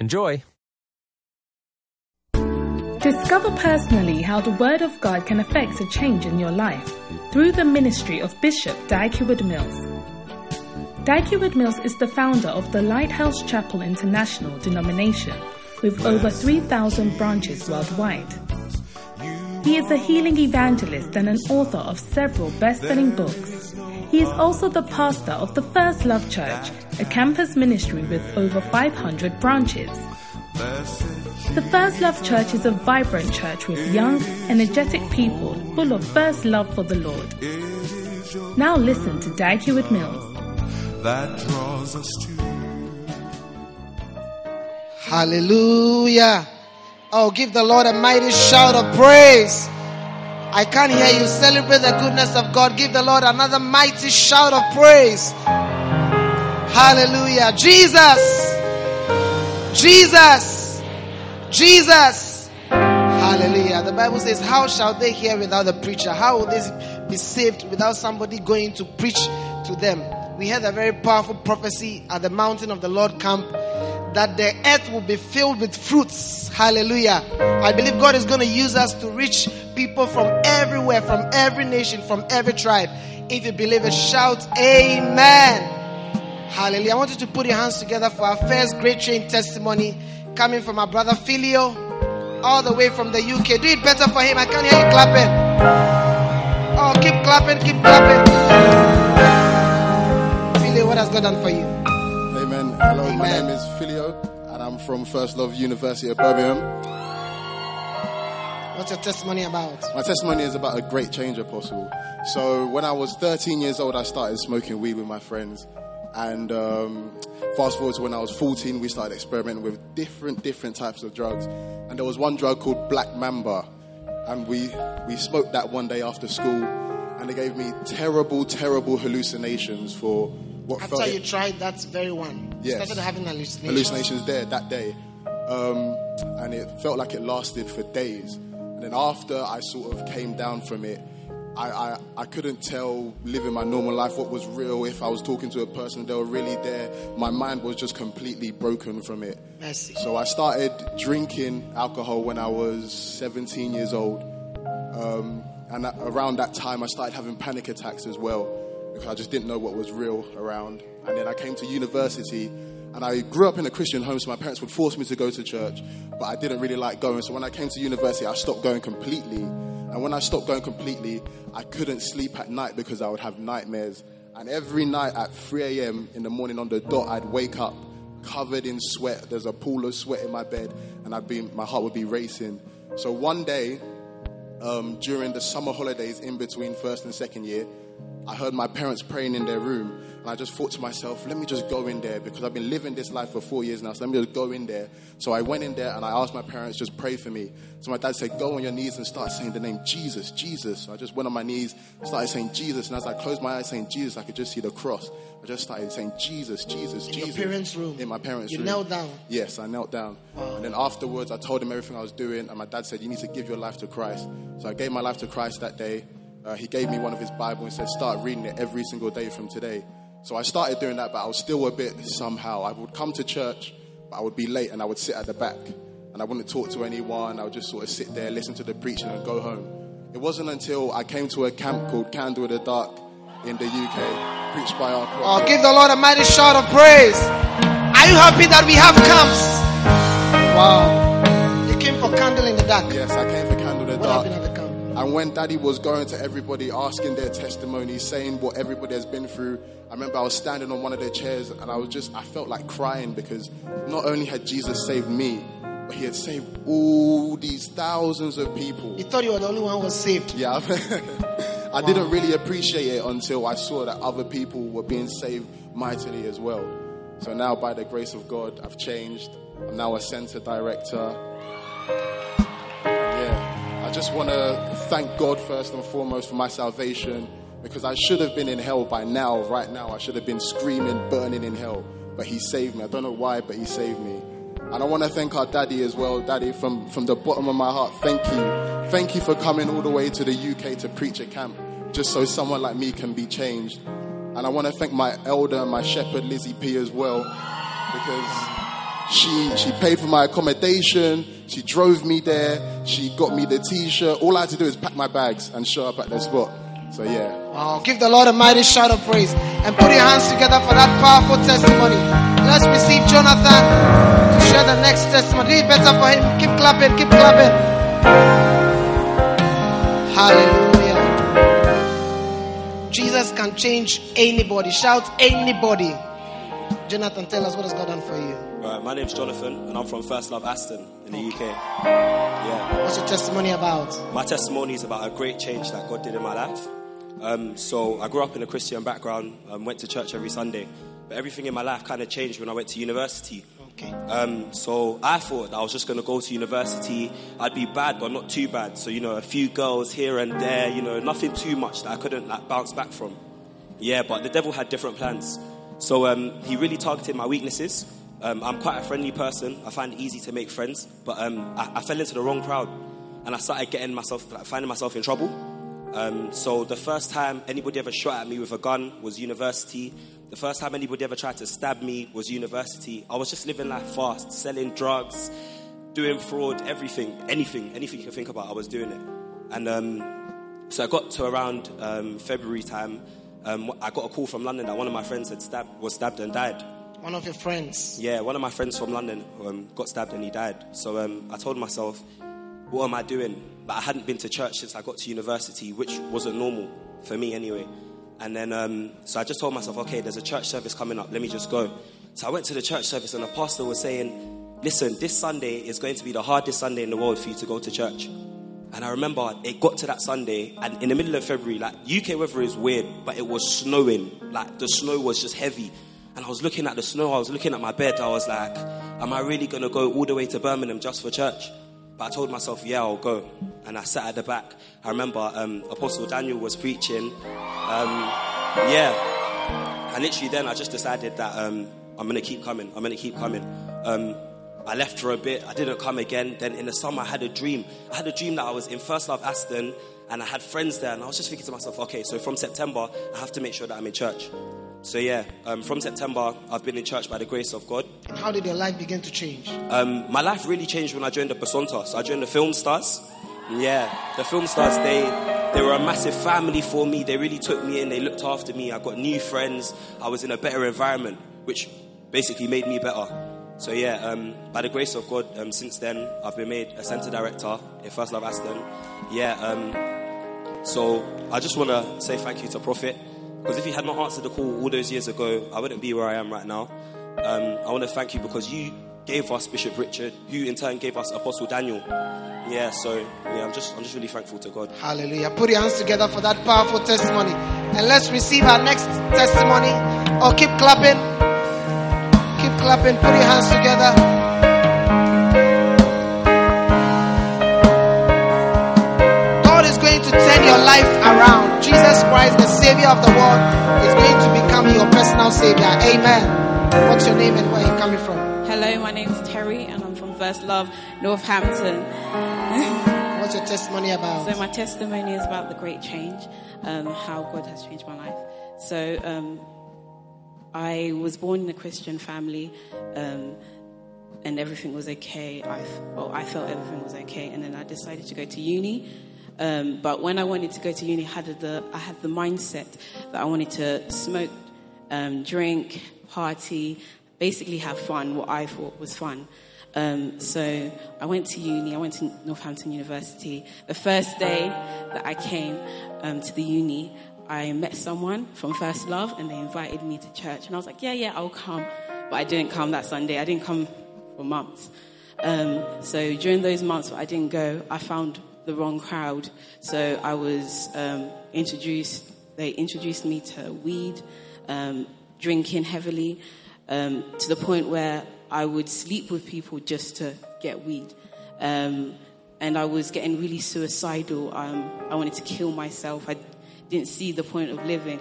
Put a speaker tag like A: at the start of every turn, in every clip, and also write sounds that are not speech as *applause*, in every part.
A: Enjoy!
B: Discover personally how the Word of God can affect a change in your life through the ministry of Bishop Dag Heward-Mills. Dag Heward-Mills is the founder of the Lighthouse Chapel International denomination with over 3,000 branches worldwide. He is a healing evangelist and an author of several best selling books. He is also the pastor of the First Love Church, a campus ministry with over 500 branches. The First Love Church is a vibrant church with young, energetic people full of first love for the Lord. Now listen to Dag Heward-Mills.
C: That draws us to.
D: Hallelujah. Oh, give the Lord a mighty shout of praise. I can't hear you. Celebrate the goodness of God. Give the Lord another mighty shout of praise. Hallelujah. Jesus. Jesus. Jesus. Hallelujah. The Bible says, How shall they hear without a preacher? How will they be saved without somebody going to preach to them? We had a very powerful prophecy at the mountain of the Lord camp that the earth will be filled with fruits. Hallelujah. I believe God is going to use us to reach people from everywhere, from every nation, from every tribe. If you believe it, shout Amen. Hallelujah. I want you to put your hands together for our first great train testimony coming from our brother Filio, all the way from the UK. Do it better for him. I can't hear you clapping. Oh, keep clapping, keep clapping. Filio, what has God done for you?
E: Amen. Hello, my name is Filio, and I'm from First Love University of Birmingham.
D: What's your testimony about?
E: My testimony is about a great change, Apostle. So, when I was 13 years old, I started smoking weed with my friends. And um, fast forward to when I was 14, we started experimenting with different, different types of drugs. And there was one drug called Black Mamba. And we, we smoked that one day after school. And it gave me terrible, terrible hallucinations for what
D: After you tried that very one, you
E: Yes.
D: started having hallucinations.
E: hallucinations there that day. Um, and it felt like it lasted for days. And then after I sort of came down from it, I, I, I couldn't tell living my normal life what was real. If I was talking to a person, they were really there. My mind was just completely broken from it.
D: Mercy.
E: So I started drinking alcohol when I was 17 years old. Um, and around that time, I started having panic attacks as well I just didn't know what was real around. And then I came to university and I grew up in a Christian home, so my parents would force me to go to church, but I didn't really like going. So when I came to university, I stopped going completely. And when I stopped going completely, I couldn't sleep at night because I would have nightmares. And every night at 3 a.m. in the morning on the dot, I'd wake up covered in sweat. There's a pool of sweat in my bed, and I'd be, my heart would be racing. So one day, um, during the summer holidays in between first and second year, I heard my parents praying in their room, and I just thought to myself, let me just go in there because I've been living this life for four years now, so let me just go in there. So I went in there and I asked my parents, just pray for me. So my dad said, go on your knees and start saying the name Jesus, Jesus. So I just went on my knees, started saying Jesus, and as I closed my eyes saying Jesus, I could just see the cross. I just started saying Jesus, Jesus, Jesus
D: In your parents' room?
E: In my parents'
D: You
E: room.
D: knelt down?
E: Yes, I knelt down. And then afterwards, I told him everything I was doing, and my dad said, You need to give your life to Christ. So I gave my life to Christ that day. Uh, he gave me one of his Bible and said, Start reading it every single day from today. So I started doing that, but I was still a bit somehow. I would come to church, but I would be late and I would sit at the back. And I wouldn't talk to anyone. I would just sort of sit there, listen to the preaching, and go home. It wasn't until I came to a camp called Candle in the Dark in the UK, preached by our
D: Oh, give the Lord a mighty shout of praise. Are you happy that we have camps? Wow. You came for candle in the dark.
E: Yes, I came for Candle in the
D: What
E: Dark. And when Daddy was going to everybody, asking their testimonies, saying what everybody has been through, I remember I was standing on one of their chairs and I was just, I felt like crying because not only had Jesus saved me, but He had saved all these thousands of people.
D: You thought you were the only one who was saved.
E: Yeah, *laughs* I didn't really appreciate it until I saw that other people were being saved mightily as well. So now, by the grace of God, I've changed. I'm now a center director. I just want to thank God first and foremost for my salvation because I should have been in hell by now, right now. I should have been screaming, burning in hell. But He saved me. I don't know why, but He saved me. And I want to thank our daddy as well. Daddy, from, from the bottom of my heart, thank you. Thank you for coming all the way to the UK to preach at camp, just so someone like me can be changed. And I want to thank my elder, my shepherd, Lizzie P, as well, because she, she paid for my accommodation, she drove me there, she got me the t shirt. All I had to do is pack my bags and show up at the spot. So, yeah.
D: Wow. Give the Lord a mighty shout of praise and put your hands together for that powerful testimony. Let's receive Jonathan to share the next testimony. Do it better for him. Keep clapping, keep clapping. Hallelujah. Jesus can change anybody. Shout anybody. Jonathan, tell us what has God done for you.
F: Right, my name's Jonathan, and I'm from First Love Aston in the UK. Yeah,
D: What's your testimony about?
F: my testimony is about a great change that God did in my life. Um, so I grew up in a Christian background, um, went to church every Sunday, but everything in my life kind of changed when I went to university.
D: Okay.
F: Um, so I thought that I was just going to go to university. I'd be bad, but not too bad. So you know, a few girls here and there. You know, nothing too much that I couldn't like bounce back from. Yeah, but the devil had different plans. So um, he really targeted my weaknesses. Um, I'm quite a friendly person. I find it easy to make friends, but um, I, I fell into the wrong crowd, and I started getting myself, like, finding myself in trouble. Um, so the first time anybody ever shot at me with a gun was university. The first time anybody ever tried to stab me was university. I was just living life fast, selling drugs, doing fraud, everything, anything, anything you can think about, I was doing it. And um, so I got to around um, February time. Um, I got a call from London that one of my friends had stabbed, was stabbed and died.
D: One of your friends.
F: Yeah, one of my friends from London um, got stabbed and he died. So um, I told myself, what am I doing? But I hadn't been to church since I got to university, which wasn't normal for me anyway. And then, um, so I just told myself, okay, there's a church service coming up. Let me just go. So I went to the church service, and the pastor was saying, listen, this Sunday is going to be the hardest Sunday in the world for you to go to church. And I remember it got to that Sunday, and in the middle of February, like UK weather is weird, but it was snowing. Like the snow was just heavy. And I was looking at the snow, I was looking at my bed, I was like, am I really gonna go all the way to Birmingham just for church? But I told myself, yeah, I'll go. And I sat at the back. I remember um, Apostle Daniel was preaching. Um, yeah. And literally then I just decided that um, I'm going to keep coming. I'm going to keep coming. Um, I left for a bit. I didn't come again. Then in the summer I had a dream. I had a dream that I was in First Love Aston and I had friends there. And I was just thinking to myself, okay, so from September I have to make sure that I'm in church. So yeah, um, from September I've been in church by the grace of God.
D: And how did your life begin to change?
F: Um, my life really changed when I joined the Basonta. So I joined the Film Stars. Yeah, the Film Stars, they, they were a massive family for me. They really took me in, they looked after me. I got new friends. I was in a better environment, which basically made me better. So yeah, um, by the grace of God, um, since then, I've been made a centre director at First Love Aston. Yeah, um, so I just want to say thank you to Prophet. Because if he had not answered the call all those years ago, I wouldn't be where I am right now. Um, I want to thank you because you gave us Bishop Richard, who in turn gave us Apostle Daniel. Yeah, so yeah, I'm just I'm just really thankful to God.
D: Hallelujah. Put your hands together for that powerful testimony. And let's receive our next testimony. Oh, keep clapping. Keep clapping. Put your hands together. God is going to turn your life around. Jesus Christ, the Savior of the world, is going to become your personal Savior. Amen. What's your name and where are you coming from?
G: Hello, my name is Terry and I'm from First Love, Northampton. *laughs*
D: What's your testimony about?
G: so my testimony is about the great change, um, how God has changed my life. So um, I was born in a Christian family, um, and everything was okay. I well, I felt everything was okay, and then I decided to go to uni. Um, but when I wanted to go to uni, I had the I had the mindset that I wanted to smoke, um, drink, party, basically have fun. What I thought was fun. Um, so I went to uni. I went to Northampton University. The first day that I came um, to the uni, I met someone from First Love, and they invited me to church. And I was like, "Yeah, yeah, I'll come." But I didn't come that Sunday. I didn't come for months. Um, so during those months where I didn't go, I found the wrong crowd. So I was um, introduced. They introduced me to weed, um, drinking heavily, um, to the point where I would sleep with people just to get weed. Um, and I was getting really suicidal. Um, I wanted to kill myself. I didn't see the point of living.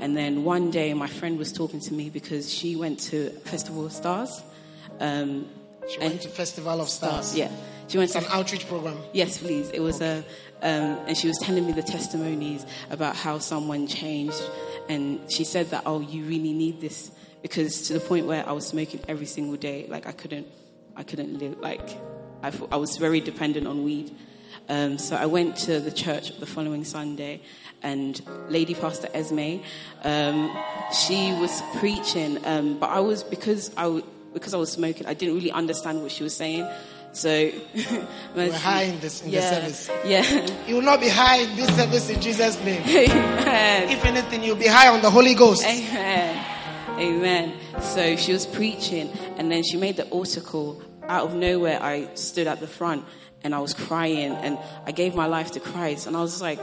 G: And then one day, my friend was talking to me because she went to Festival of Stars. Um,
D: She went to Festival of Stars.
G: yeah, she went
D: It's
G: to
D: an outreach program.
G: Yes, please. It was a, um, and she was telling me the testimonies about how someone changed, and she said that oh, you really need this because to the point where I was smoking every single day, like I couldn't, I couldn't live. Like I, thought- I was very dependent on weed. Um, so I went to the church the following Sunday, and Lady Pastor Esme, um, she was preaching, um, but I was because I because I was smoking, I didn't really understand what she was saying. So *laughs*
D: We're high in this in
G: yeah,
D: the service.
G: Yeah.
D: You will not be high in this service in Jesus' name. *laughs*
G: Amen.
D: If anything, you'll be high on the Holy Ghost.
G: Amen. Amen. So she was preaching, and then she made the altar call. Out of nowhere, I stood at the front and I was crying, and I gave my life to Christ. And I was like,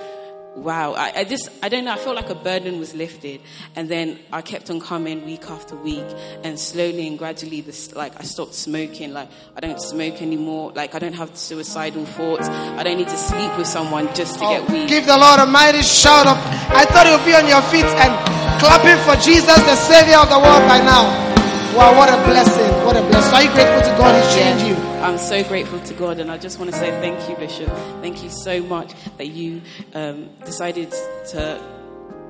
G: wow. I, I just, I don't know, I felt like a burden was lifted. And then I kept on coming week after week, and slowly and gradually, this, like, I stopped smoking. Like, I don't smoke anymore. Like, I don't have suicidal thoughts. I don't need to sleep with someone just to oh, get weed.
D: Give the Lord a mighty shout of. I thought you would be on your feet and clapping for Jesus, the Savior of the world by now. Wow, what a blessing. Blessing. Are you grateful to God? He's changed you.
G: I'm so grateful to God, and I just want to say thank you, Bishop. Thank you so much that you um, decided to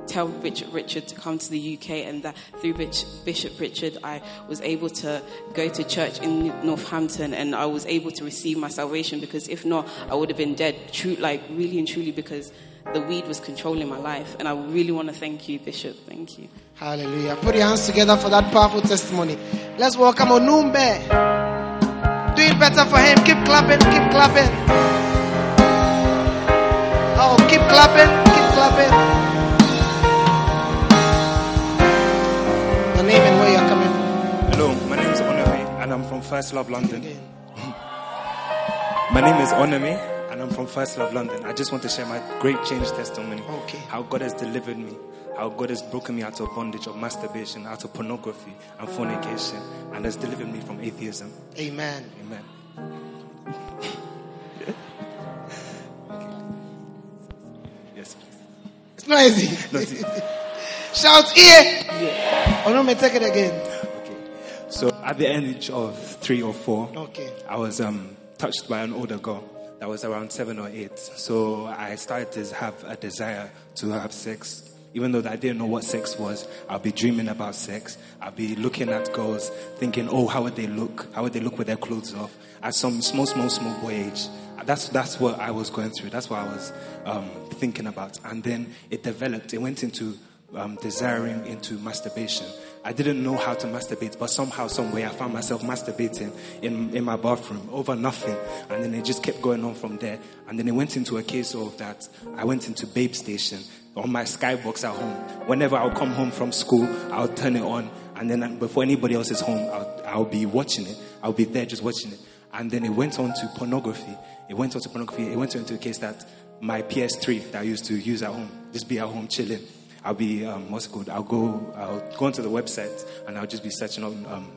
G: tell Bishop Richard to come to the UK, and that through Bishop Richard, I was able to go to church in Northampton, and I was able to receive my salvation. Because if not, I would have been dead. True, like really and truly, because the weed was controlling my life. And I really want to thank you, Bishop. Thank you.
D: Hallelujah. Put your hands together for that powerful testimony. Let's welcome Onome. Do it better for him. Keep clapping. Keep clapping. Oh, keep clapping. Keep clapping. Your name and where you're coming from.
H: Hello, my name is Onome and I'm from First Love London. My name is Onome and I'm from First Love London. I just want to share my great change testimony.
D: Okay.
H: How God has delivered me. How God has broken me out of bondage of masturbation, out of pornography and fornication, and has delivered me from atheism.
D: Amen.
H: Amen. *laughs* yes, please.
D: It's not easy.
H: Not easy. *laughs*
D: Shout here. Onome, take it again.
H: Okay. So at the age of three or four,
D: Okay.
H: I was um, touched by an older girl that was around seven or eight. So I started to have a desire to have sex. Even though I didn't know what sex was, I'll be dreaming about sex. I'll be looking at girls, thinking, "Oh, how would they look? How would they look with their clothes off?" At some small, small, small boy age, that's that's what I was going through. That's what I was um, thinking about. And then it developed. It went into um, desiring into masturbation. I didn't know how to masturbate, but somehow, some way, I found myself masturbating in, in my bathroom over nothing. And then it just kept going on from there. And then it went into a case of that I went into Babe Station on my Skybox at home. Whenever I'll come home from school, I'll turn it on. And then before anybody else is home, I'll, I'll be watching it. I'll be there just watching it. And then it went on to pornography. It went on to pornography. It went on to a case that my PS3 that I used to use at home, just be at home chilling. I'll be um, what's it called? I'll go I'll go onto the website and I'll just be searching on um,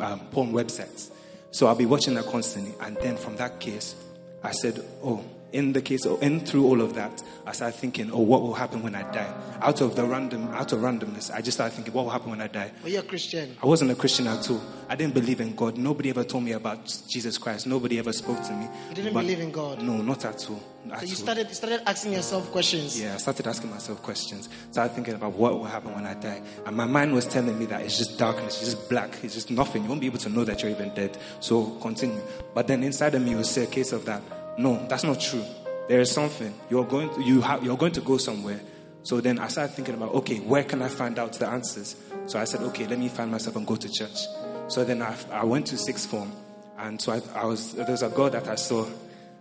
H: um, porn websites. So I'll be watching that constantly, and then from that case, I said, oh. In the case, in through all of that, I started thinking, oh, what will happen when I die? Out of the random, out of randomness, I just started thinking, what will happen when I die?
D: Were you a Christian?
H: I wasn't a Christian at all. I didn't believe in God. Nobody ever told me about Jesus Christ. Nobody ever spoke to me.
D: You didn't
H: But-
D: believe in God?
H: No, not at all. At
D: So you
H: all.
D: started, you started asking yourself questions.
H: Yeah, I started asking myself questions. Started thinking about what will happen when I die. And my mind was telling me that it's just darkness, it's just black, it's just nothing. You won't be able to know that you're even dead. So continue. But then inside of me was a case of that. No, that's not true. There is something. You're going to, you have, you're going to go somewhere. So then I started thinking about, okay, where can I find out the answers? So I said, okay, let me find myself and go to church. So then I, I went to sixth form. And so I, I was, there was a girl that I saw.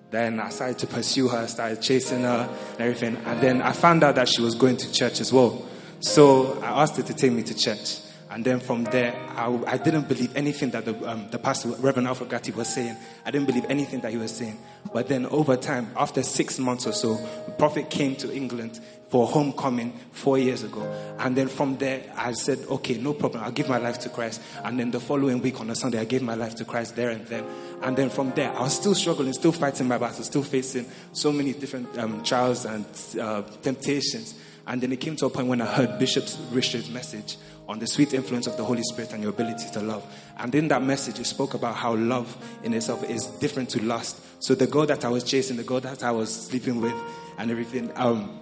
H: Then I started to pursue her, started chasing her and everything. And then I found out that she was going to church as well. So I asked her to take me to church. And then from there, I, I didn't believe anything that the, um, the pastor, Reverend Alfred Gatti, was saying. I didn't believe anything that he was saying. But then over time, after six months or so, the prophet came to England for homecoming four years ago. And then from there, I said, okay, no problem. I'll give my life to Christ. And then the following week on a Sunday, I gave my life to Christ there and then. And then from there, I was still struggling, still fighting my battles, still facing so many different um, trials and uh, temptations. And then it came to a point when I heard Bishop Richard's message on the sweet influence of the Holy Spirit and your ability to love. And in that message, you spoke about how love in itself is different to lust. So the girl that I was chasing, the girl that I was sleeping with, and everything, um,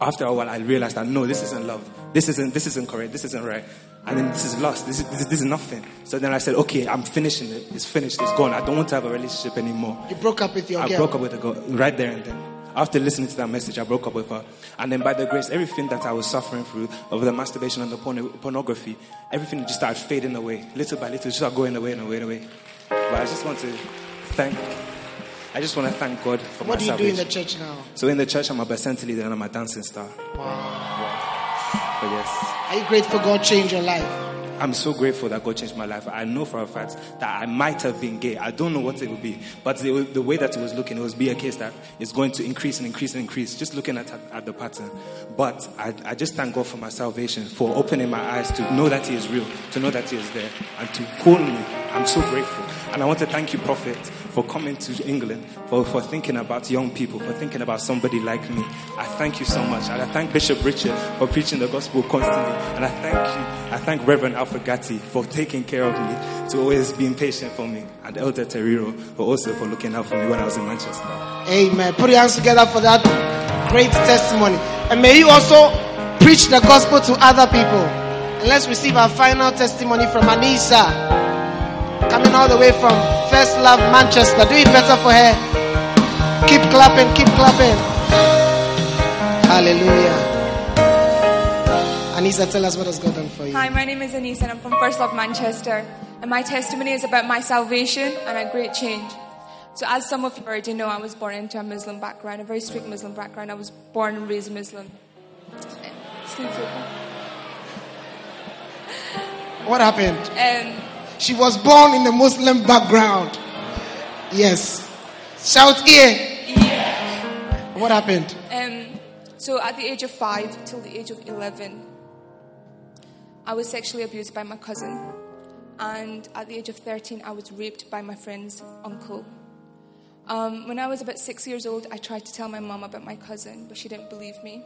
H: after a while, I realized that no, this isn't love. This isn't, this isn't correct. This isn't right. And then this is lust. This is, this is, this is nothing. So then I said, okay, I'm finishing it. It's finished. It's gone. I don't want to have a relationship anymore.
D: You broke up with your girl?
H: I
D: girl.
H: broke up with the girl right there and then. After listening to that message, I broke up with her. And then by the grace, everything that I was suffering through of the masturbation and the porno- pornography, everything just started fading away. Little by little, just started going away and away and away. But I just want to thank, I just want to thank God for
D: What
H: my What
D: do you do in the church now?
H: So in the church, I'm a Bacenta leader and I'm a dancing star. Wow. But yes,
D: Are you grateful God changed your life?
H: I'm so grateful that God changed my life. I know for a fact that I might have been gay. I don't know what it would be, but the, the way that it was looking, it was be a case that it's going to increase and increase and increase. Just looking at, at the pattern. But I, I just thank God for my salvation, for opening my eyes to know that He is real, to know that He is there, and to call me. I'm so grateful. And I want to thank you, Prophet, for coming to England, for, for thinking about young people, for thinking about somebody like me. I thank you so much. And I thank Bishop Richard for preaching the gospel constantly. And I thank you. I thank Reverend Alfred Gatti for taking care of me, to always being patient for me. And Elder Teriro for also for looking out for me when I was in Manchester.
D: Amen. Put your hands together for that great testimony. And may you also preach the gospel to other people. And let's receive our final testimony from Anissa. All the way from First Love Manchester. Do it better for her. Keep clapping, keep clapping. Hallelujah. Anissa, tell us what has God done for you.
I: Hi, my name is Anise and I'm from First Love Manchester. And my testimony is about my salvation and a great change. So, as some of you already know, I was born into a Muslim background, a very strict Muslim background. I was born and raised Muslim.
D: What happened?
I: Um,
D: She was born in a Muslim background. Yes. Shout here. Yeah. What happened?
I: Um, so at the age of five till the age of 11, I was sexually abused by my cousin. And at the age of 13, I was raped by my friend's uncle. Um, when I was about six years old, I tried to tell my mom about my cousin, but she didn't believe me.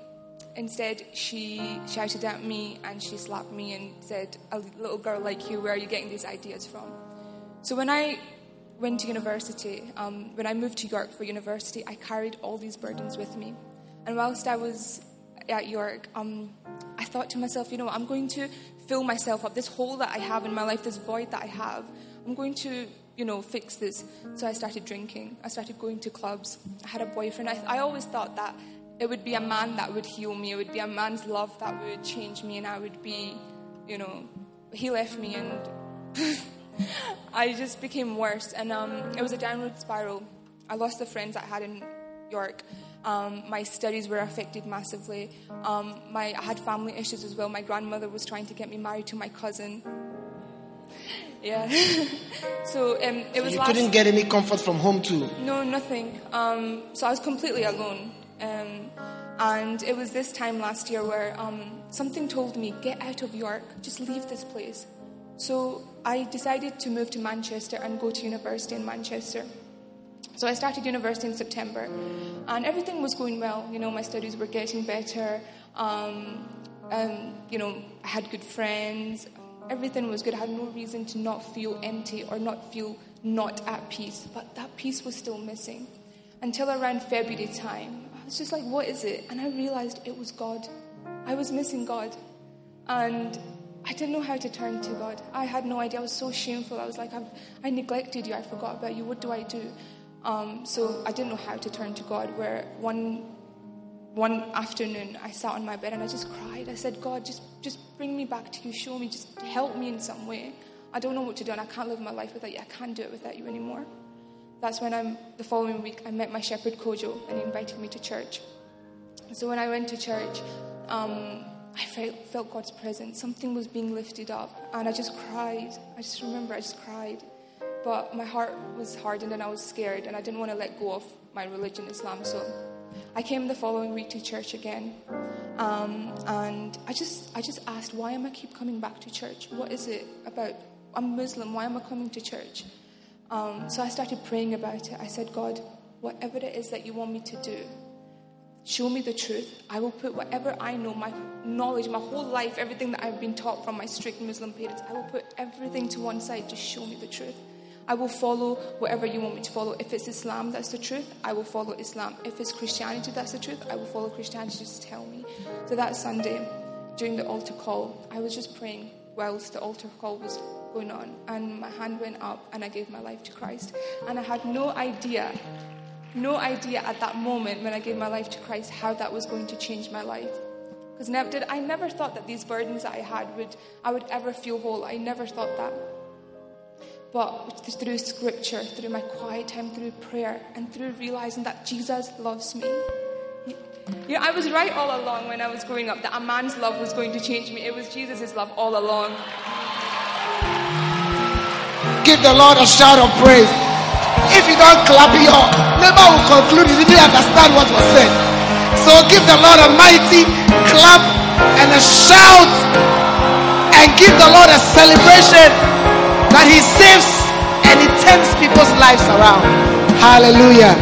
I: Instead, she shouted at me and she slapped me and said, A little girl like you, where are you getting these ideas from? So when I went to university, um, when I moved to York for university, I carried all these burdens with me. And whilst I was at York, um, I thought to myself, you know, I'm going to fill myself up. This hole that I have in my life, this void that I have, I'm going to, you know, fix this. So I started drinking. I started going to clubs. I had a boyfriend. I, I always thought that it would be a man that would heal me. It would be a man's love that would change me, and I would be, you know, he left me and *laughs* I just became worse, and um, it was a downward spiral. I lost the friends I had in York. Um, my studies were affected massively. Um, my, I had family issues as well. My grandmother was trying to get me married to my cousin. *laughs* Yeah. *laughs* so um, it was
D: You
I: last
D: couldn't get any comfort from home too.
I: no, nothing. Um, so I was completely alone. Um, and it was this time last year where um, something told me, get out of York, just leave this place. So I decided to move to Manchester and go to university in Manchester. So I started university in September, and everything was going well. You know, my studies were getting better. Um, um, you know, I had good friends. Everything was good. I had no reason to not feel empty or not feel not at peace. But that peace was still missing. Until around February time, I was just like, what is it? And I realized it was God. I was missing God. And I didn't know how to turn to God. I had no idea. I was so shameful. I was like, I've, I neglected you. I forgot about you. What do I do? Um, so I didn't know how to turn to God. Where one one afternoon I sat on my bed and I just cried. I said, God, just just bring me back to you. Show me. Just help me in some way. I don't know what to do, and I can't live my life without you. I can't do it without you anymore. That's when I'm, the following week, I met my shepherd Kojo, and he invited me to church. So when I went to church, um, I felt, felt God's presence. Something was being lifted up, and I just cried. I just remember I just cried. But my heart was hardened, and I was scared, and I didn't want to let go of my religion, Islam. So I came the following week to church again, um, and I just, I just asked, why am I keep coming back to church? What is it about? I'm Muslim. Why am I coming to church? Um, so I started praying about it. I said, God, whatever it is that you want me to do, show me the truth. I will put whatever I know, my knowledge, my whole life, everything that I've been taught from my strict Muslim parents, I will put everything to one side. Just show me the truth. I will follow whatever you want me to follow. If it's Islam, that's the truth, I will follow Islam. If it's Christianity, that's the truth, I will follow Christianity. Just tell me. So that Sunday, during the altar call, I was just praying whilst the altar call was going on, and my hand went up, and I gave my life to Christ. And I had no idea, no idea at that moment when I gave my life to Christ how that was going to change my life. Because did I never thought that these burdens that I had would I would ever feel whole. I never thought that. But through scripture, through my quiet time, through prayer, and through realizing that Jesus loves me. You know, I was right all along when I was growing up that a man's love was going to change me. It was Jesus' love all along.
D: Give the Lord a shout of praise. If you don't clap your never will conclude you didn't understand what was said. So give the Lord a mighty clap and a shout and give the Lord a celebration that He saves and He turns people's lives around. Hallelujah.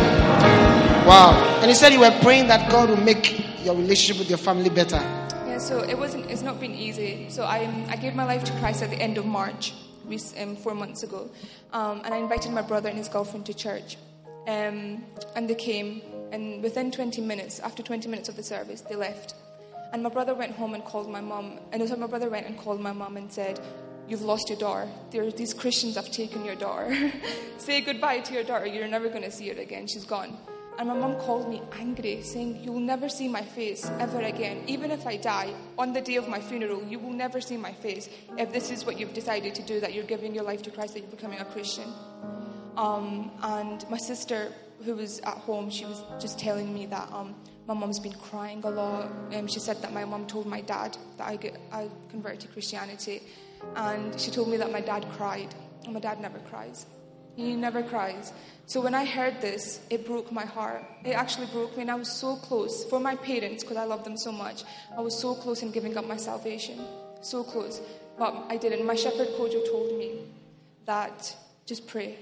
D: Wow. And he said you were praying that God will make your relationship with your family better.
I: Yeah, so it wasn't. It's not been easy. So I I gave my life to Christ at the end of March, um, four months ago, um, and I invited my brother and his girlfriend to church, um, and they came. And within 20 minutes, after 20 minutes of the service, they left. And my brother went home and called my mom. And so my brother went and called my mom and said, You've lost your daughter. There, these Christians have taken your daughter. *laughs* Say goodbye to your daughter. You're never going to see her again. She's gone. And my mom called me angry, saying, You will never see my face ever again. Even if I die on the day of my funeral, you will never see my face if this is what you've decided to do, that you're giving your life to Christ, that you're becoming a Christian. Um, and my sister, who was at home, she was just telling me that um, my mom's been crying a lot. Um, she said that my mom told my dad that I, get, I converted to Christianity. And she told me that my dad cried. And my dad never cries. He never cries. So when I heard this, it broke my heart. It actually broke me, and I was so close for my parents because I love them so much. I was so close in giving up my salvation, so close, but I didn't. My shepherd Kojo told me that just pray,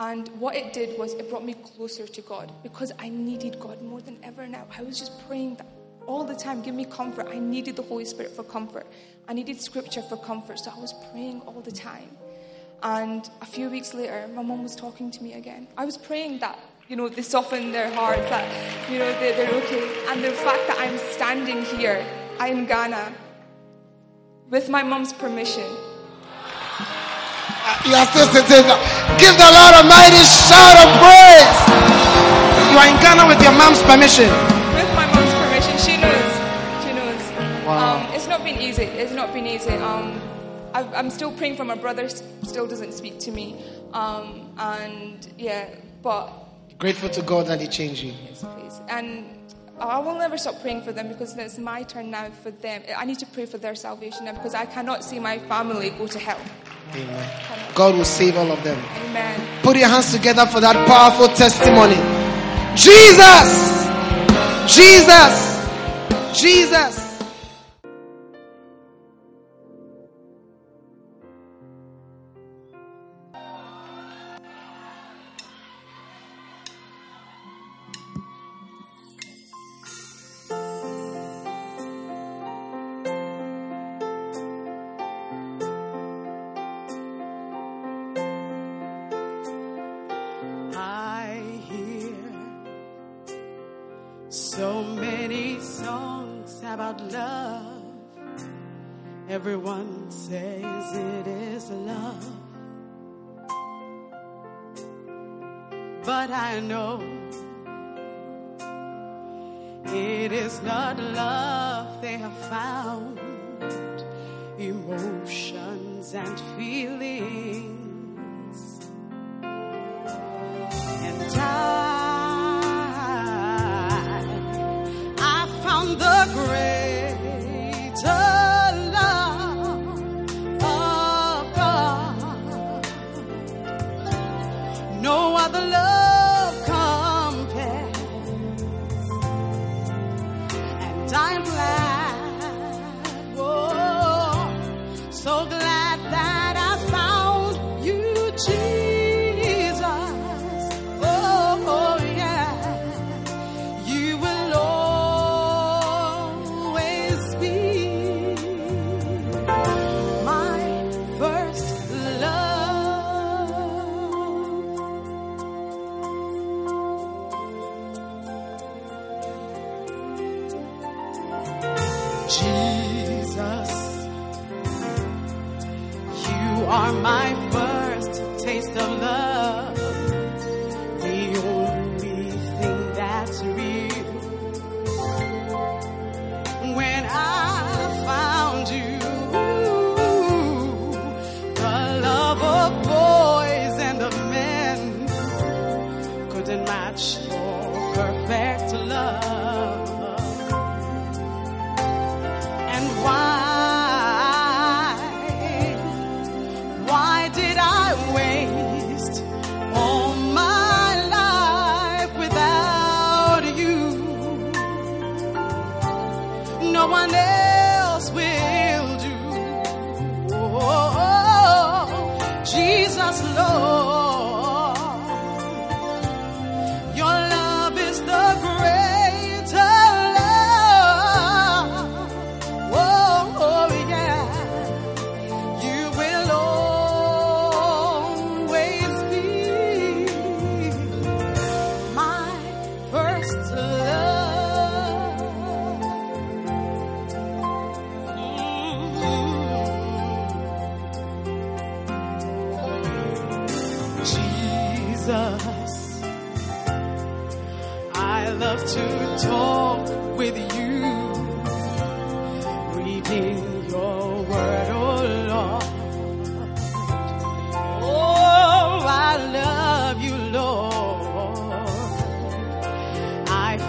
I: and what it did was it brought me closer to God because I needed God more than ever now. I was just praying that all the time, give me comfort. I needed the Holy Spirit for comfort. I needed Scripture for comfort, so I was praying all the time. And a few weeks later, my mom was talking to me again. I was praying that, you know, they soften their hearts, that, you know, they're, they're okay. And the fact that I'm standing here I'm Ghana with my mom's permission.
D: You are still sitting. Give the Lord a mighty shout of praise. You are in Ghana with your mom's permission.
I: With my mom's permission, she knows. She knows. Wow. Um, it's not been easy. It's not been easy. Um, i am still praying for my brother. Still doesn't speak to me, um, and yeah, but
D: grateful to God that He changed you.
I: Yes, please. And I will never stop praying for them because it's my turn now for them. I need to pray for their salvation now because I cannot see my family go to hell.
D: Amen. God will save all of them.
I: Amen.
D: Put your hands together for that powerful testimony. Jesus! Jesus! Jesus!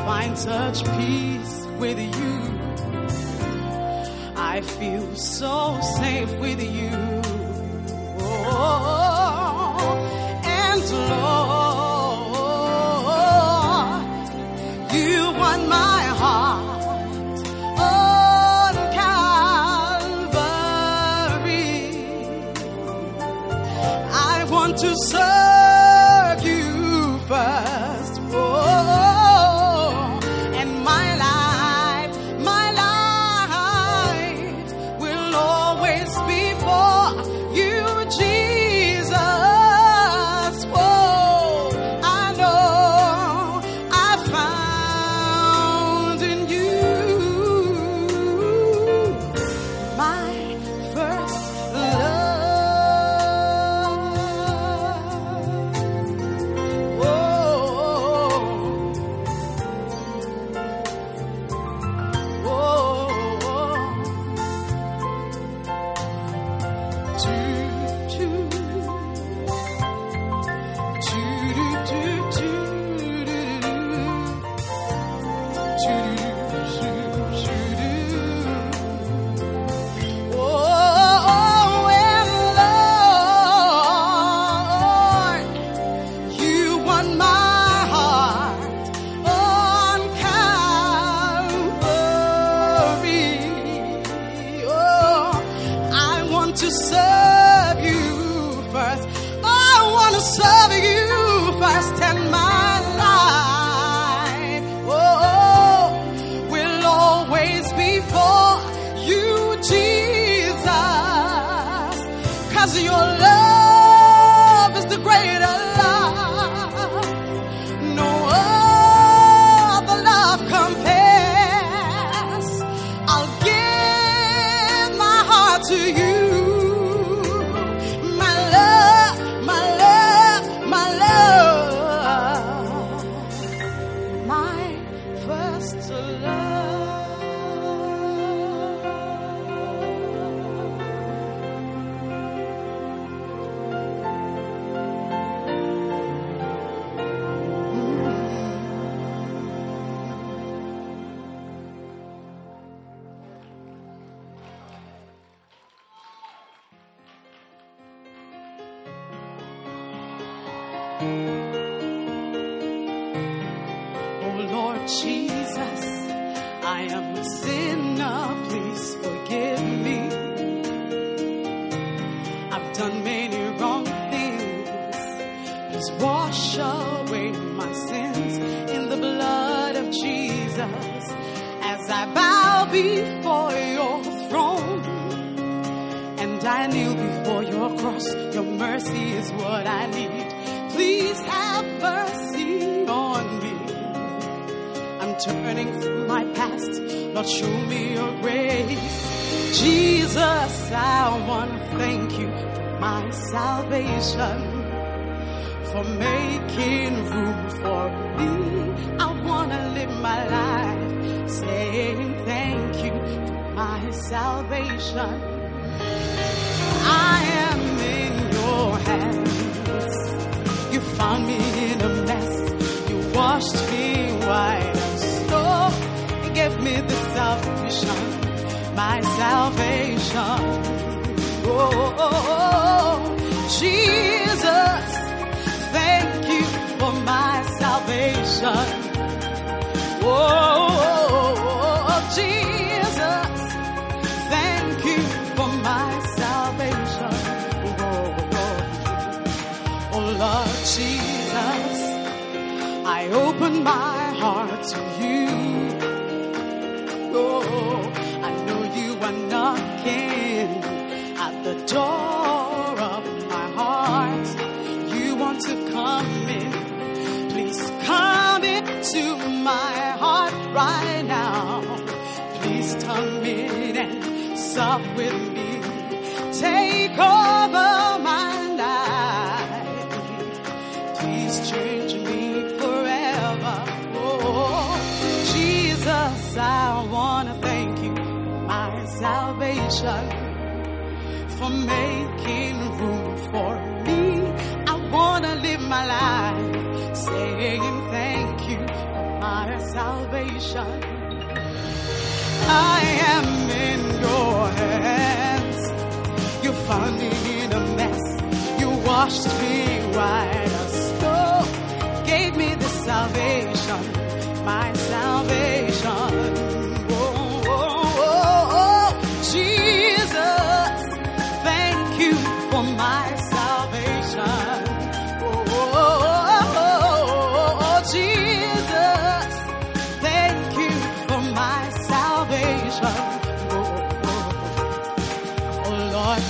J: find such peace with you. I feel so safe with you. Oh, and Lord.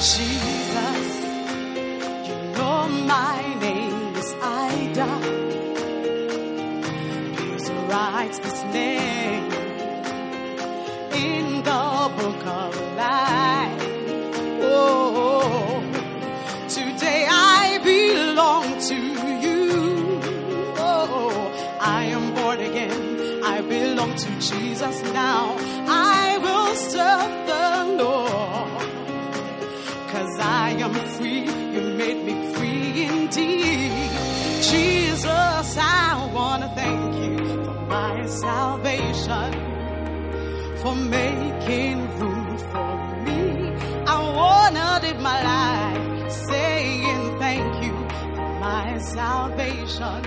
J: Jesus, you know my name is Ida. Jesus writes this name in the book of life. Oh, today I belong to you. Oh, I am born again. I belong to Jesus now. for making room for me. I wanna live my life saying thank you for my salvation.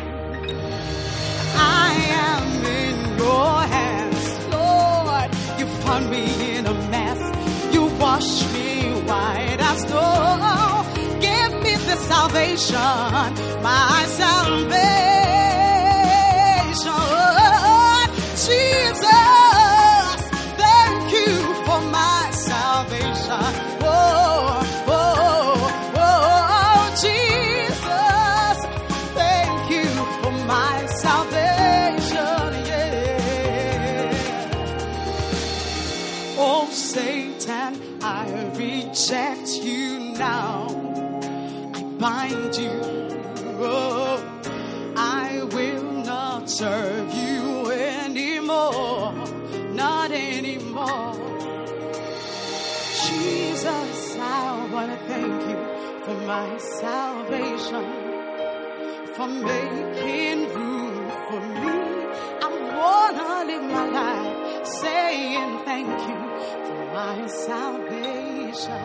J: I am in your hands, Lord. You found me in a mess. You washed me white as snow. Give me the salvation, my salvation. serve you anymore, not anymore. Jesus, I want to thank you for my salvation, for making room for me. I want to live my life saying thank you for my salvation.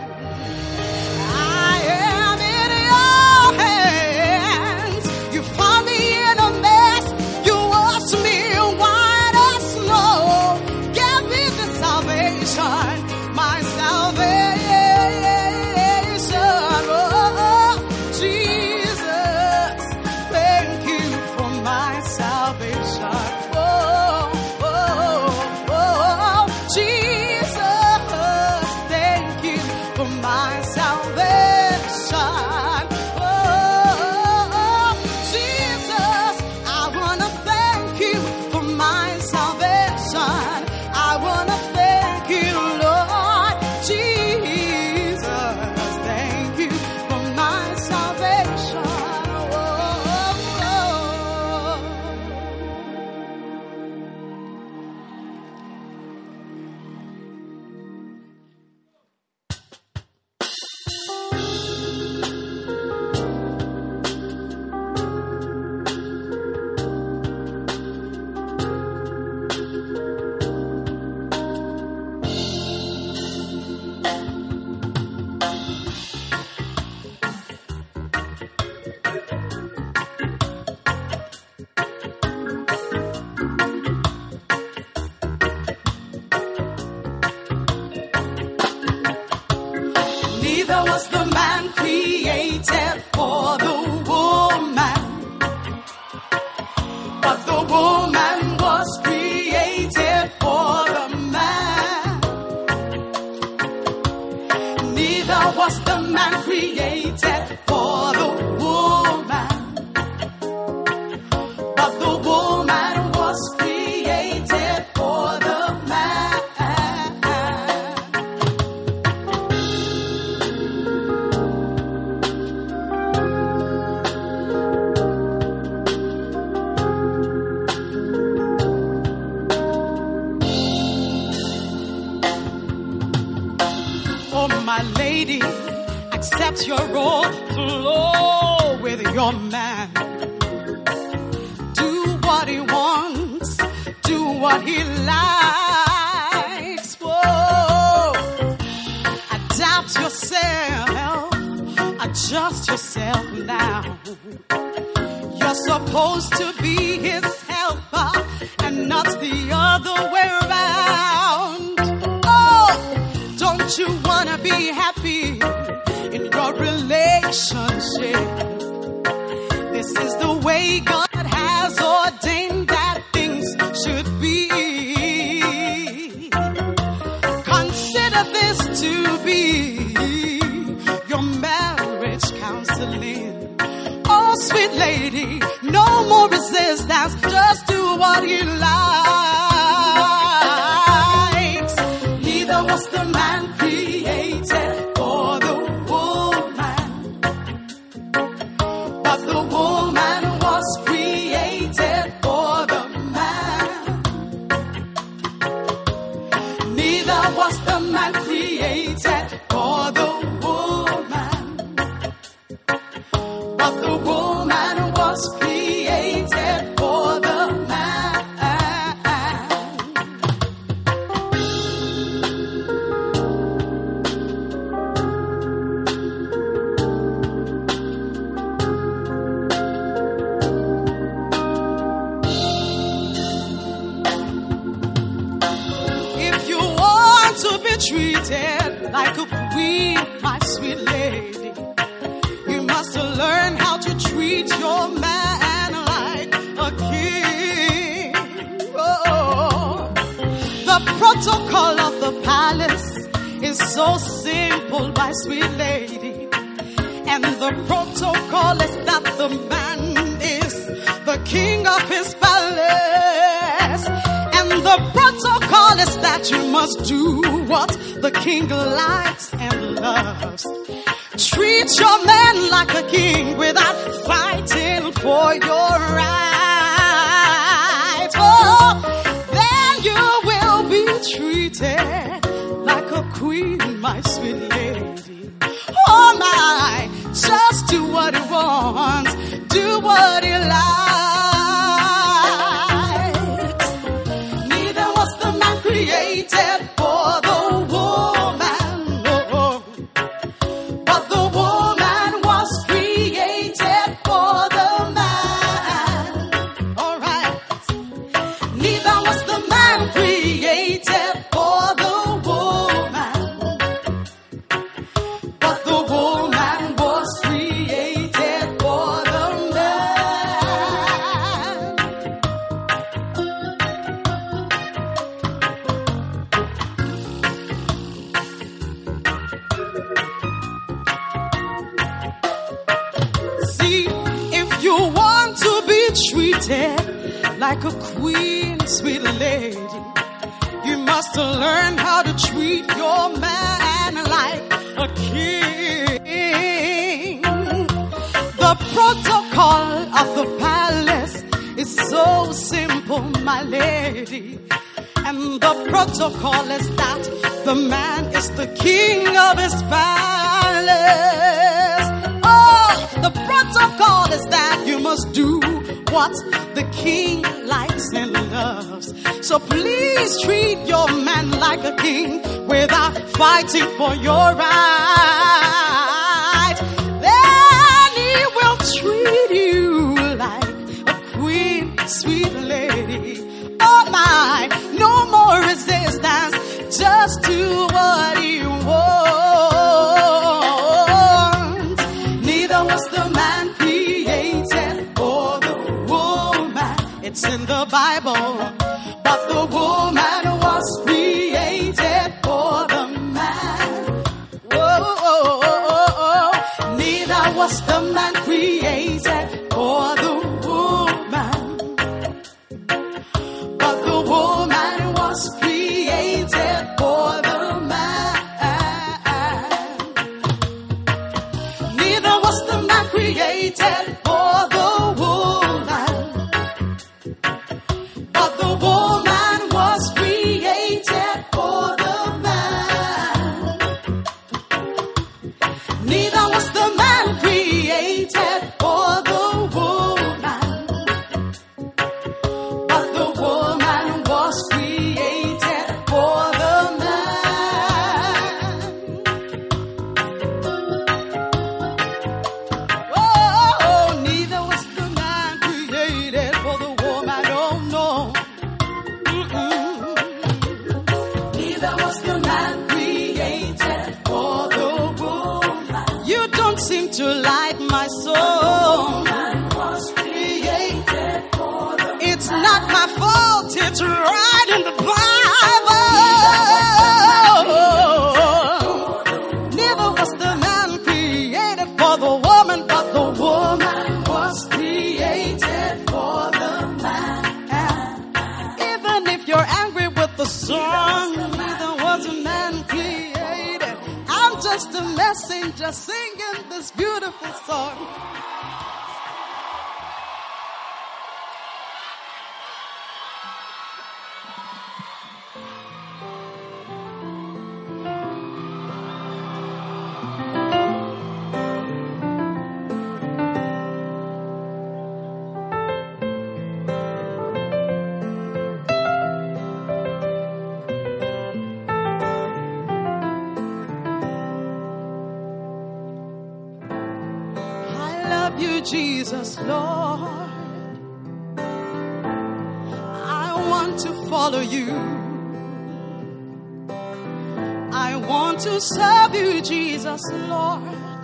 J: I want to serve you, Jesus, Lord.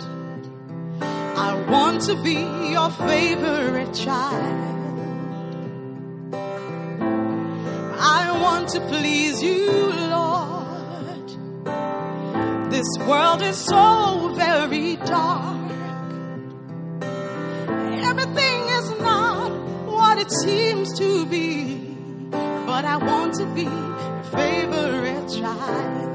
J: I want to be your favorite child. I want to please you, Lord. This world is so very dark. Everything is not what it seems to be, but I want to be your favorite child.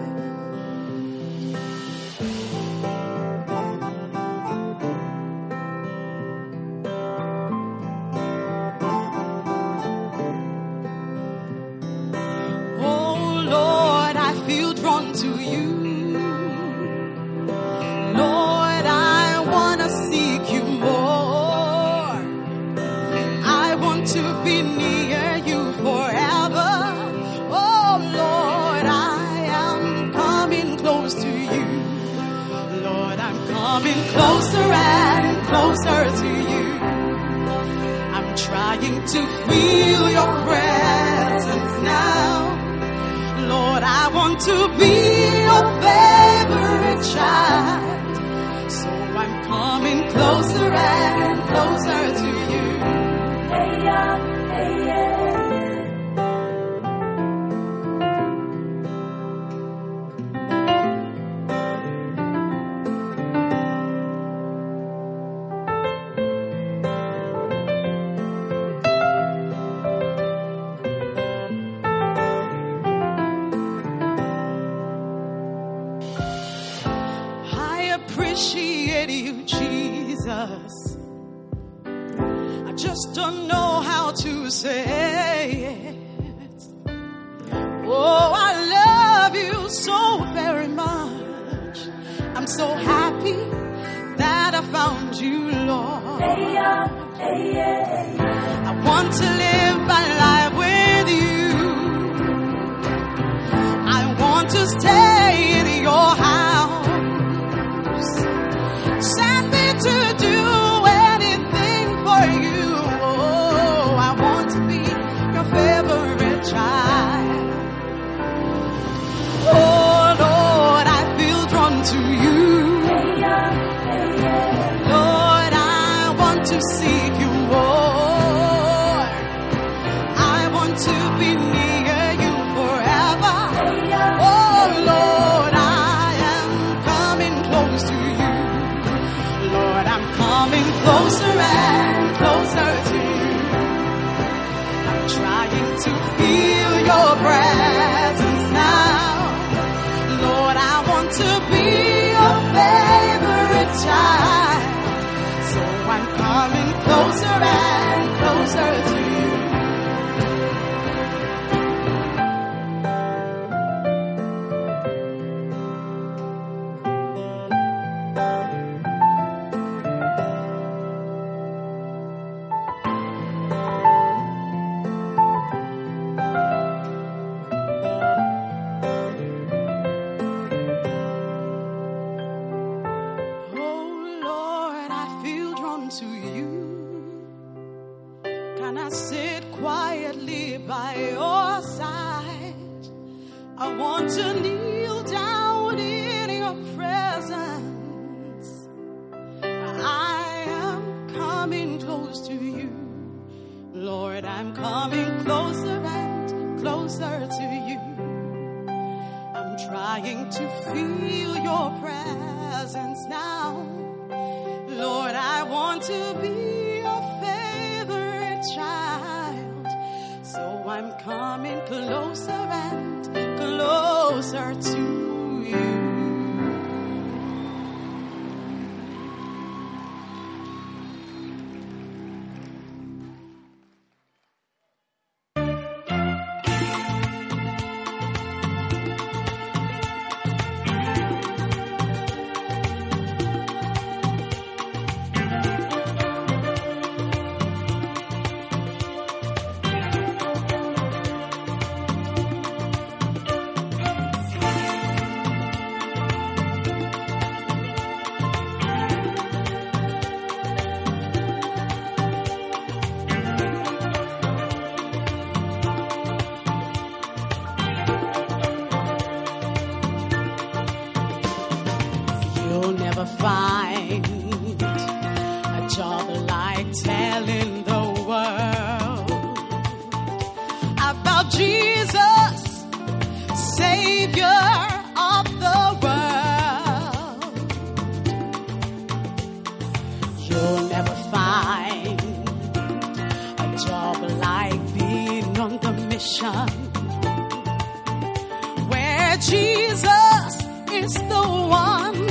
J: Is the one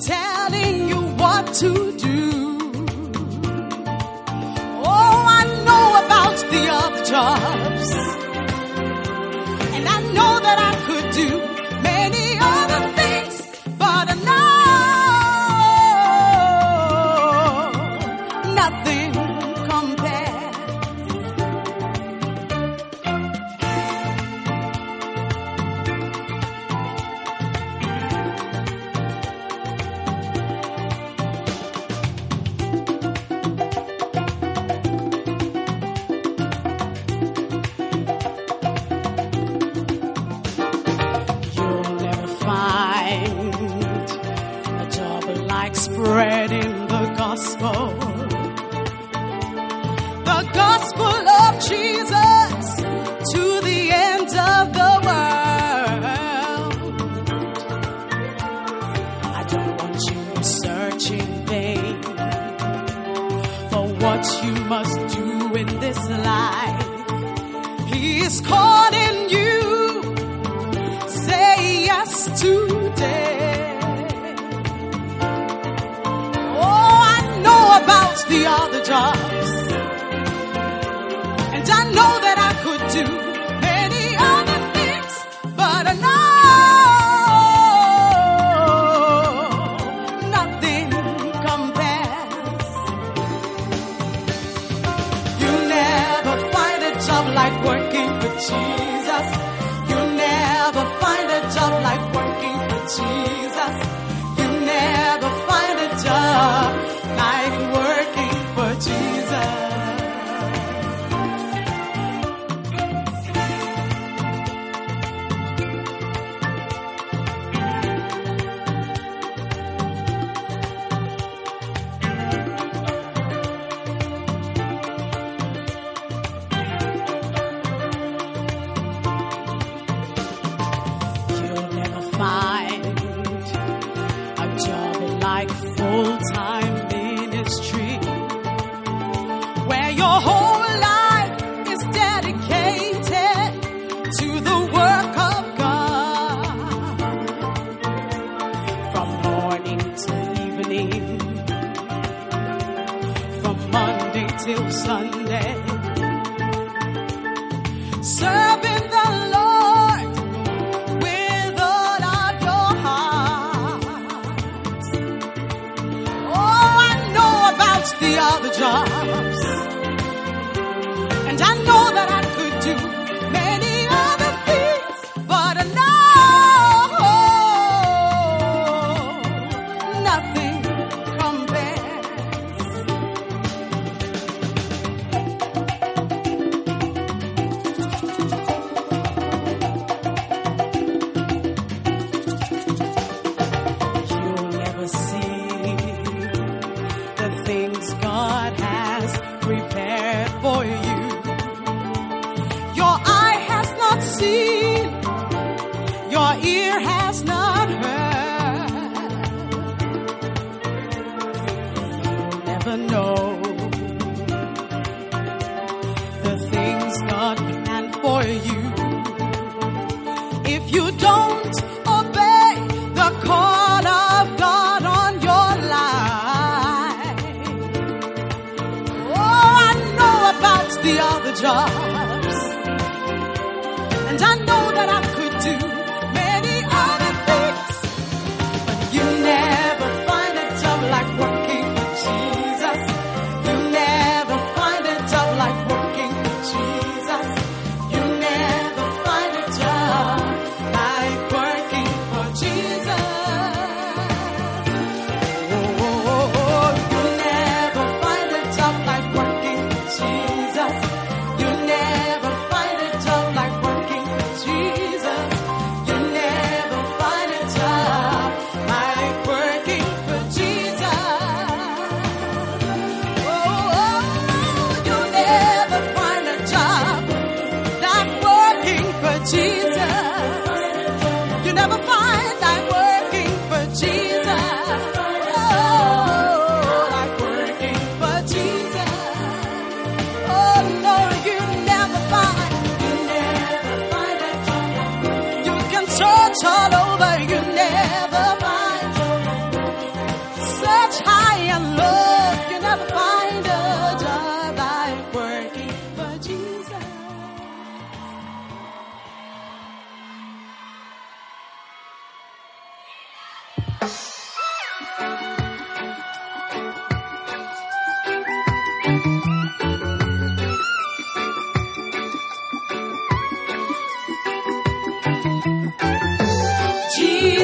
J: telling you what to do. Oh, I know about the other job.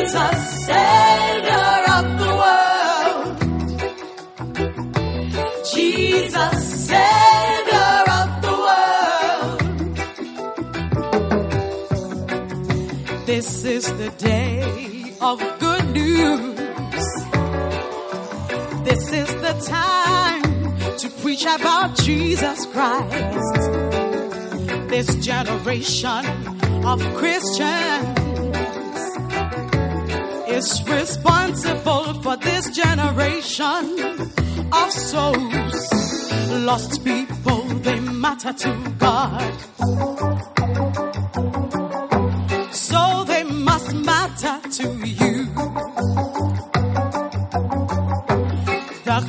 J: Jesus, Savior of the world. Jesus, Savior of the world. This is the day of good news. This is the time to preach about Jesus Christ. This generation of Christians is responsible for this generation of souls. Lost people, they matter to God. So they must matter to you. The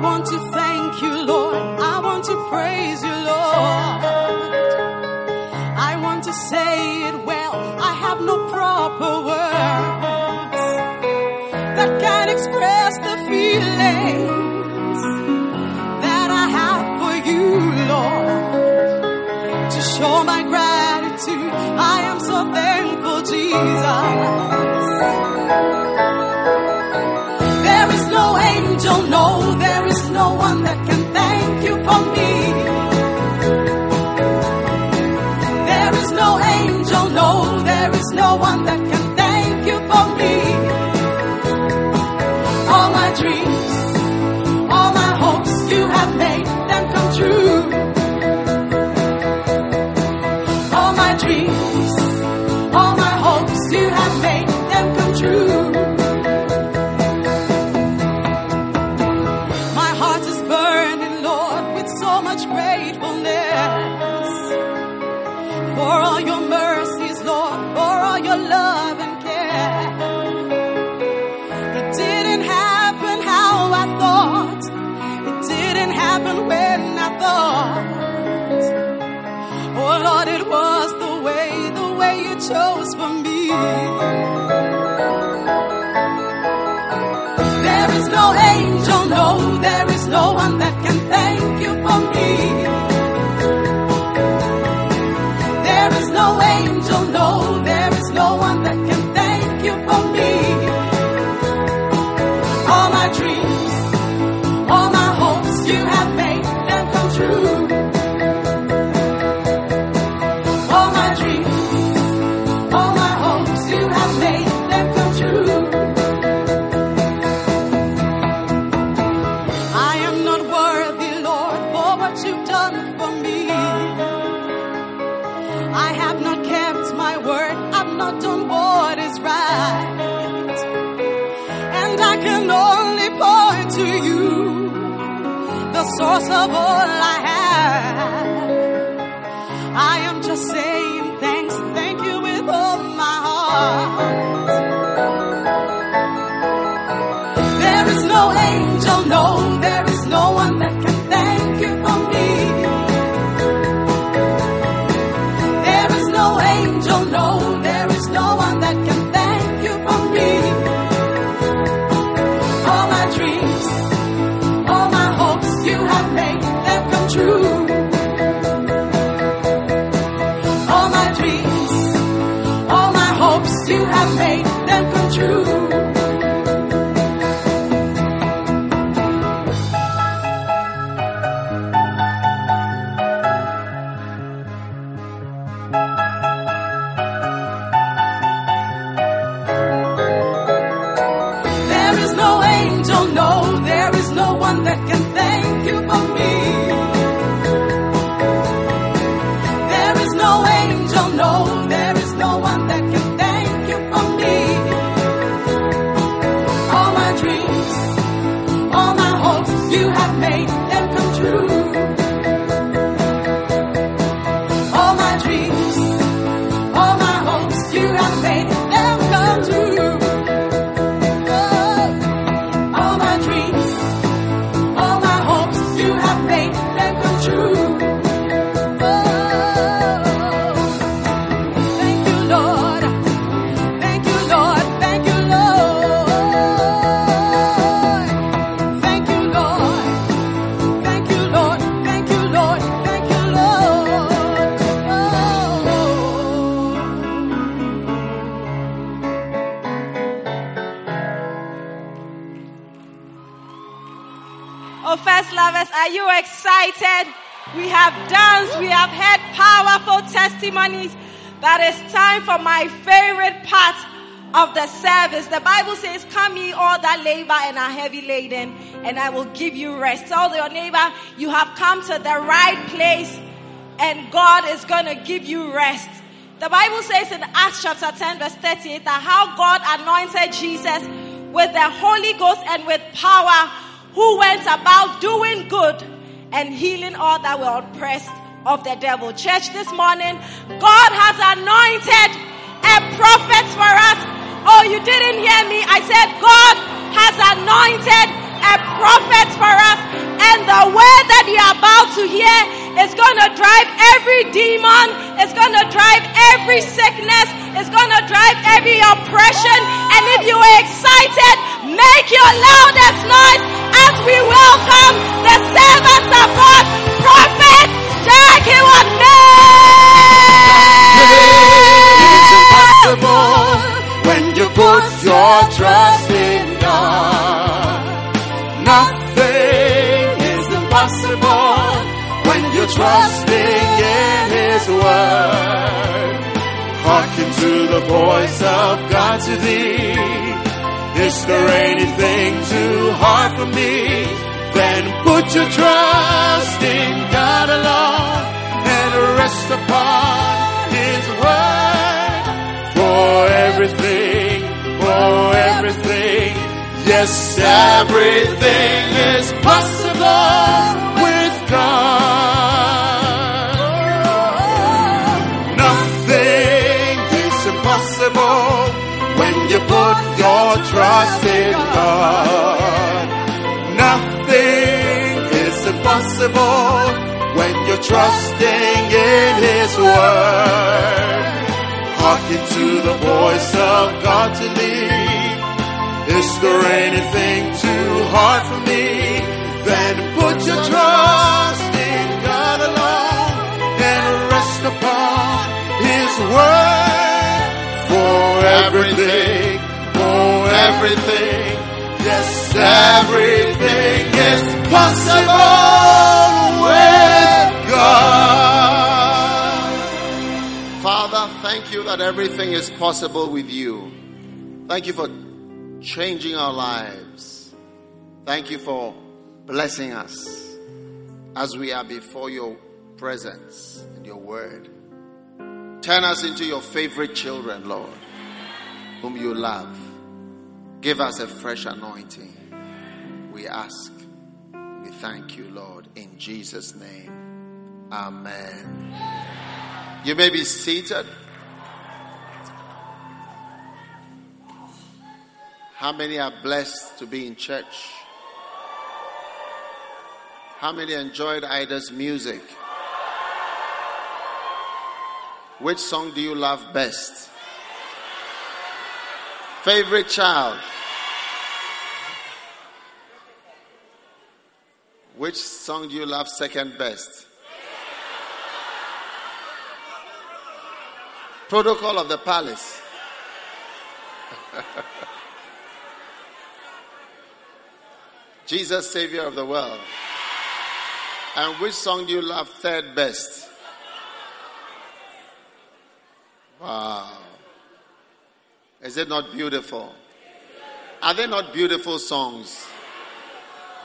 J: want to thank you, Lord. I want to praise you, Lord. I want to say it well. I have no proper words that can express the feelings that I have for you, Lord. To show my gratitude, I am so thankful, Jesus. There is no angel, no no one that can No one
K: we have had powerful testimonies, but it's time for my favorite part of the service. The Bible says, Come ye all that labor and are heavy laden, and I will give you rest. Tell your neighbor, you have come to the right place, and God is going to give you rest. The Bible says in Acts chapter 10, verse 38, that how God anointed Jesus with the Holy Ghost and with power, who went about doing good and healing all that were oppressed of the devil. Church, this morning, God has anointed a prophet for us. Oh, you didn't hear me. I said God has anointed a prophet for us. And the word that you're about to hear is going to drive every demon, it's going to drive every sickness, it's going to drive every oppression. And if you are excited, make your loudest noise as we welcome the servants of God, Prophet Jackie
L: It's impossible when you put your trust in God. Nothing is impossible when you're trusting in His word. Hearken to the voice of God to thee. Is there anything too hard for me? Then put your trust in God alone and rest upon His word for everything, for everything. Yes, everything is possible with God. Nothing is impossible when you put your trust in God. Is impossible when you're trusting in His word. Hearken to the voice of God to lead. Is there anything too hard for me? Then put your trust in God alone and rest upon His word for everything, for everything. Yes, everything is possible with God.
M: Father, thank you that everything is possible with you. Thank you for changing our lives. Thank you for blessing us as we are before your presence and your word. Turn us into your favorite children, Lord, whom you love. Give us a fresh anointing. We ask. We thank you, Lord, in Jesus' name. Amen. You may be seated. How many are blessed to be in church? How many enjoyed Ida's music? Which song do you love best? Favorite child? Which song do you love second best? Protocol of the Palace. *laughs* Jesus, Savior of the world. And which song do you love third best? Wow. Is it not beautiful? Are they not beautiful songs?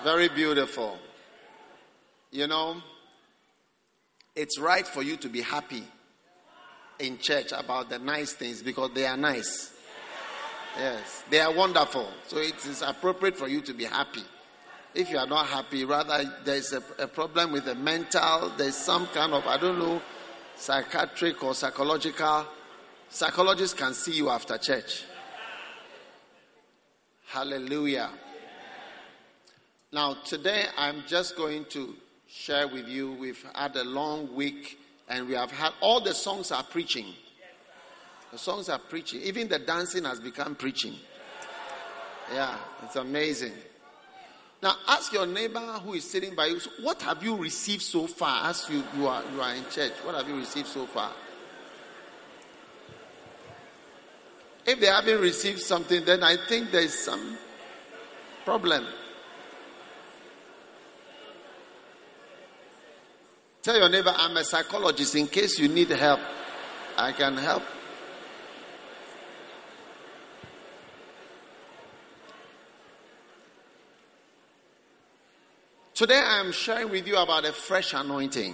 M: Very beautiful. You know, it's right for you to be happy in church about the nice things because they are nice. Yes, they are wonderful. So it is appropriate for you to be happy. If you are not happy, rather there's a, a problem with the mental, there's some kind of, I don't know, psychiatric or psychological. Psychologists can see you after church. Hallelujah. Now, today I'm just going to share with you. We've had a long week and we have had all the songs are preaching. The songs are preaching. Even the dancing has become preaching. Yeah, it's amazing. Now ask your neighbor who is sitting by you, what have you received so far as you, you are you are in church? What have you received so far? If they haven't received something, then I think there is some problem. Tell your neighbor, I'm a psychologist. In case you need help, I can help. Today I am sharing with you about a fresh anointing.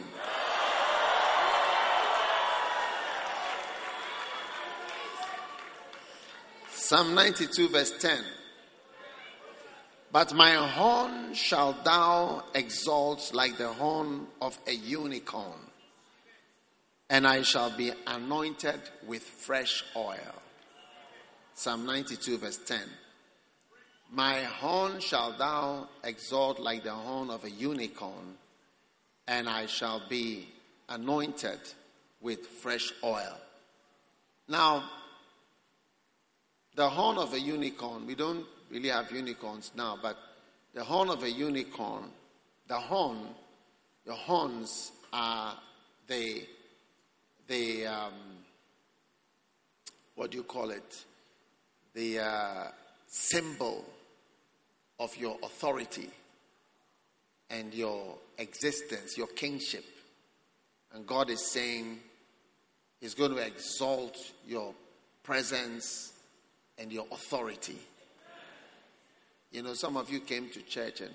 M: Psalm 92, verse 10. But my horn shall thou exalt like the horn of a unicorn, and I shall be anointed with fresh oil. Psalm 92, verse 10. My horn shall thou exalt like the horn of a unicorn, and I shall be anointed with fresh oil. Now, the horn of a unicorn, we don't really have unicorns now, but the horn of a unicorn, the horn, the horns are the, the um, what do you call it? The uh, symbol of your authority and your existence, your kingship. And God is saying He's going to exalt your presence and your authority. You know, some of you came to church and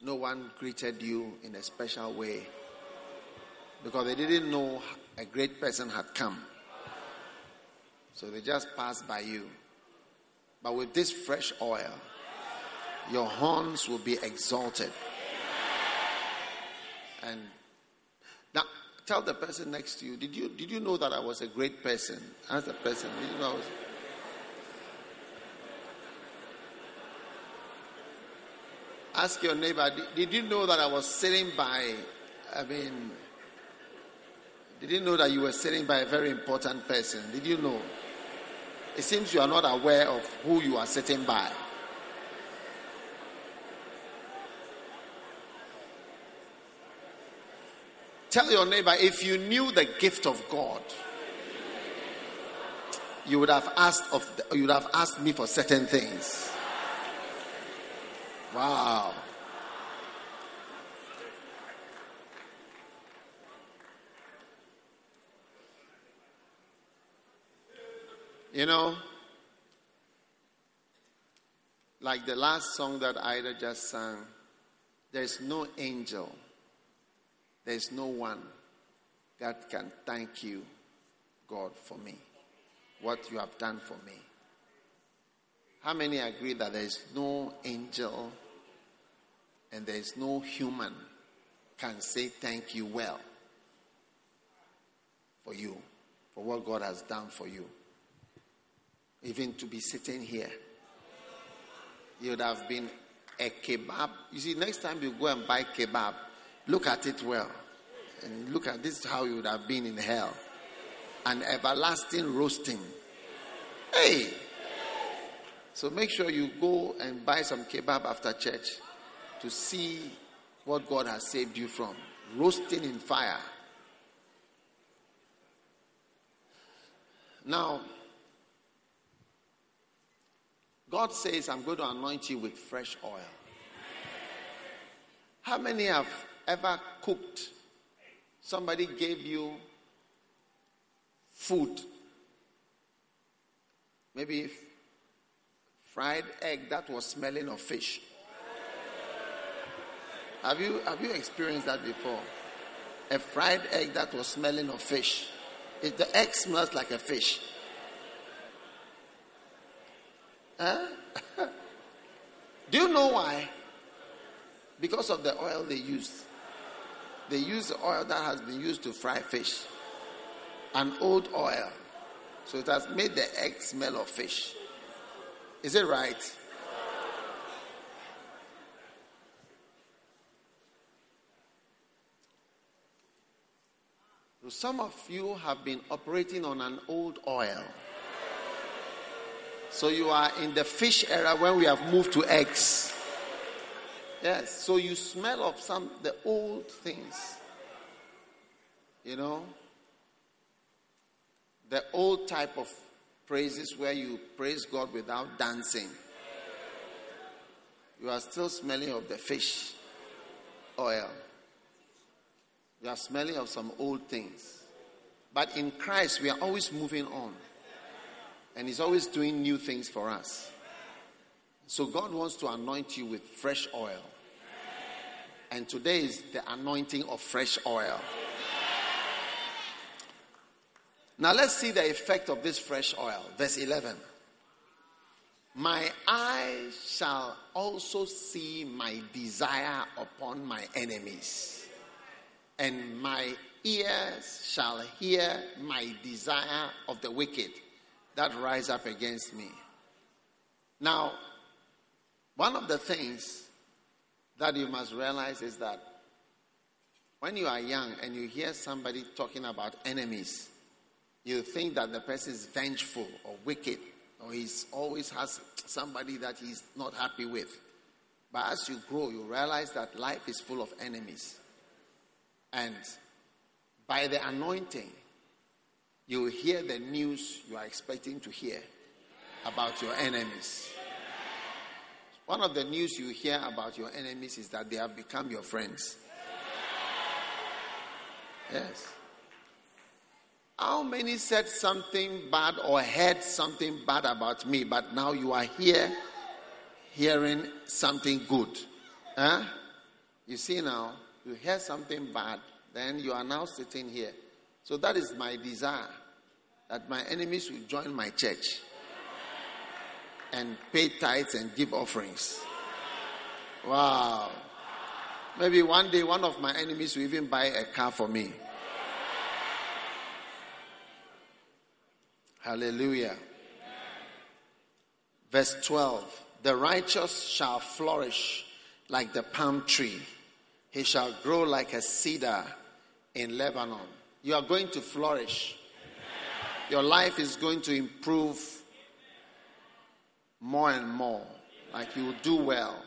M: no one greeted you in a special way because they didn't know a great person had come. So they just passed by you. But with this fresh oil, your horns will be exalted. And now tell the person next to you, did you did you know that I was a great person? Ask the person, did you know I was Ask your neighbor, did you know that I was sitting by, I mean, did you know that you were sitting by a very important person? Did you know? It seems you are not aware of who you are sitting by. Tell your neighbor if you knew the gift of God, you would have asked of the, you would have asked me for certain things. Wow. You know, like the last song that Ida just sang, there's no angel, there's no one that can thank you, God, for me, what you have done for me. How many agree that there is no angel and there is no human can say thank you well for you, for what God has done for you? Even to be sitting here, you would have been a kebab. You see, next time you go and buy kebab, look at it well. And look at this how you would have been in hell. An everlasting roasting. Hey! So make sure you go and buy some kebab after church to see what God has saved you from. Roasting in fire. Now, God says, I'm going to anoint you with fresh oil. How many have ever cooked? Somebody gave you food. Maybe fried egg that was smelling of fish. Have you, have you experienced that before? A fried egg that was smelling of fish. If the egg smells like a fish. Huh? *laughs* Do you know why? Because of the oil they used. They used the oil that has been used to fry fish. An old oil. So it has made the egg smell of fish. Is it right? Some of you have been operating on an old oil. So you are in the fish era when we have moved to eggs. Yes, so you smell of some the old things. You know? The old type of praises where you praise God without dancing. You are still smelling of the fish oil. You are smelling of some old things. But in Christ, we are always moving on. And He's always doing new things for us. So God wants to anoint you with fresh oil. And today is the anointing of fresh oil. Now let's see the effect of this fresh oil. Verse 11. My eyes shall also see my desire upon my enemies, and my ears shall hear my desire of the wicked that rise up against me. Now, one of the things that you must realize is that when you are young and you hear somebody talking about enemies, you think that the person is vengeful or wicked or he's always has somebody that he's not happy with. But as you grow, you realize that life is full of enemies. And by the anointing, you will hear the news you are expecting to hear about your enemies. One of the news you hear about your enemies is that they have become your friends. Yes. How many said something bad or heard something bad about me, but now you are here hearing something good? Huh? You see now, you hear something bad, then you are now sitting here. So that is my desire that my enemies will join my church and pay tithes and give offerings. Wow. Maybe one day one of my enemies will even buy a car for me. Hallelujah. Verse 12 The righteous shall flourish like the palm tree, he shall grow like a cedar in Lebanon. You are going to flourish. Your life is going to improve more and more. Like you will do well.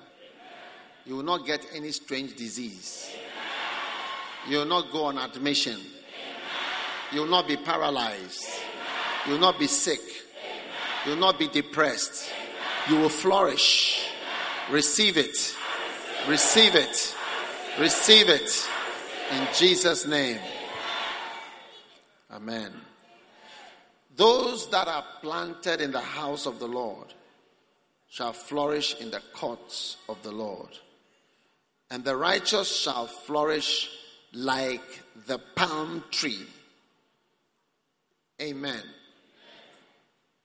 M: You will not get any strange disease. You will not go on admission. You will not be paralyzed. You will not be sick. You will not be depressed. You will flourish. Receive it. Receive it. Receive it. In Jesus' name. Amen. Those that are planted in the house of the Lord shall flourish in the courts of the Lord. And the righteous shall flourish like the palm tree. Amen.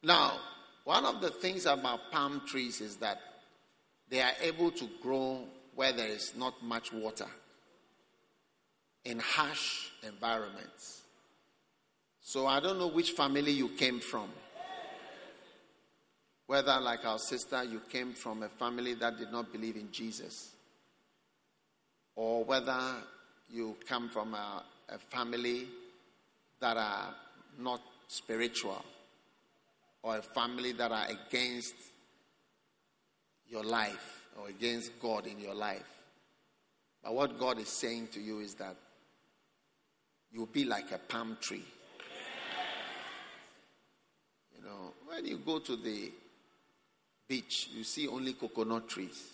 M: Now, one of the things about palm trees is that they are able to grow where there is not much water in harsh environments. So I don't know which family you came from. Whether, like our sister, you came from a family that did not believe in Jesus, or whether you come from a, a family that are not spiritual, or a family that are against your life or against God in your life. But what God is saying to you is that you'll be like a palm tree. You know, when you go to the beach, you see only coconut trees.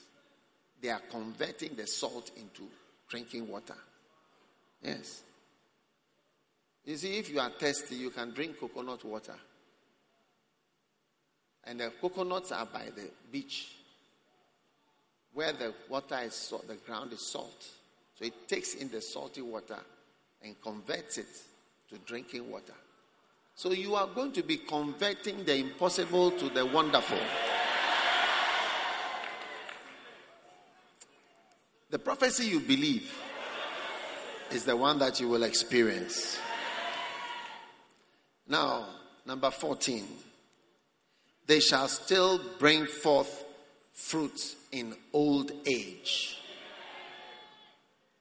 M: They are converting the salt into drinking water. Yes. You see, if you are thirsty, you can drink coconut water. And the coconuts are by the beach where the water is salt, the ground is salt. So it takes in the salty water and converts it to drinking water. So you are going to be converting the impossible to the wonderful. The prophecy you believe is the one that you will experience. Now, number 14. They shall still bring forth fruit in old age.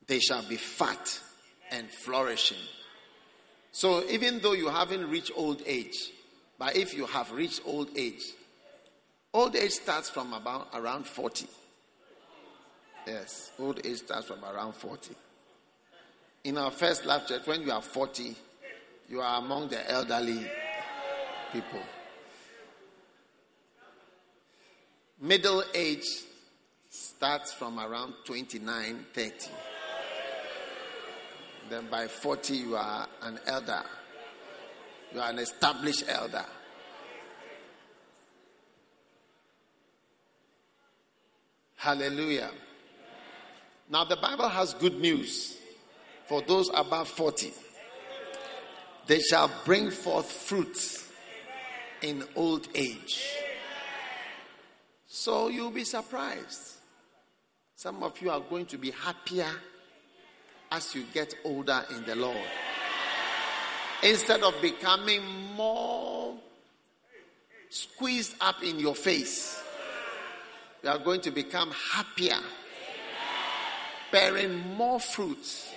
M: They shall be fat and flourishing. So, even though you haven't reached old age, but if you have reached old age, old age starts from about around 40. Yes, old age starts from around 40. In our first life church, when you are 40, you are among the elderly people. Middle age starts from around 29, 30. Then by 40, you are an elder. You are an established elder. Hallelujah. Now, the Bible has good news for those above 40. They shall bring forth fruit in old age. So you'll be surprised. Some of you are going to be happier as you get older in the Lord. Instead of becoming more squeezed up in your face, you are going to become happier, bearing more fruits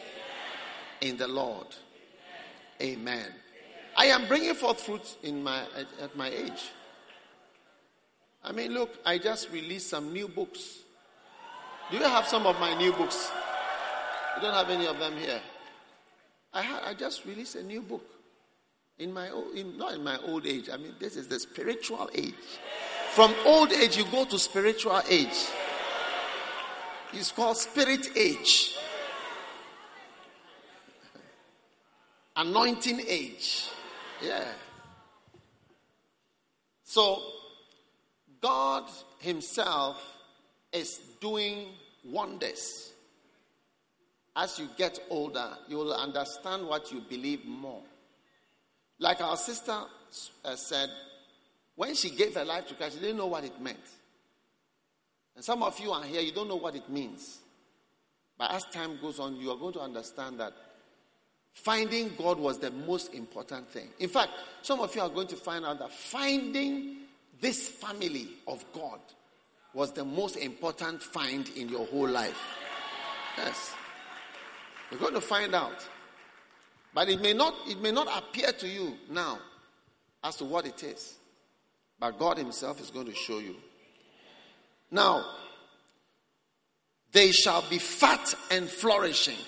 M: in the Lord. Amen. I am bringing forth fruit in my at, at my age. I mean, look, I just released some new books. Do you have some of my new books? You don't have any of them here. I, ha- I just released a new book in my old, in, not in my old age. I mean, this is the spiritual age. From old age, you go to spiritual age. It's called spirit age. Anointing age. Yeah. So, God Himself is doing wonders. As you get older, you will understand what you believe more. Like our sister uh, said, when she gave her life to Christ, she didn't know what it meant. And some of you are here, you don't know what it means. But as time goes on, you are going to understand that finding God was the most important thing. In fact, some of you are going to find out that finding this family of God was the most important find in your whole life. Yes. You're going to find out. But it may not it may not appear to you now as to what it is. But God himself is going to show you. Now, they shall be fat and flourishing.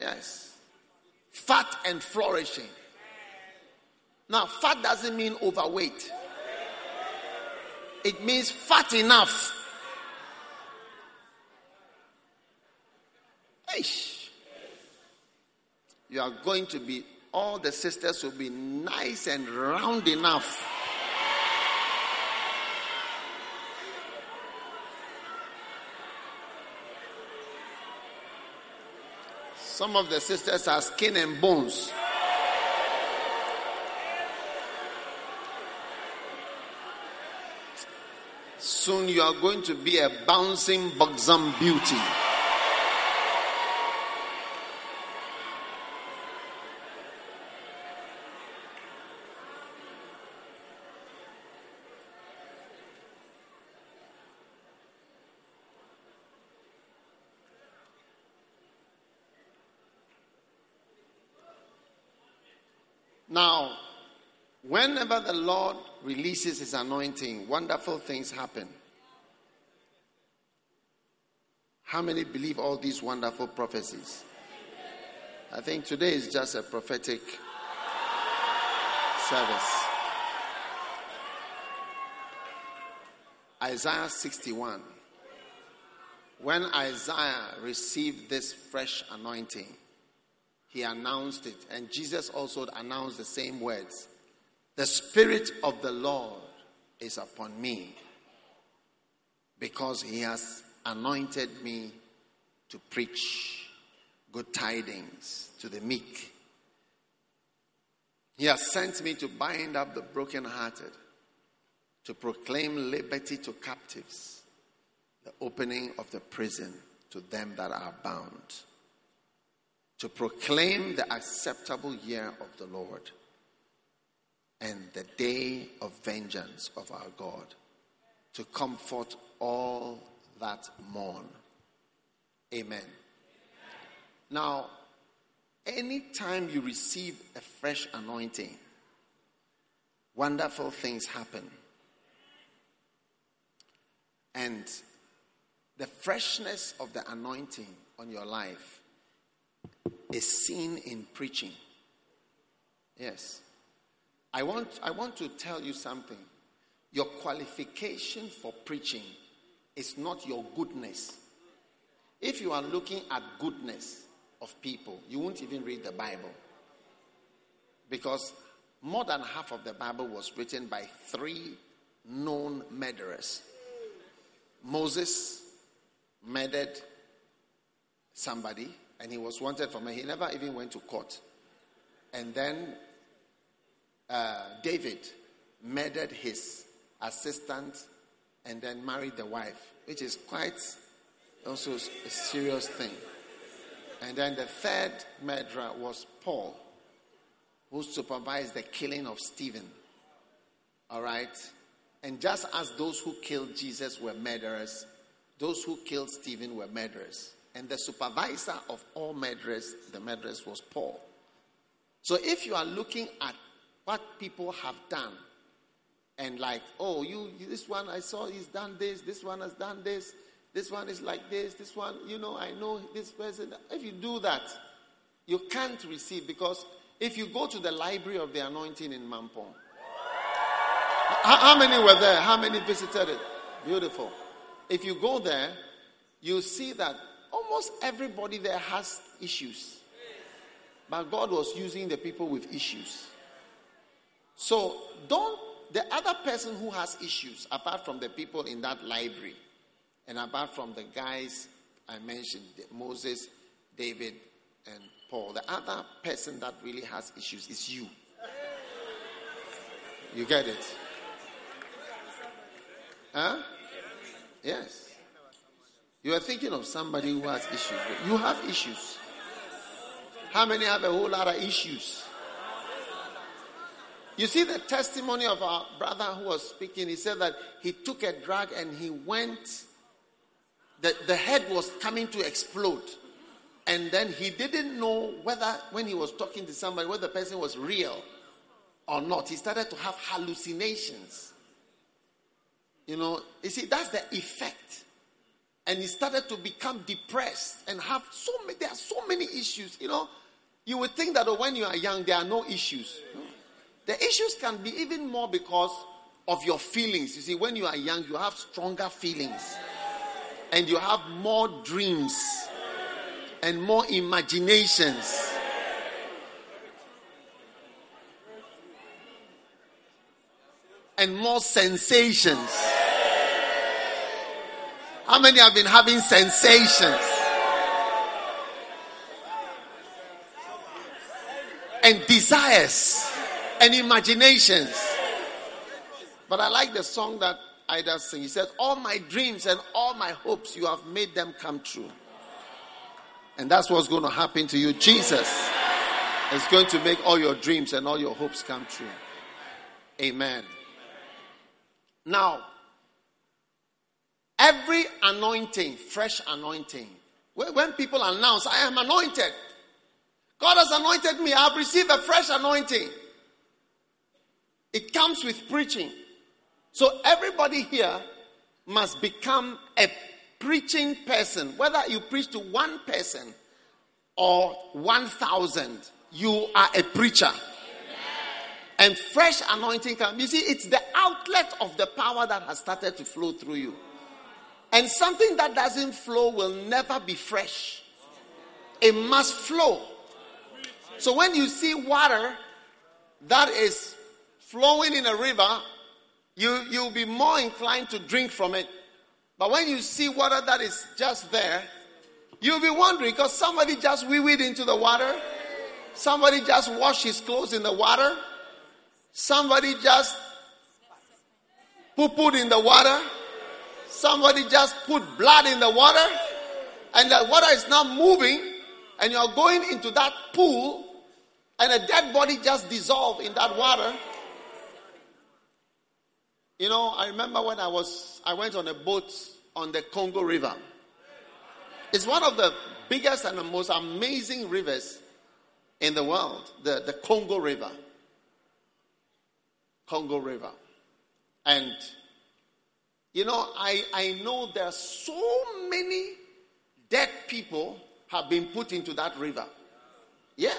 M: Yes. Fat and flourishing. Now, fat doesn't mean overweight. It means fat enough. Eish. You are going to be, all the sisters will be nice and round enough. Some of the sisters are skin and bones. Soon you are going to be a bouncing buxom beauty. Now, whenever the Lord releases his anointing, wonderful things happen. How many believe all these wonderful prophecies? I think today is just a prophetic service. Isaiah 61. When Isaiah received this fresh anointing, he announced it. And Jesus also announced the same words The Spirit of the Lord is upon me because he has anointed me to preach good tidings to the meek. He has sent me to bind up the brokenhearted, to proclaim liberty to captives, the opening of the prison to them that are bound, to proclaim the acceptable year of the Lord and the day of vengeance of our God, to comfort all that mourn. Amen. Now, anytime you receive a fresh anointing, wonderful things happen. And the freshness of the anointing on your life is seen in preaching. Yes. I want, I want to tell you something. Your qualification for preaching is not your goodness. If you are looking at goodness of people, you won't even read the Bible. Because more than half of the Bible was written by three known murderers. Moses murdered somebody and he was wanted for murder. He never even went to court. And then uh, David murdered his assistant and then married the wife, which is quite also a serious thing. And then the third murderer was Paul, who supervised the killing of Stephen. All right? And just as those who killed Jesus were murderers, those who killed Stephen were murderers. And the supervisor of all murderers, the murderers, was Paul. So if you are looking at what people have done, and like, oh, you, this one I saw he's done this, this one has done this, this one is like this, this one, you know, I know this person. If you do that, you can't receive because if you go to the library of the anointing in Mampong, how, how many were there? How many visited it? Beautiful. If you go there, you see that almost everybody there has issues. But God was using the people with issues. So don't, the other person who has issues, apart from the people in that library, and apart from the guys I mentioned, Moses, David, and Paul, the other person that really has issues is you. You get it? Huh? Yes. You are thinking of somebody who has issues. You have issues. How many have a whole lot of issues? You see the testimony of our brother who was speaking. He said that he took a drug and he went, the, the head was coming to explode. And then he didn't know whether, when he was talking to somebody, whether the person was real or not. He started to have hallucinations. You know, you see, that's the effect. And he started to become depressed and have so many, there are so many issues. You know, you would think that when you are young, there are no issues. The issues can be even more because of your feelings. You see, when you are young, you have stronger feelings and you have more dreams and more imaginations. And more sensations. How many have been having sensations? And desires and imaginations. But I like the song that Ida sing. He said, All my dreams and all my hopes, you have made them come true. And that's what's going to happen to you. Jesus is going to make all your dreams and all your hopes come true. Amen. Now, Every anointing, fresh anointing, when people announce, I am anointed, God has anointed me, I've received a fresh anointing. It comes with preaching. So everybody here must become a preaching person. Whether you preach to one person or 1,000, you are a preacher. and fresh anointing comes. You see, it's the outlet of the power that has started to flow through you. And something that doesn't flow will never be fresh. It must flow. So when you see water that is flowing in a river, you, you'll be more inclined to drink from it. But when you see water that is just there, you'll be wondering because somebody just wee weed into the water, somebody just washed his clothes in the water, somebody just poo in the water, somebody just put blood in the water, and the water is now moving, and you're going into that pool, and a dead body just dissolved in that water. You know, I remember when I was, I went on a boat on the Congo River. It's one of the biggest and the most amazing rivers in the world, the, the Congo River. Congo River. And, you know, I, I know there are so many dead people have been put into that river. Yeah.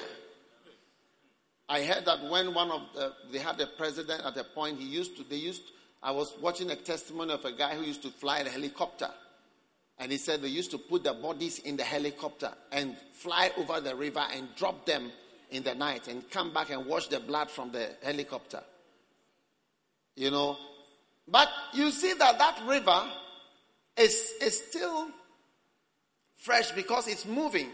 M: I heard that when one of the, they had a president at a point, he used to, they used, I was watching a testimony of a guy who used to fly a helicopter. And he said they used to put the bodies in the helicopter and fly over the river and drop them in the night and come back and wash the blood from the helicopter. You know, but you see that that river is, is still fresh because it's moving,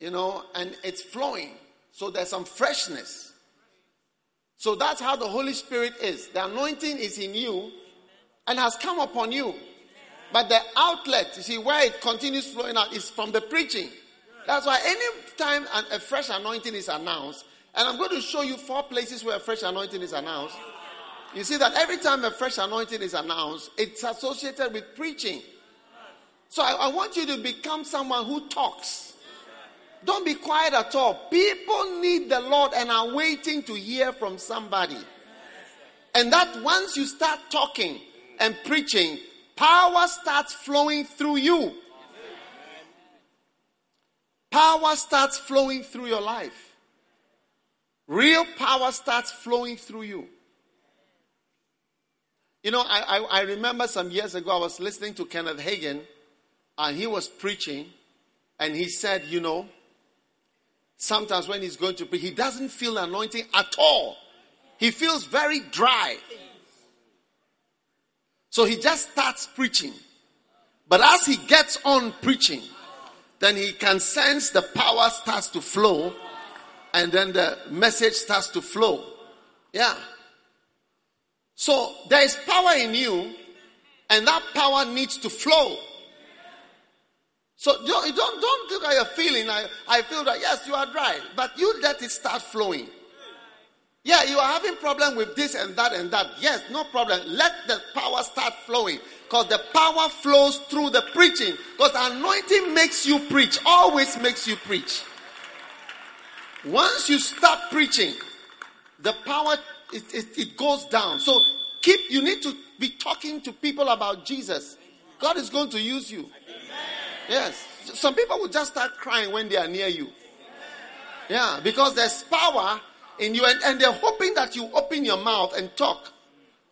M: you know, and it's flowing. So there's some freshness. So that's how the Holy Spirit is. The anointing is in you and has come upon you. But the outlet, you see, where it continues flowing out is from the preaching. That's why anytime a fresh anointing is announced, and I'm going to show you four places where a fresh anointing is announced. You see that every time a fresh anointing is announced, it's associated with preaching. So I, I want you to become someone who talks. Don't be quiet at all. People need the Lord and are waiting to hear from somebody. And that once you start talking and preaching, power starts flowing through you. Power starts flowing through your life. Real power starts flowing through you. You know, I, I, I remember some years ago I was listening to Kenneth Hagin and he was preaching and he said, you know, sometimes when he's going to preach, he doesn't feel anointing at all. He feels very dry. So he just starts preaching. But as he gets on preaching, then he can sense the power starts to flow and then the message starts to flow. Yeah. So there is power in you and that power needs to flow. So don't, don't, don't look at your feeling. I, I feel that, yes, you are dry, but you let it start flowing. Yeah, you are having problem with this and that and that. Yes, no problem. Let the power start flowing. Because the power flows through the preaching. Because anointing makes you preach. Always makes you preach. Once you stop preaching, the power, it, it, it goes down. So keep, you need to be talking to people about Jesus. God is going to use you. Yes. Some people will just start crying when they are near you. Yeah, because there's power in you, and, and they're hoping that you open your mouth and talk.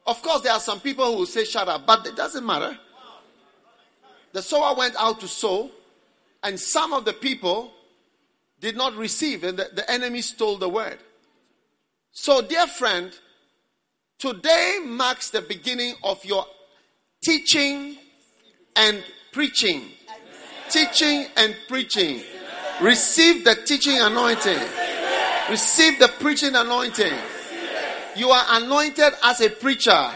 M: Of course, there are some people who say, Shut up, but it doesn't matter. The sower went out to sow, and some of the people did not receive, and the, the enemy stole the word. So, dear friend, today marks the beginning of your teaching and preaching teaching and preaching. Receive the teaching anointing. Receive the preaching anointing. You are anointed as a preacher.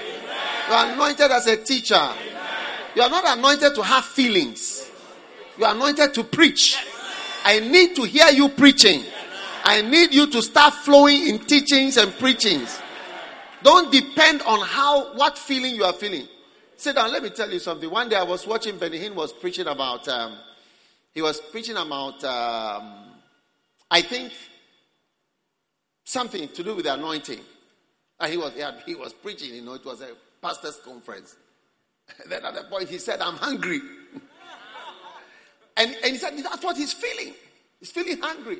M: You are anointed as a teacher. You are not anointed to have feelings. You are anointed to preach. I need to hear you preaching. I need you to start flowing in teachings and preachings. Don't depend on how what feeling you are feeling. Sit down. Let me tell you something. One day I was watching Benny Hinn was preaching about. Um, he was preaching about. Um, I think something to do with the anointing. And he was yeah, he was preaching. You know, it was a pastors' conference. And *laughs* then at the point he said, "I'm hungry," *laughs* and and he said that's what he's feeling. He's feeling hungry.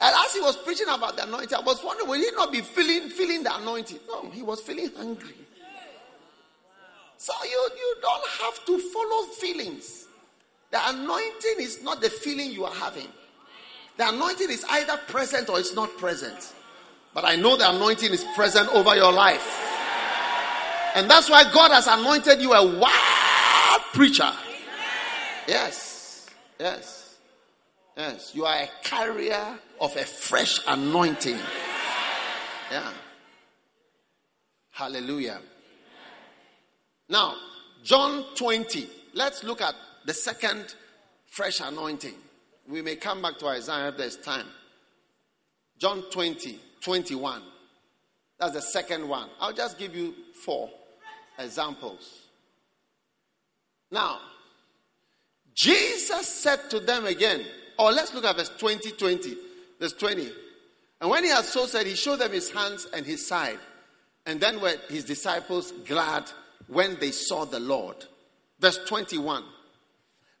M: And as he was preaching about the anointing, I was wondering, will he not be feeling feeling the anointing? No, he was feeling hungry. So you, you don't have to follow feelings. The anointing is not the feeling you are having. The anointing is either present or it's not present. But I know the anointing is present over your life. And that's why God has anointed you a wild preacher. Yes. Yes. Yes. You are a carrier of a fresh anointing. Yeah. Hallelujah. Now, John 20. Let's look at the second fresh anointing. We may come back to Isaiah if there's time. John 20, 21. That's the second one. I'll just give you four examples. Now, Jesus said to them again, or let's look at verse 20, 20. Verse 20. And when he had so said, he showed them his hands and his side. And then were his disciples glad when they saw the Lord. Verse 21.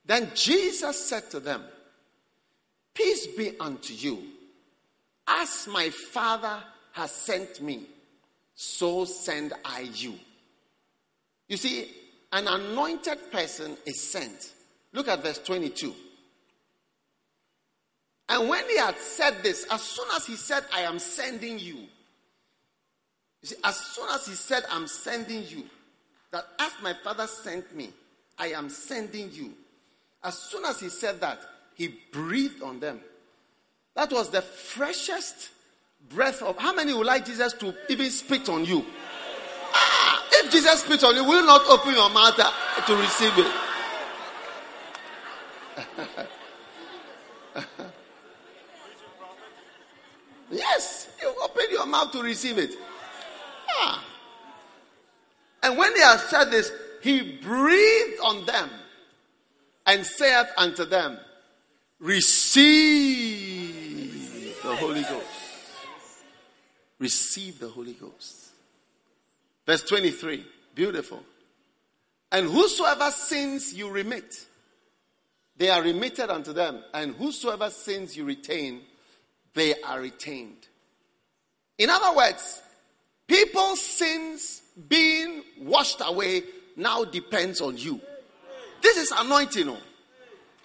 M: Then Jesus said to them, Peace be unto you. As my Father has sent me, so send I you. You see, an anointed person is sent. Look at verse 22. And when he had said this, as soon as he said, I am sending you, you see, as soon as he said, I'm sending you, that as my father sent me, I am sending you. As soon as he said that, he breathed on them. That was the freshest breath of. How many would like Jesus to even spit on you? Ah, if Jesus spit on you, will you not open your mouth to receive it? *laughs* yes, you open your mouth to receive it. And when they had said this, he breathed on them and saith unto them, Receive the Holy Ghost. Receive the Holy Ghost. Verse 23. Beautiful. And whosoever sins you remit, they are remitted unto them. And whosoever sins you retain, they are retained. In other words, people's sins being washed away now depends on you. This is anointing. Oh.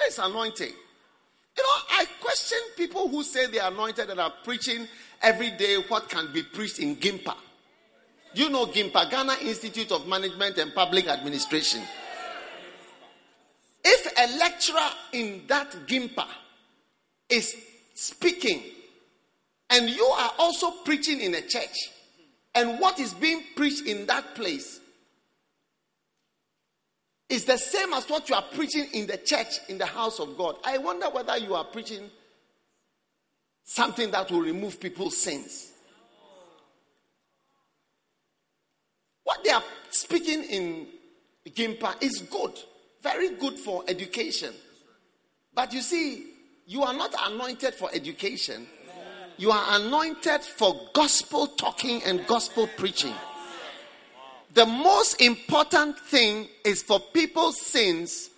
M: It's anointing. You know, I question people who say they are anointed and are preaching every day what can be preached in Gimpa. You know Gimpa, Ghana Institute of Management and Public Administration. If a lecturer in that Gimpa is speaking and you are also preaching in a church, and what is being preached in that place is the same as what you are preaching in the church, in the house of God. I wonder whether you are preaching something that will remove people's sins. What they are speaking in Gimpa is good, very good for education. But you see, you are not anointed for education, you are anointed for gospel talking and gospel preaching. The most important thing is for people's sins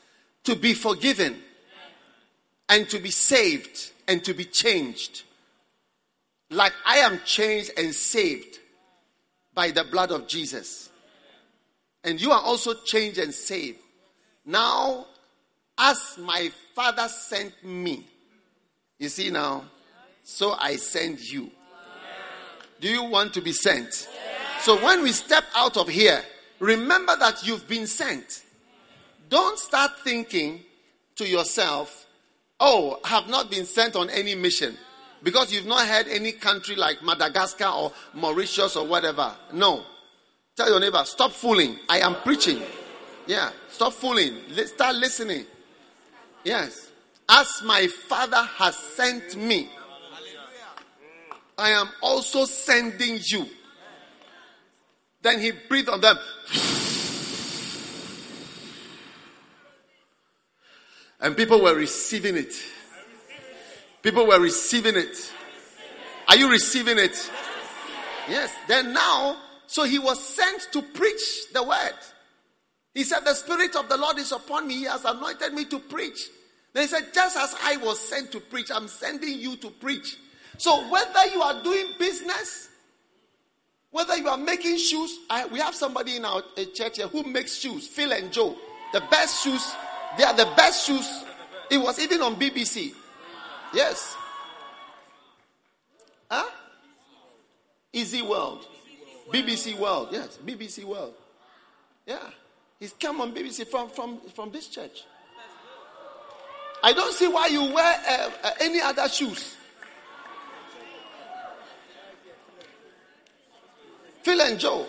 M: to be forgiven and to be saved and to be changed. Like I am changed and saved by the blood of Jesus. And you are also changed and saved. Now, as my Father sent me, you see now, so I send you. Do you want to be sent? So when we step out of here, remember that you've been sent. Don't start thinking to yourself, oh, I have not been sent on any mission because you've not had any country like Madagascar or Mauritius or whatever. No. Tell your neighbor, stop fooling. I am preaching. Yeah, stop fooling. Start listening. Yes. As my Father has sent me, I am also sending you. Then he breathed on them. And people were receiving it. People were receiving it. Are you receiving it? Yes. Then now, so he was sent to preach the word. He said, The Spirit of the Lord is upon me. He has anointed me to preach. Then he said, Just as I was sent to preach, I'm sending you to preach. So whether you are doing business, whether you are making shoes, I, we have somebody in our church here who makes shoes, Phil and Joe. The best shoes, they are the best shoes. It was even on BBC. Yes. Huh? Easy World. BBC World. Yes, BBC World. Yeah. He's come on BBC from, from, from this church. I don't see why you wear uh, uh, any other shoes. Phil and Joe.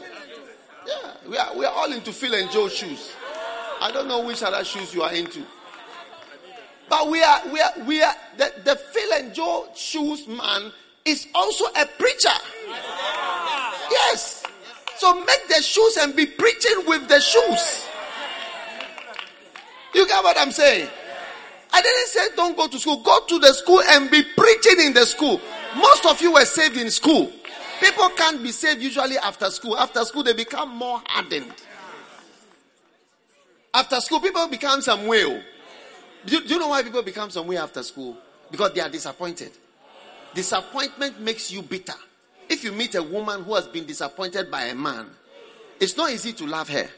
M: Yeah, we are, we are all into Phil and Joe shoes. I don't know which other shoes you are into. But we are, we are, we are, the, the Phil and Joe shoes man is also a preacher. Yes. So make the shoes and be preaching with the shoes. You get what I'm saying? I didn't say don't go to school. Go to the school and be preaching in the school. Most of you were saved in school. People can't be saved usually after school. After school, they become more hardened. After school, people become some whale. Oh. Do, do you know why people become some way after school? Because they are disappointed. Disappointment makes you bitter. If you meet a woman who has been disappointed by a man, it's not easy to love her.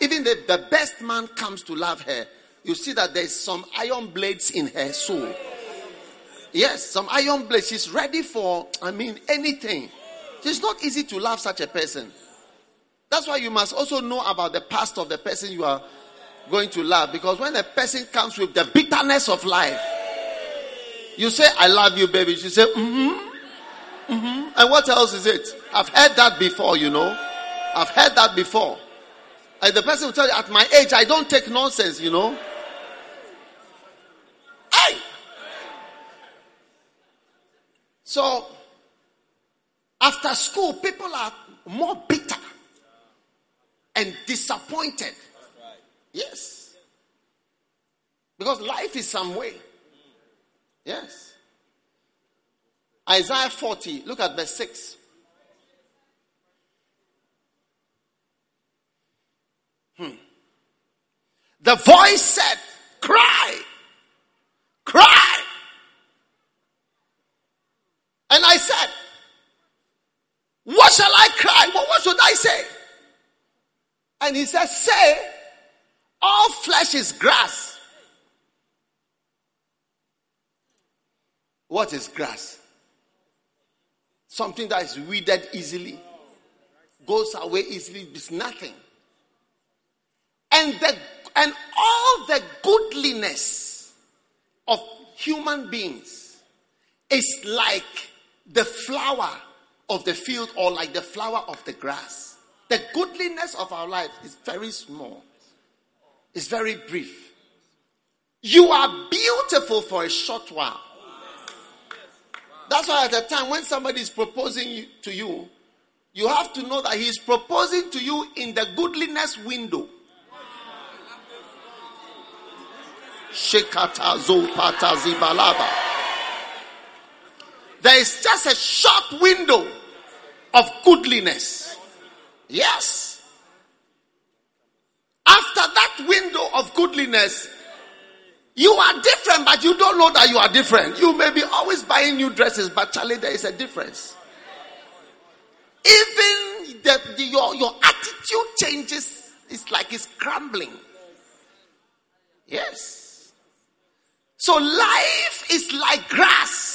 M: Even the, the best man comes to love her, you see that there's some iron blades in her soul. Yes, some iron blades. She's ready for, I mean, anything. It's not easy to love such a person. That's why you must also know about the past of the person you are going to love. Because when a person comes with the bitterness of life, you say, I love you, baby. She say, mm hmm. Mm-hmm. And what else is it? I've heard that before, you know. I've heard that before. And the person will tell you, at my age, I don't take nonsense, you know. Hey! So, after school, people are more bitter and disappointed. Yes. Because life is some way. Yes. Isaiah 40, look at verse 6. Hmm. The voice said, Cry, cry. And I said, What shall I cry? What, what should I say? And he said, Say, all flesh is grass. What is grass? Something that is withered easily, goes away easily, is nothing. And the and all the goodliness of human beings is like the flower of the field or like the flower of the grass. The goodliness of our life is very small. It's very brief. You are beautiful for a short while. That's why at the time when somebody is proposing to you, you have to know that he is proposing to you in the goodliness window. Shekata zopata zibalaba. There is just a short window of goodliness. Yes. After that window of goodliness, you are different, but you don't know that you are different. You may be always buying new dresses, but Charlie, there is a difference. Even the, the, your, your attitude changes, it's like it's crumbling. Yes. So life is like grass.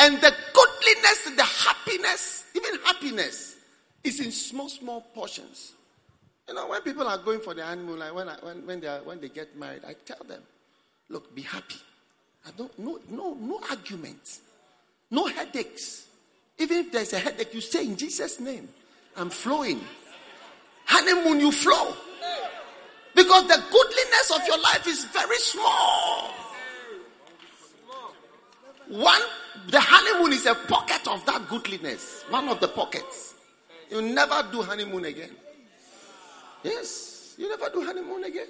M: And the goodliness, the happiness, even happiness, is in small, small portions. You know, when people are going for the honeymoon, like when, I, when, when, they are, when they get married, I tell them, look, be happy. I don't, no, no, no arguments, no headaches. Even if there's a headache, you say in Jesus' name, I'm flowing. Honeymoon, you flow. Because the goodliness of your life is very small. One, the honeymoon is a pocket of that goodliness. One of the pockets. You never do honeymoon again. Yes, you never do honeymoon again.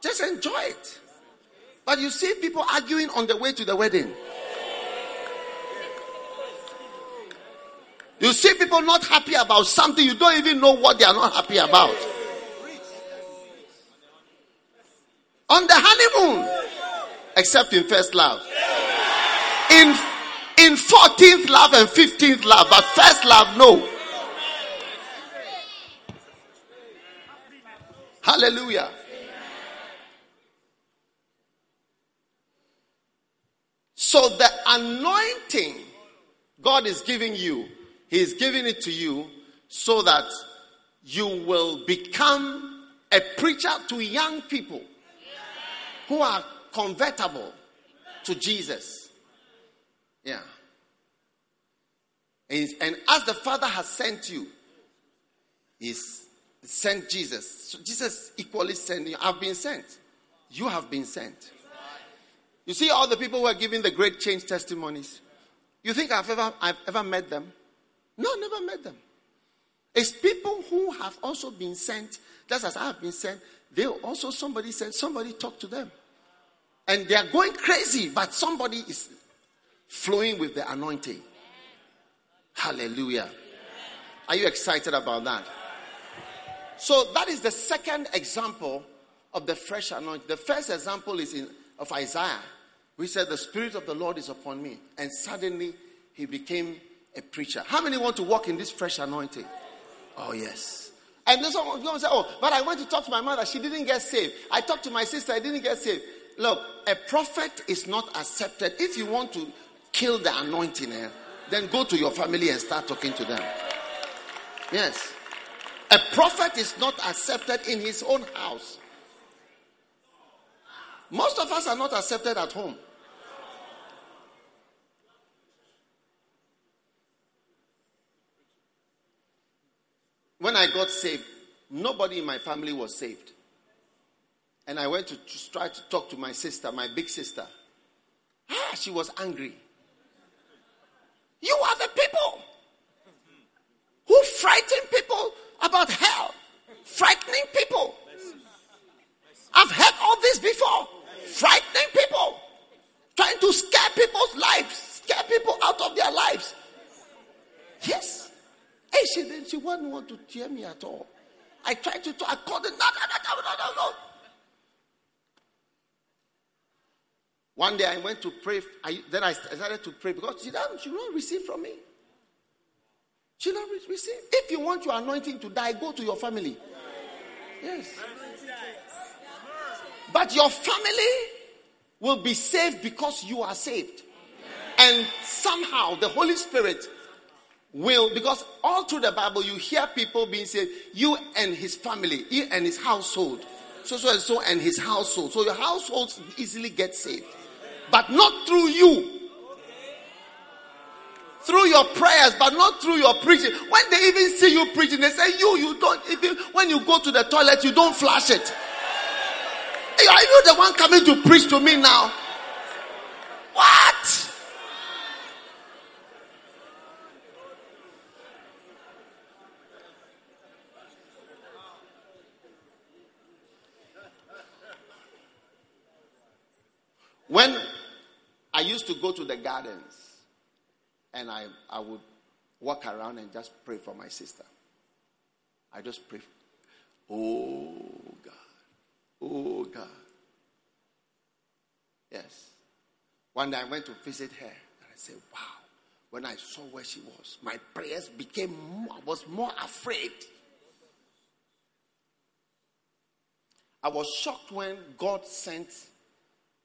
M: Just enjoy it. But you see people arguing on the way to the wedding. You see people not happy about something, you don't even know what they are not happy about. On the honeymoon, except in first love. In in 14th love and 15th love, but first love, no. Hallelujah. So the anointing God is giving you, He is giving it to you so that you will become a preacher to young people who are convertible to Jesus. Yeah. And as the Father has sent you, He's sent Jesus. So Jesus equally sent you. I've been sent. You have been sent. You see all the people who are giving the great change testimonies. You think I've ever I've ever met them? No, never met them. It's people who have also been sent, just as I have been sent. They also somebody sent, somebody talked to them. And they are going crazy, but somebody is flowing with the anointing. Hallelujah. Are you excited about that? So that is the second example of the fresh anointing. The first example is in of Isaiah. We said the spirit of the Lord is upon me, and suddenly he became a preacher. How many want to walk in this fresh anointing? Oh yes. And one going say, "Oh, but I went to talk to my mother. She didn't get saved. I talked to my sister. I didn't get saved." Look, a prophet is not accepted. If you want to kill the anointing, eh, then go to your family and start talking to them. Yes. A prophet is not accepted in his own house. Most of us are not accepted at home. When I got saved, nobody in my family was saved. And I went to, try to talk to my sister, my big sister. Ah, she was angry. You are the people who frighten people about hell, frightening people. I've heard all this before. Frightening people, trying to scare people's lives, scare people out of their lives. Yes. Hey, she didn't. She wouldn't want to hear me at all. I tried to. talk. I called her. No, no, no, no, no, no. One day I went to pray. I, then I started to pray because she didn't, she didn't receive from me. She didn't receive. If you want your anointing to die, go to your family. Yes. But your family will be saved because you are saved. And somehow the Holy Spirit will, because all through the Bible you hear people being saved, you and his family, you and his household, so so and so and his household. So your household easily get saved but not through you. Through your prayers, but not through your preaching. When they even see you preaching, they say, You, you don't even, when you go to the toilet, you don't flush it. Are you the one coming to preach to me now? What? When I used to go to the gardens and I, I would walk around and just pray for my sister. I just pray. Oh God. Oh God. Yes. One day I went to visit her and I said, Wow. When I saw where she was, my prayers became more, I was more afraid. I was shocked when God sent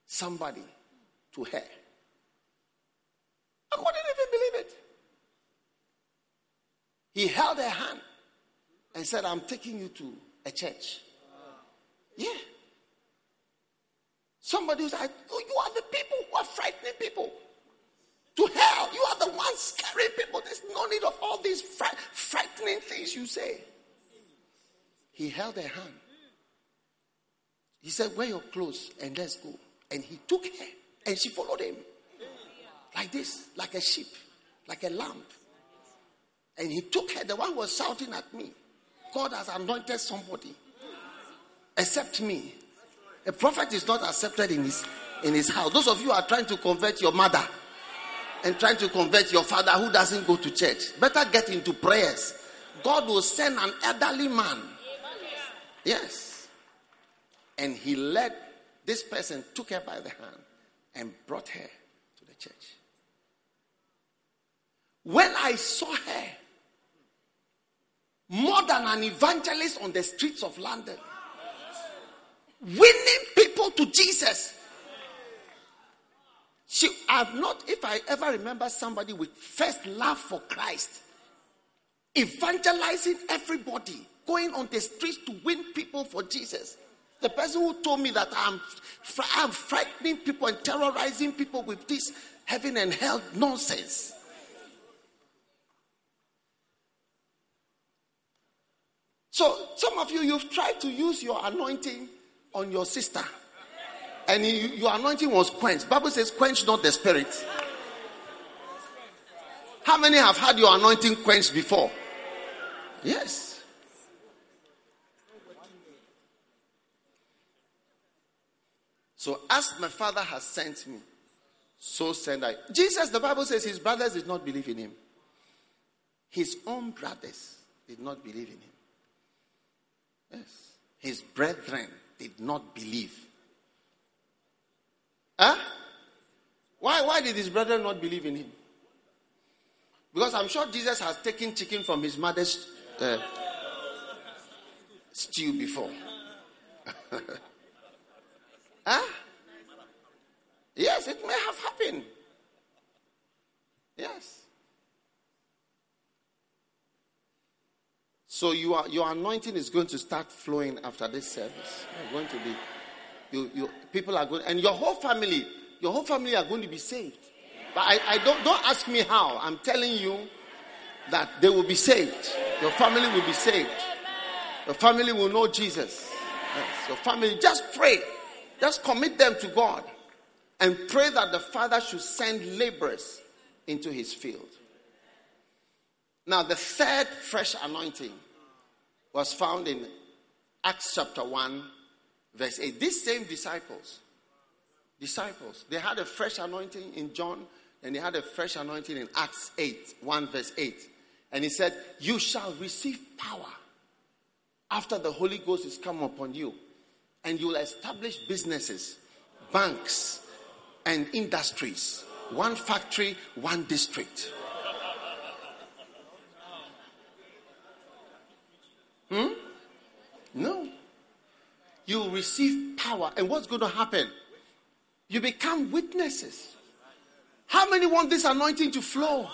M: somebody to her. I couldn't even believe it. He held her hand and said, I'm taking you to a church. Yeah. Somebody was like, oh, You are the people who are frightening people to hell. You are the ones scaring people. There's no need of all these fr- frightening things you say. He held her hand. He said, Wear your clothes and let's go. And he took her and she followed him. Like this, like a sheep, like a lamb. And he took her, the one was shouting at me. God has anointed somebody except me. A prophet is not accepted in his in his house. Those of you are trying to convert your mother and trying to convert your father who doesn't go to church. Better get into prayers. God will send an elderly man. Yes. And he led this person, took her by the hand and brought her to the church. When I saw her, more than an evangelist on the streets of London, winning people to Jesus. She, I've not, if I ever remember somebody with first love for Christ, evangelizing everybody, going on the streets to win people for Jesus. The person who told me that I'm, I'm frightening people and terrorizing people with this heaven and hell nonsense. So, some of you, you've tried to use your anointing on your sister. And you, your anointing was quenched. Bible says, quench not the spirit. How many have had your anointing quenched before? Yes. So as my father has sent me, so send I. Jesus, the Bible says his brothers did not believe in him. His own brothers did not believe in him. Yes. His brethren did not believe. Huh? Why, why did his brethren not believe in him? Because I'm sure Jesus has taken chicken from his mother's uh, stew before. *laughs* huh? Yes, it may have happened. Yes. So you are, your anointing is going to start flowing after this service. You're going to be, you, you, people are going, and your whole family, your whole family are going to be saved. But I, I don't, don't ask me how. I'm telling you that they will be saved. Your family will be saved. Your family will know Jesus. Yes, your family, just pray. Just commit them to God. And pray that the Father should send laborers into his field. Now, the third fresh anointing was found in Acts chapter 1, verse 8. These same disciples, disciples, they had a fresh anointing in John, and they had a fresh anointing in Acts 8, 1 verse 8. And he said, You shall receive power after the Holy Ghost is come upon you, and you will establish businesses, banks, and industries. One factory, one district. Hmm? No. You receive power. And what's going to happen? You become witnesses. How many want this anointing to flow?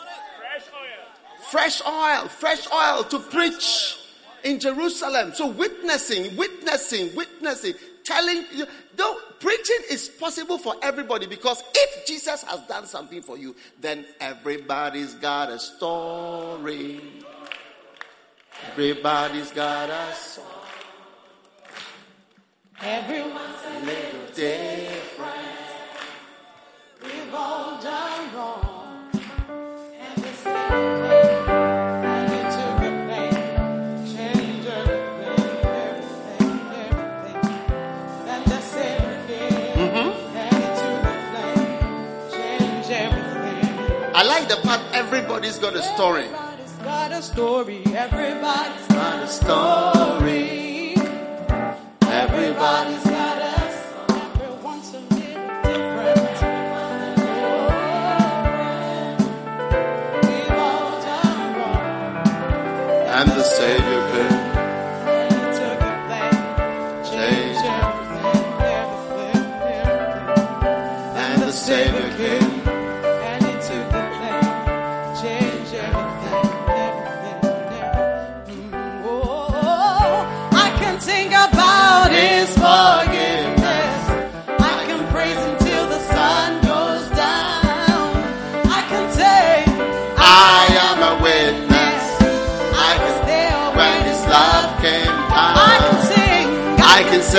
M: Fresh oil. Fresh oil to preach in Jerusalem. So witnessing, witnessing, witnessing, telling you. Though preaching is possible for everybody because if Jesus has done something for you, then everybody's got a story. Everybody's got a song.
J: Everyone's a
M: little different.
J: We've all done wrong. And everything.
M: I like the part everybody's got a story.
J: Story. Everybody's got a story. Everybody's got a song. Everyone's a little different.
M: And the Savior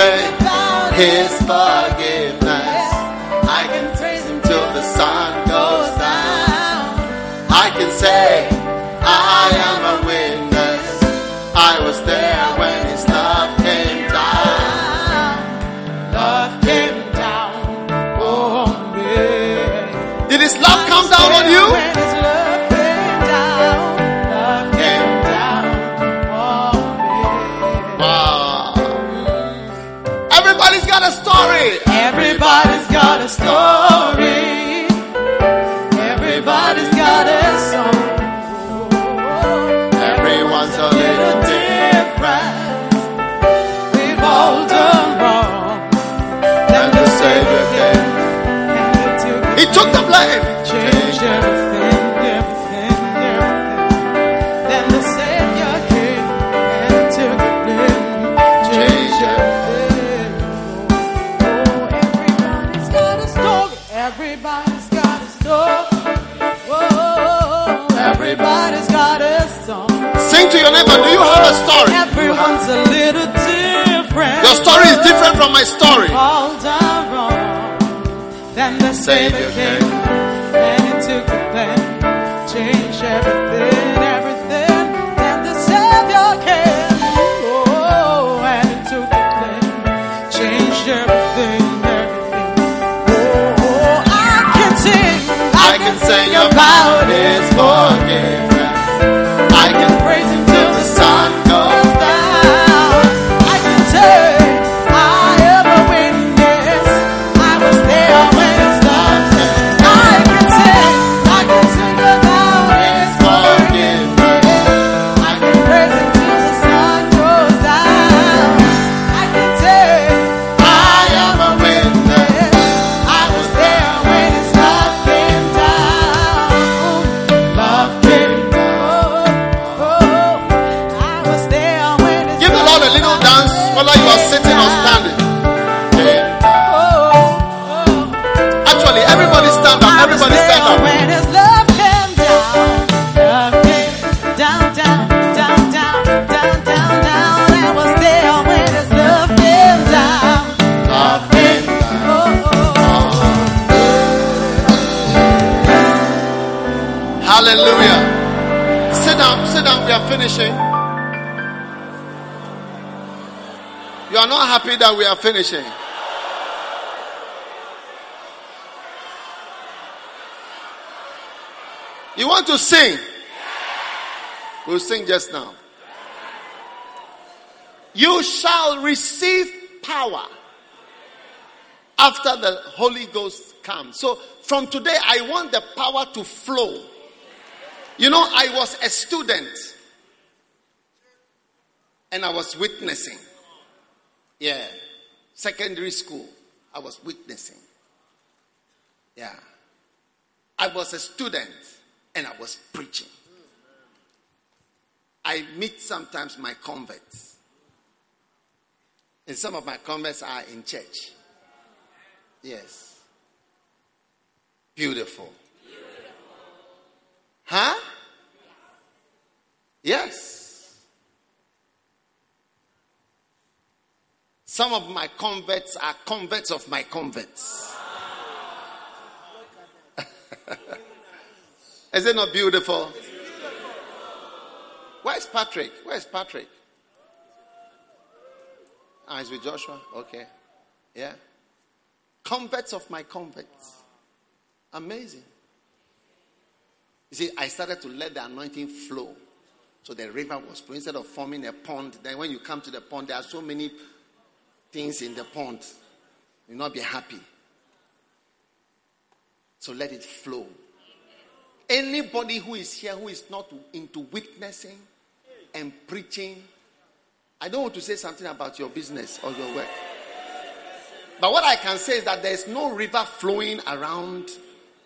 J: say
M: His forgiveness. I can
J: praise Him
M: till the sun goes down. I can say I am a witness. I was there
J: different
M: from my story.
J: All done wrong. Then the Savior came and he took the plan, changed everything, everything. Then the Savior came, oh, and he took the plan, changed everything, everything. Oh, oh, I can sing,
M: I can sing about His Hallelujah. Sit down, sit down. We are finishing. You are not happy that we are finishing. You want to sing? We'll sing just now. You shall receive power after the Holy Ghost comes. So from today, I want the power to flow. You know, I was a student and I was witnessing. Yeah. Secondary school, I was witnessing. Yeah. I was a student and I was preaching. I meet sometimes my converts. And some of my converts are in church. Yes. Beautiful. Huh? Yes. Some of my converts are converts of my converts. *laughs* Is it not beautiful? Where's Patrick? Where's Patrick? Ah, he's with Joshua? Okay. Yeah. Converts of my converts. Amazing. You see, I started to let the anointing flow. So the river was flowing instead of forming a pond. Then when you come to the pond, there are so many things in the pond. You'll not be happy. So let it flow. Anybody who is here who is not into witnessing and preaching, I don't want to say something about your business or your work. But what I can say is that there's no river flowing around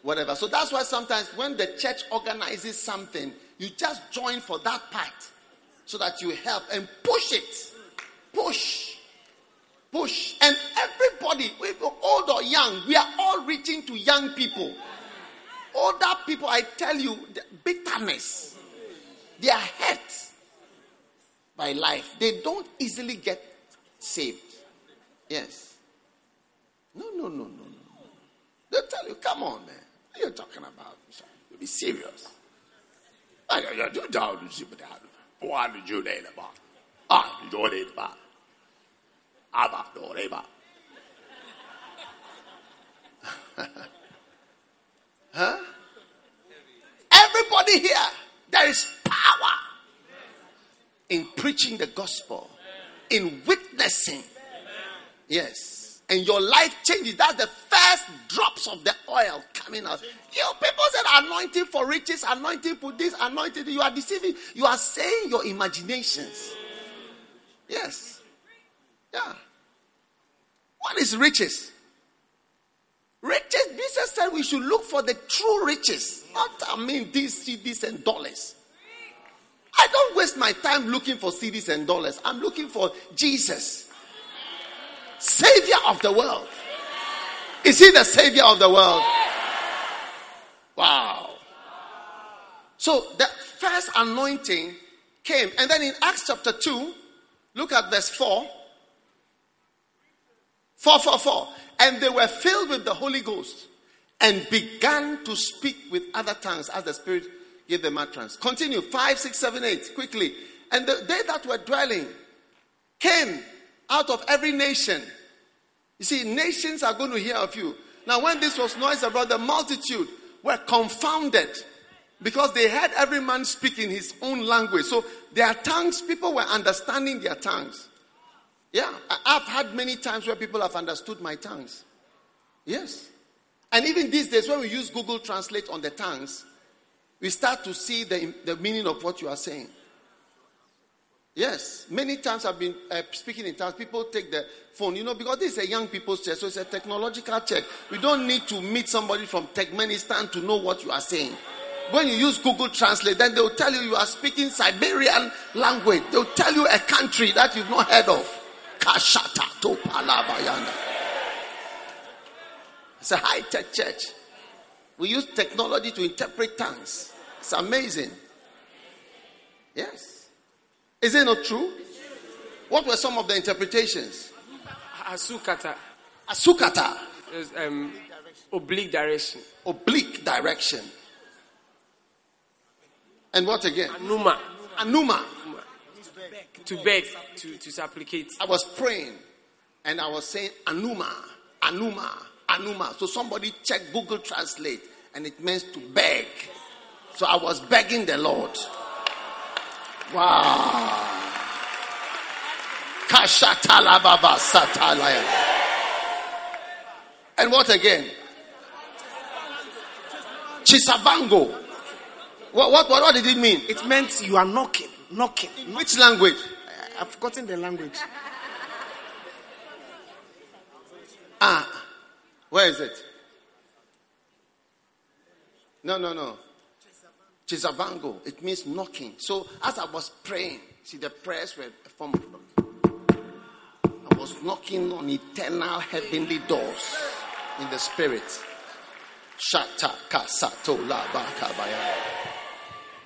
M: whatever. So that's why sometimes when the church organizes something, you just join for that part so that you help and push it. Push. Push. And everybody, old or young, we are all reaching to young people. Older people, I tell you, bitterness. They are hurt by life. They don't easily get saved. Yes. No, no, no, no, no. They'll tell you, come on, man. Are you talking about? You be serious. What did you name about? Ah, you name about. Abba, no, *laughs* Huh? Everybody here, there is power in preaching the gospel, in witnessing. Yes. And your life changes. That's the first drops of the oil coming out. You people said anointing for riches, anointing for this, anointing. You are deceiving. You are saying your imaginations. Yes. Yeah. What is riches? Riches, Jesus said we should look for the true riches. Not, I mean, these CDs and dollars. I don't waste my time looking for CDs and dollars. I'm looking for Jesus, Savior of the world. Is He the Savior of the world? Wow. So, the first anointing came. And then in Acts chapter 2, look at verse 4. 4 4 4. And they were filled with the Holy Ghost and began to speak with other tongues as the Spirit gave them utterance. Continue. 5, 6, 7, 8. Quickly. And the, they that were dwelling came out of every nation. You see, nations are going to hear of you. Now, when this was noised abroad, the multitude were confounded because they heard every man speak in his own language. So their tongues, people were understanding their tongues. Yeah, I've had many times where people have understood my tongues. Yes. And even these days, when we use Google Translate on the tongues, we start to see the, the meaning of what you are saying. Yes, many times I've been uh, speaking in tongues. People take the phone, you know, because this is a young people's church, so it's a technological check. We don't need to meet somebody from Turkmenistan to know what you are saying. When you use Google Translate, then they'll tell you you are speaking Siberian language. They'll tell you a country that you've not heard of. Kashata to Palabayana. It's a high tech church. We use technology to interpret tongues. It's amazing. Yes. Is it not true? What were some of the interpretations?
N: Asukata.
M: Asukata.
N: Um, oblique direction.
M: Oblique direction. And what again?
N: Anuma.
M: Anuma.
N: To beg, to, to supplicate.
M: I was praying and I was saying Anuma, Anuma, Anuma. So somebody check Google Translate and it means to beg. So I was begging the Lord. Wow. Kashatalababa satalaya. And what again? Chisabango. What, what, what, what did it mean?
D: It meant you are knocking, knocking.
M: In which language?
D: I've forgotten the language.
M: Ah, where is it? No, no, no. Chisabango. It means knocking. So as I was praying, see the prayers were a form of knocking. I was knocking on eternal heavenly doors in the spirit.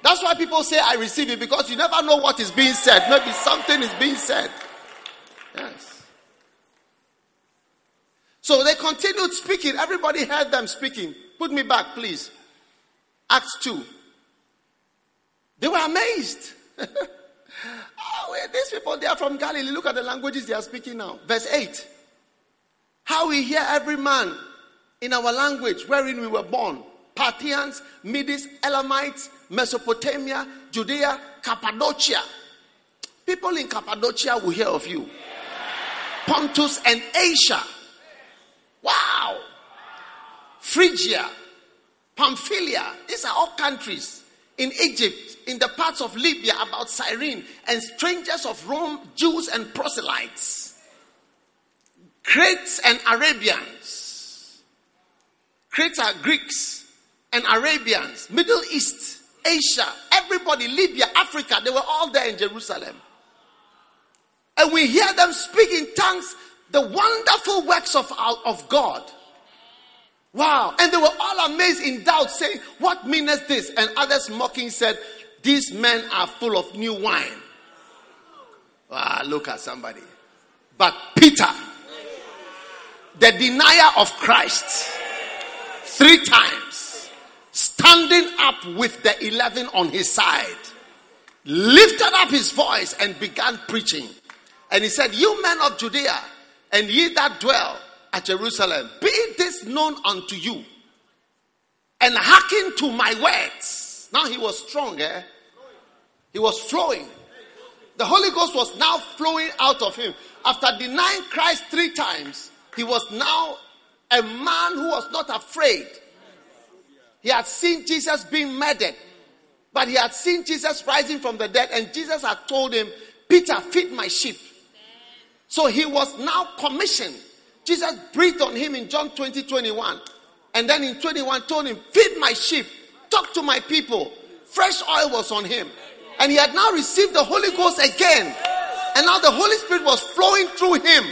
M: That's why people say I receive it because you never know what is being said. Maybe something is being said. Yes. So they continued speaking. Everybody heard them speaking. Put me back, please. Acts 2. They were amazed. *laughs* oh, these people, they are from Galilee. Look at the languages they are speaking now. Verse 8. How we hear every man in our language wherein we were born Parthians, Medes, Elamites, Mesopotamia, Judea, Cappadocia. People in Cappadocia will hear of you. Pontus and Asia. Wow. Phrygia, Pamphylia. These are all countries in Egypt, in the parts of Libya about Cyrene, and strangers of Rome, Jews and proselytes, Cretes and Arabians. Cretes are Greeks and Arabians, Middle East, Asia, everybody, Libya, Africa, they were all there in Jerusalem. And we hear them speak in tongues the wonderful works of, of God. Wow. And they were all amazed in doubt, saying, What meaneth this? And others mocking said, These men are full of new wine. Wow, look at somebody. But Peter, the denier of Christ, three times, standing up with the eleven on his side, lifted up his voice and began preaching. And he said, You men of Judea, and ye that dwell at Jerusalem, be this known unto you, and hearken to my words. Now he was strong, eh? He was flowing. The Holy Ghost was now flowing out of him. After denying Christ three times, he was now a man who was not afraid. He had seen Jesus being murdered, but he had seen Jesus rising from the dead, and Jesus had told him, Peter, feed my sheep. So he was now commissioned Jesus breathed on him in John 20, 21. And then in 21 told him, feed my sheep, talk to my people. Fresh oil was on him. And he had now received the Holy Ghost again. And now the Holy Spirit was flowing through him.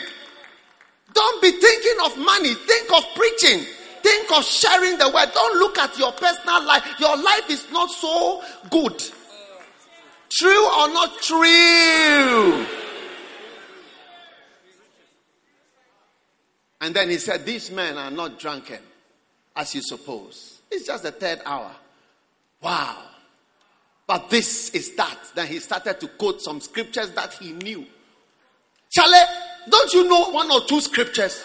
M: Don't be thinking of money. Think of preaching. Think of sharing the word. Don't look at your personal life. Your life is not so good. True or not true? And then he said, These men are not drunken as you suppose. It's just the third hour. Wow. But this is that. Then he started to quote some scriptures that he knew. Charlie, don't you know one or two scriptures?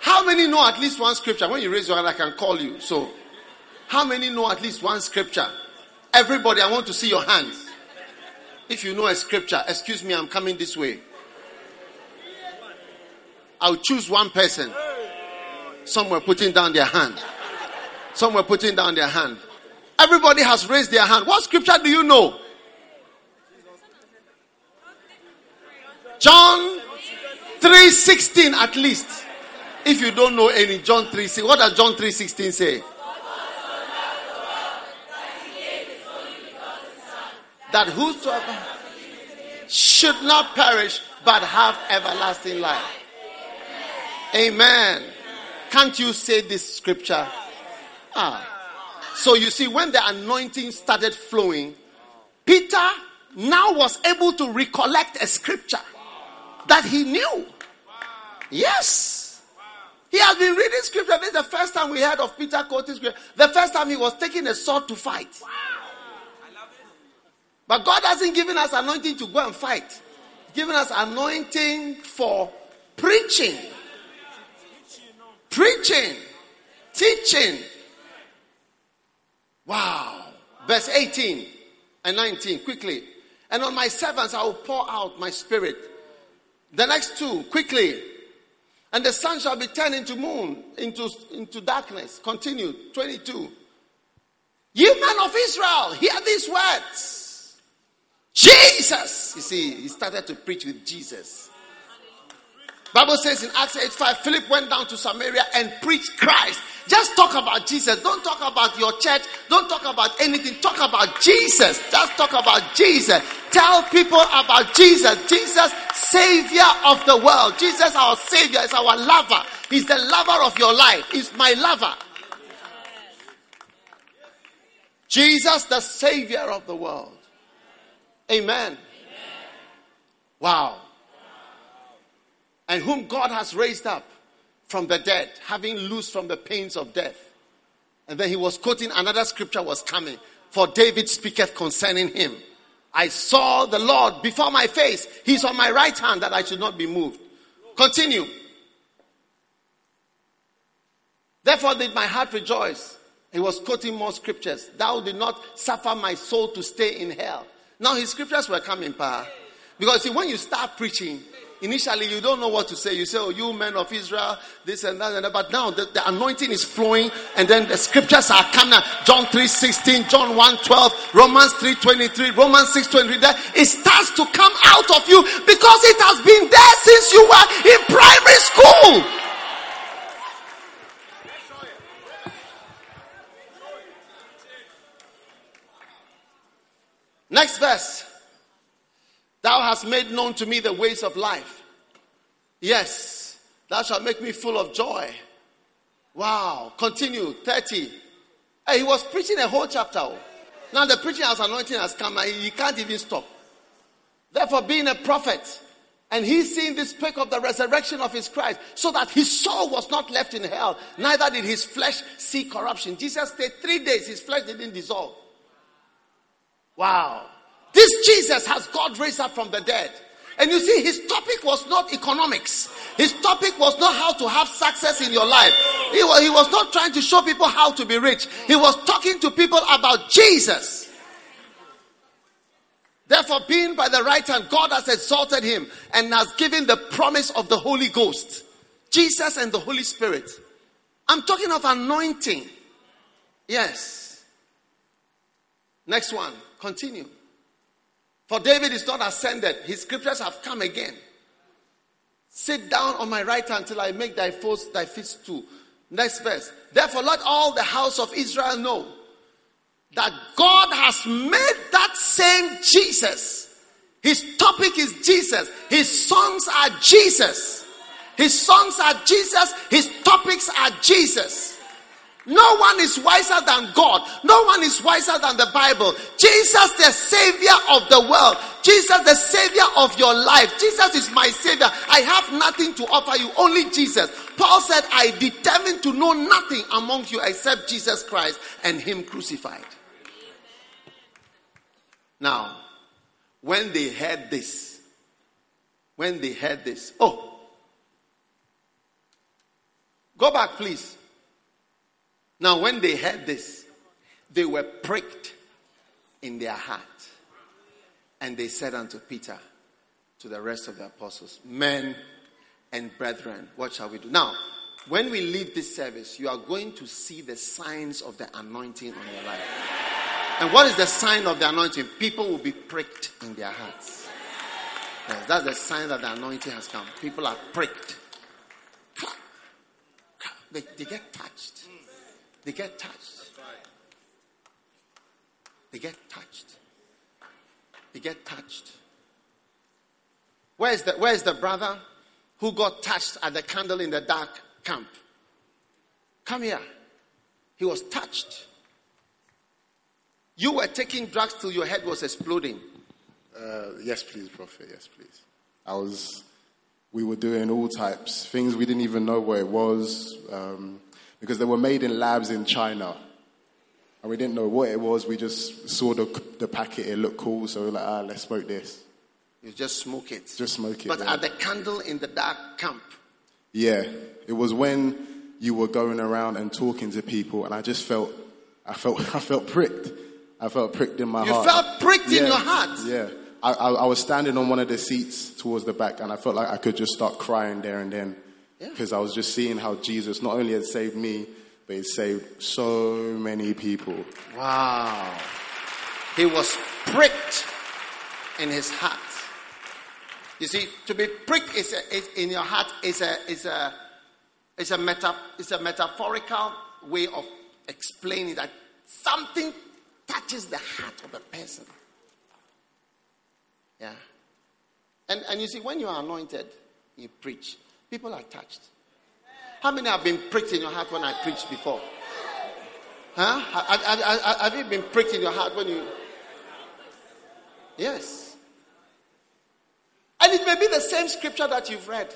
M: How many know at least one scripture? When you raise your hand, I can call you. So, how many know at least one scripture? Everybody, I want to see your hands. If you know a scripture, excuse me, I'm coming this way. I'll choose one person. Some were putting down their hand. Some were putting down their hand. Everybody has raised their hand. What scripture do you know? John 3:16 at least. If you don't know any John 3, what does John 3:16 say? That whosoever should not perish but have everlasting life. Amen. Can't you say this scripture? Ah. So you see, when the anointing started flowing, Peter now was able to recollect a scripture that he knew. Yes. He has been reading scripture. This is the first time we heard of Peter quoting scripture. The first time he was taking a sword to fight. But God hasn't given us anointing to go and fight. He's given us anointing for preaching. Preaching. Teaching. Wow. Verse 18 and 19, quickly. And on my servants I will pour out my spirit. The next two, quickly. And the sun shall be turned into moon, into, into darkness. Continue. 22. You men of Israel, hear these words. Jesus. You see, he started to preach with Jesus. Bible says in Acts 8 5, Philip went down to Samaria and preached Christ. Just talk about Jesus. Don't talk about your church. Don't talk about anything. Talk about Jesus. Just talk about Jesus. Tell people about Jesus. Jesus, Savior of the world. Jesus, our Savior, is our lover. He's the lover of your life. He's my lover. Jesus, the Savior of the world. Amen. Wow and whom God has raised up from the dead, having loosed from the pains of death. And then he was quoting another scripture was coming. For David speaketh concerning him. I saw the Lord before my face. He's on my right hand that I should not be moved. Continue. Therefore did my heart rejoice. He was quoting more scriptures. Thou did not suffer my soul to stay in hell. Now his scriptures were coming, pa. Because see, when you start preaching, Initially, you don't know what to say. You say, Oh, you men of Israel, this and that and that. But now the, the anointing is flowing, and then the scriptures are coming. John 3 16, John 1 12, Romans 3 23, Romans 6 23. It starts to come out of you because it has been there since you were in primary school. Next verse. Thou hast made known to me the ways of life. Yes, thou shalt make me full of joy. Wow. Continue. 30. Hey, he was preaching a whole chapter. Oh. Now the preaching as anointing has come and he can't even stop. Therefore, being a prophet, and he seeing this speak of the resurrection of his Christ, so that his soul was not left in hell, neither did his flesh see corruption. Jesus stayed three days, his flesh didn't dissolve. Wow. This Jesus has God raised up from the dead. And you see, his topic was not economics. His topic was not how to have success in your life. He was, he was not trying to show people how to be rich. He was talking to people about Jesus. Therefore, being by the right hand, God has exalted him and has given the promise of the Holy Ghost. Jesus and the Holy Spirit. I'm talking of anointing. Yes. Next one. Continue. For David is not ascended, his scriptures have come again. Sit down on my right hand till I make thy foes thy footstool. Next verse. Therefore, let all the house of Israel know that God has made that same Jesus. His topic is Jesus. His songs are Jesus. His songs are Jesus. His topics are Jesus. No one is wiser than God. No one is wiser than the Bible. Jesus, the Savior of the world. Jesus, the Savior of your life. Jesus is my Savior. I have nothing to offer you, only Jesus. Paul said, I determined to know nothing among you except Jesus Christ and Him crucified. Now, when they heard this, when they heard this, oh, go back, please. Now, when they heard this, they were pricked in their heart. And they said unto Peter, to the rest of the apostles, Men and brethren, what shall we do? Now, when we leave this service, you are going to see the signs of the anointing on your life. And what is the sign of the anointing? People will be pricked in their hearts. Yes, that's the sign that the anointing has come. People are pricked. They, they get touched. They get touched. They get touched. They get touched. Where's the, where's the brother who got touched at the candle in the dark camp? Come here. He was touched. You were taking drugs till your head was exploding.
E: Uh, yes, please, Prophet. Yes, please. I was. We were doing all types things we didn't even know what it was um, because they were made in labs in China, and we didn't know what it was. We just saw the the packet; it looked cool, so we were like, ah, let's smoke this.
M: You just smoke it.
E: Just smoke it.
M: But
E: yeah.
M: at the candle in the dark camp,
E: Yeah, it was when you were going around and talking to people, and I just felt, I felt, *laughs* I felt pricked. I felt pricked in my
M: You
E: heart.
M: You felt pricked in your heart?
E: Yeah, I, I, I was standing on one of the seats towards the back, and I felt like I could just start crying there and then, because I was just seeing how Jesus not only had saved me, but he saved so many people.
M: wow, he was pricked in his heart. You see, to be pricked is, a, is in your heart is a is a is a meta is a metaphorical way of explaining that something touches the heart of a person. Yeah. And and you see, when you are anointed, you preach. People are touched. How many have been pricked in your heart when I preached before? Huh? Have, you been pricked in your heart when you? Yes. And it may be the same scripture that you've read.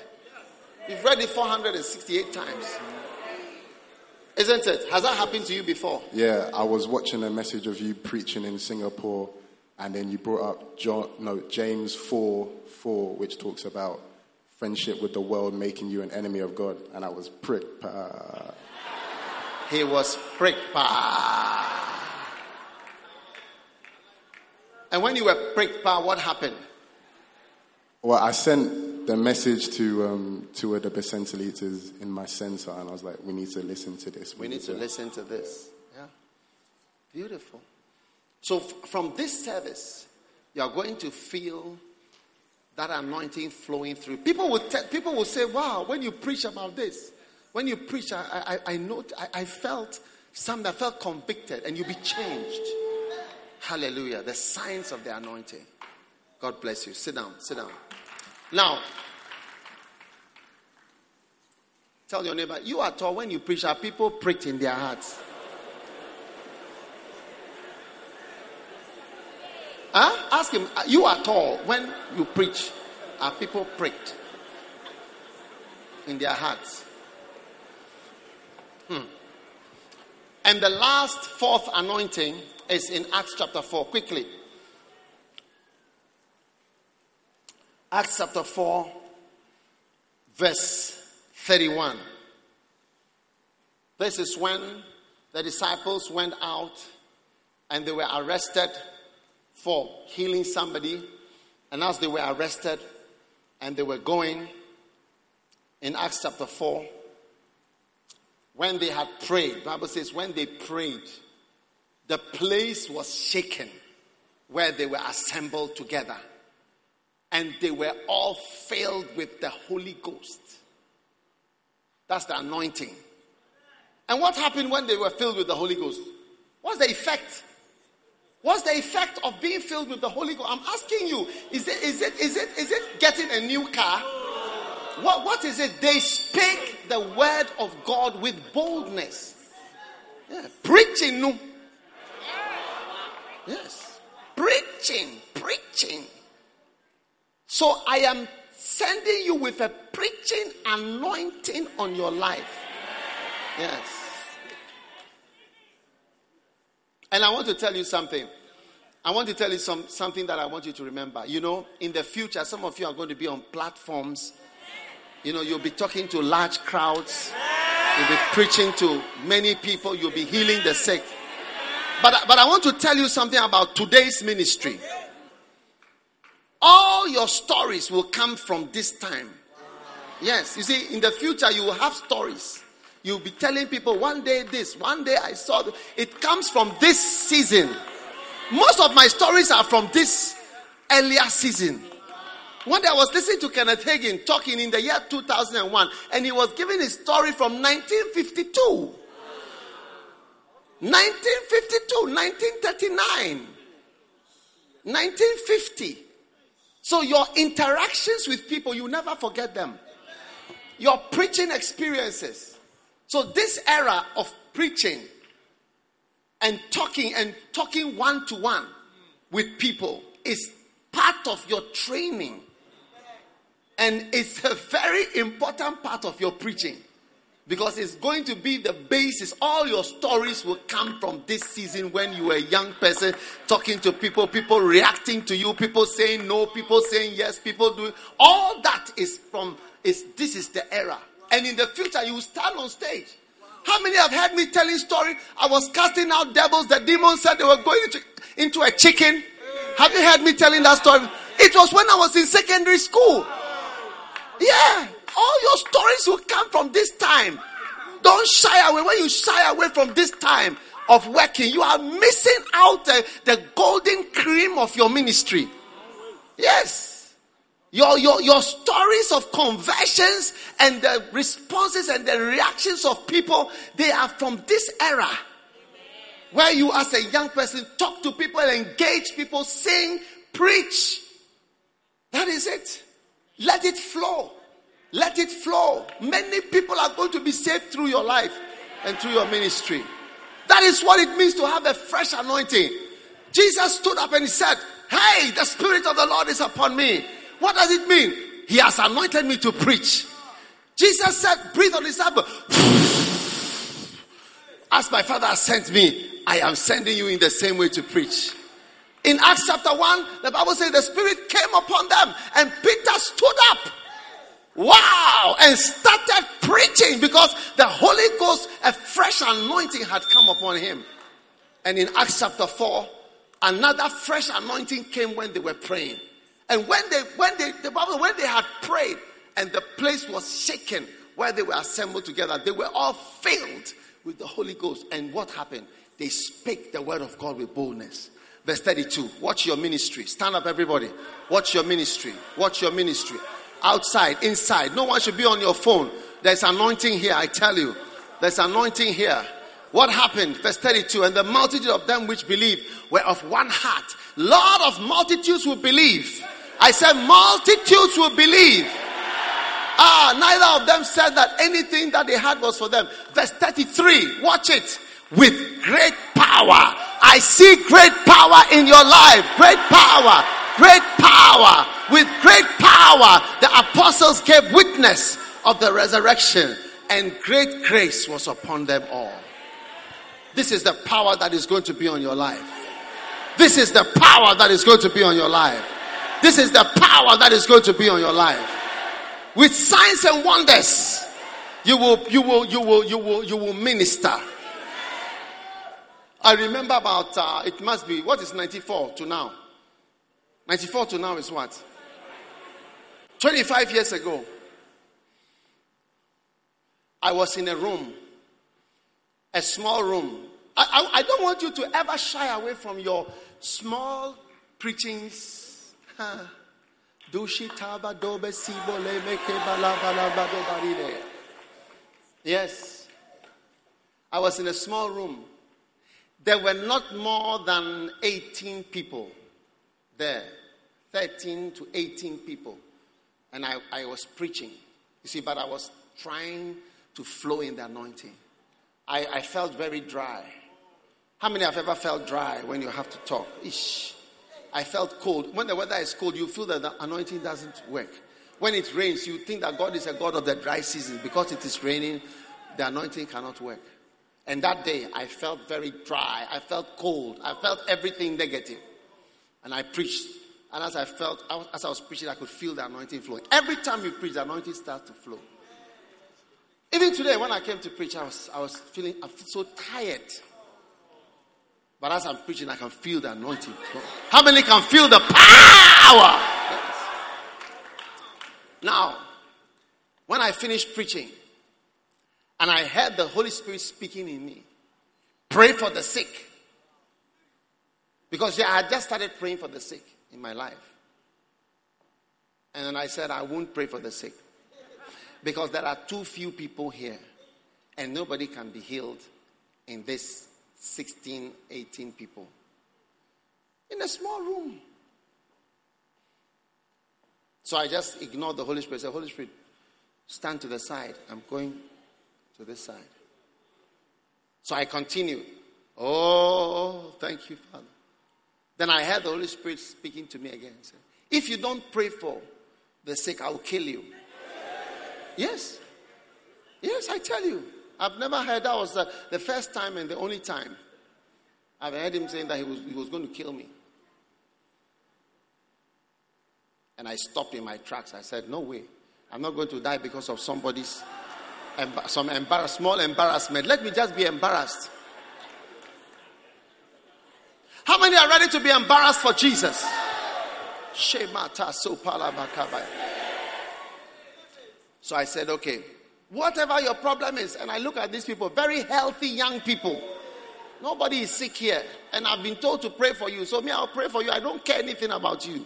M: You've read it 468 times. Isn't it? Has that happened to you before?
E: Yeah, I was watching a message of you preaching in Singapore, and then you brought up John, no, James 4 4, which talks about friendship with the world making you an enemy of God. And I was pricked. Uh,
M: He was pricked. pa. And when you were pricked, pa, what happened?
E: well, I sent the message to um, two of the percentilators in my center, and I was like, we need to listen to this.
M: We need to listen to this. Yeah. Beautiful. So, f- from this service, you are going to feel that anointing flowing through. People will, te- people will say, Wow, when you preach about this, when you preach, I, I, I, know, I, I felt something, I felt convicted, and you'll be changed. Hallelujah. The signs of the anointing. God bless you. Sit down, sit down. Now, tell your neighbor, you are tall when you preach, are people pricked in their hearts? Huh? Ask him, "Uh, you are tall when you preach, are people pricked in their hearts? Hmm. And the last fourth anointing is in Acts chapter 4. Quickly. Acts chapter 4, verse 31. This is when the disciples went out and they were arrested for healing somebody. And as they were arrested and they were going in Acts chapter 4, when they had prayed, Bible says when they prayed, the place was shaken where they were assembled together. And they were all filled with the Holy Ghost. That's the anointing. And what happened when they were filled with the Holy Ghost? What's the effect? What's the effect of being filled with the Holy Ghost? I'm asking you, is it is it is it is it getting a new car? What what is it? They speak the word of God with boldness. Yeah, preaching, no. Yes, preaching, preaching. So I am sending you with a preaching anointing on your life. Yes. And I want to tell you something. I want to tell you some, something that I want you to remember. You know, in the future, some of you are going to be on platforms. You know, you'll be talking to large crowds. You'll be preaching to many people. You'll be healing the sick. But, but I want to tell you something about today's ministry. All your stories will come from this time. Yes, you see, in the future, you will have stories. You'll be telling people one day this, one day I saw. This. It comes from this season. Most of my stories are from this earlier season. One day I was listening to Kenneth Hagin talking in the year 2001, and he was giving his story from 1952. 1952, 1939, 1950. So your interactions with people, you never forget them. Your preaching experiences. So this era of preaching and talking and talking one to one with people is part of your training. And it's a very important part of your preaching because it's going to be the basis. All your stories will come from this season when you were a young person talking to people, people reacting to you, people saying no, people saying yes, people doing all that is from is this is the era. And in the future, you will stand on stage. How many have heard me telling story? I was casting out devils. The demons said they were going into, into a chicken. Have you heard me telling that story? It was when I was in secondary school. Yeah. All your stories will come from this time. Don't shy away. When you shy away from this time of working, you are missing out the, the golden cream of your ministry. Yes. Your, your, your stories of conversions and the responses and the reactions of people, they are from this era. Where you, as a young person, talk to people, engage people, sing, preach. That is it. Let it flow. Let it flow. Many people are going to be saved through your life and through your ministry. That is what it means to have a fresh anointing. Jesus stood up and he said, Hey, the Spirit of the Lord is upon me. What does it mean? He has anointed me to preach. Jesus said, Breathe on his disciple. *sighs* As my Father has sent me, I am sending you in the same way to preach. In Acts chapter 1, the Bible says the Spirit came upon them and Peter stood up Wow! And started preaching because the Holy Ghost, a fresh anointing had come upon him. And in Acts chapter 4, another fresh anointing came when they were praying. And when they, when they, the Bible, when they had prayed and the place was shaken where they were assembled together, they were all filled with the Holy Ghost. And what happened? They spake the word of God with boldness. Verse 32. Watch your ministry. Stand up, everybody. Watch your ministry. Watch your ministry outside, inside. No one should be on your phone. There's anointing here, I tell you. There's anointing here. What happened? Verse 32 And the multitude of them which believed were of one heart. Lot of multitudes who believe. I said, multitudes will believe. Ah, neither of them said that anything that they had was for them. Verse 33, watch it. With great power. I see great power in your life. Great power. Great power with great power, the apostles gave witness of the resurrection, and great grace was upon them all. This is the power that is going to be on your life. This is the power that is going to be on your life. This is the power that is going to be on your life. With signs and wonders, you will, you will, you will, you will, you will minister. I remember about, uh, it must be, what is 94 to now? 94 to now is what? 25 years ago, I was in a room, a small room. I, I, I don't want you to ever shy away from your small preachings. Uh-huh. Yes. I was in a small room. There were not more than 18 people there. 13 to 18 people and I, I was preaching. You see, but I was trying to flow in the anointing. I, I felt very dry. How many have ever felt dry when you have to talk? Ish. I felt cold. When the weather is cold, you feel that the anointing doesn't work. When it rains, you think that God is a God of the dry season. Because it is raining, the anointing cannot work. And that day, I felt very dry. I felt cold. I felt everything negative. And I preached. And as I felt, as I was preaching, I could feel the anointing flowing. Every time you preach, the anointing starts to flow. Even today, when I came to preach, I was, I was feeling, I feel so tired. But as I'm preaching, I can feel the anointing. How many can feel the power? Yes. Now, when I finished preaching, and I heard the Holy Spirit speaking in me, pray for the sick. Because yeah, I had just started praying for the sick in my life. And then I said, I won't pray for the sick. Because there are too few people here, and nobody can be healed in this 16, 18 people. In a small room. So I just ignored the Holy Spirit. I said, Holy Spirit, stand to the side. I'm going to this side. So I continued. Oh, thank you, Father. Then I heard the Holy Spirit speaking to me again. Said, If you don't pray for the sick, I'll kill you. Yes. Yes, I tell you. I've never heard that was the, the first time and the only time I've heard him saying that he was, he was going to kill me. And I stopped in my tracks. I said, No way. I'm not going to die because of somebody's some small embarrassment. Let me just be embarrassed. How many are ready to be embarrassed for Jesus? So I said, okay, whatever your problem is, and I look at these people, very healthy young people. Nobody is sick here. And I've been told to pray for you. So me, I'll pray for you. I don't care anything about you.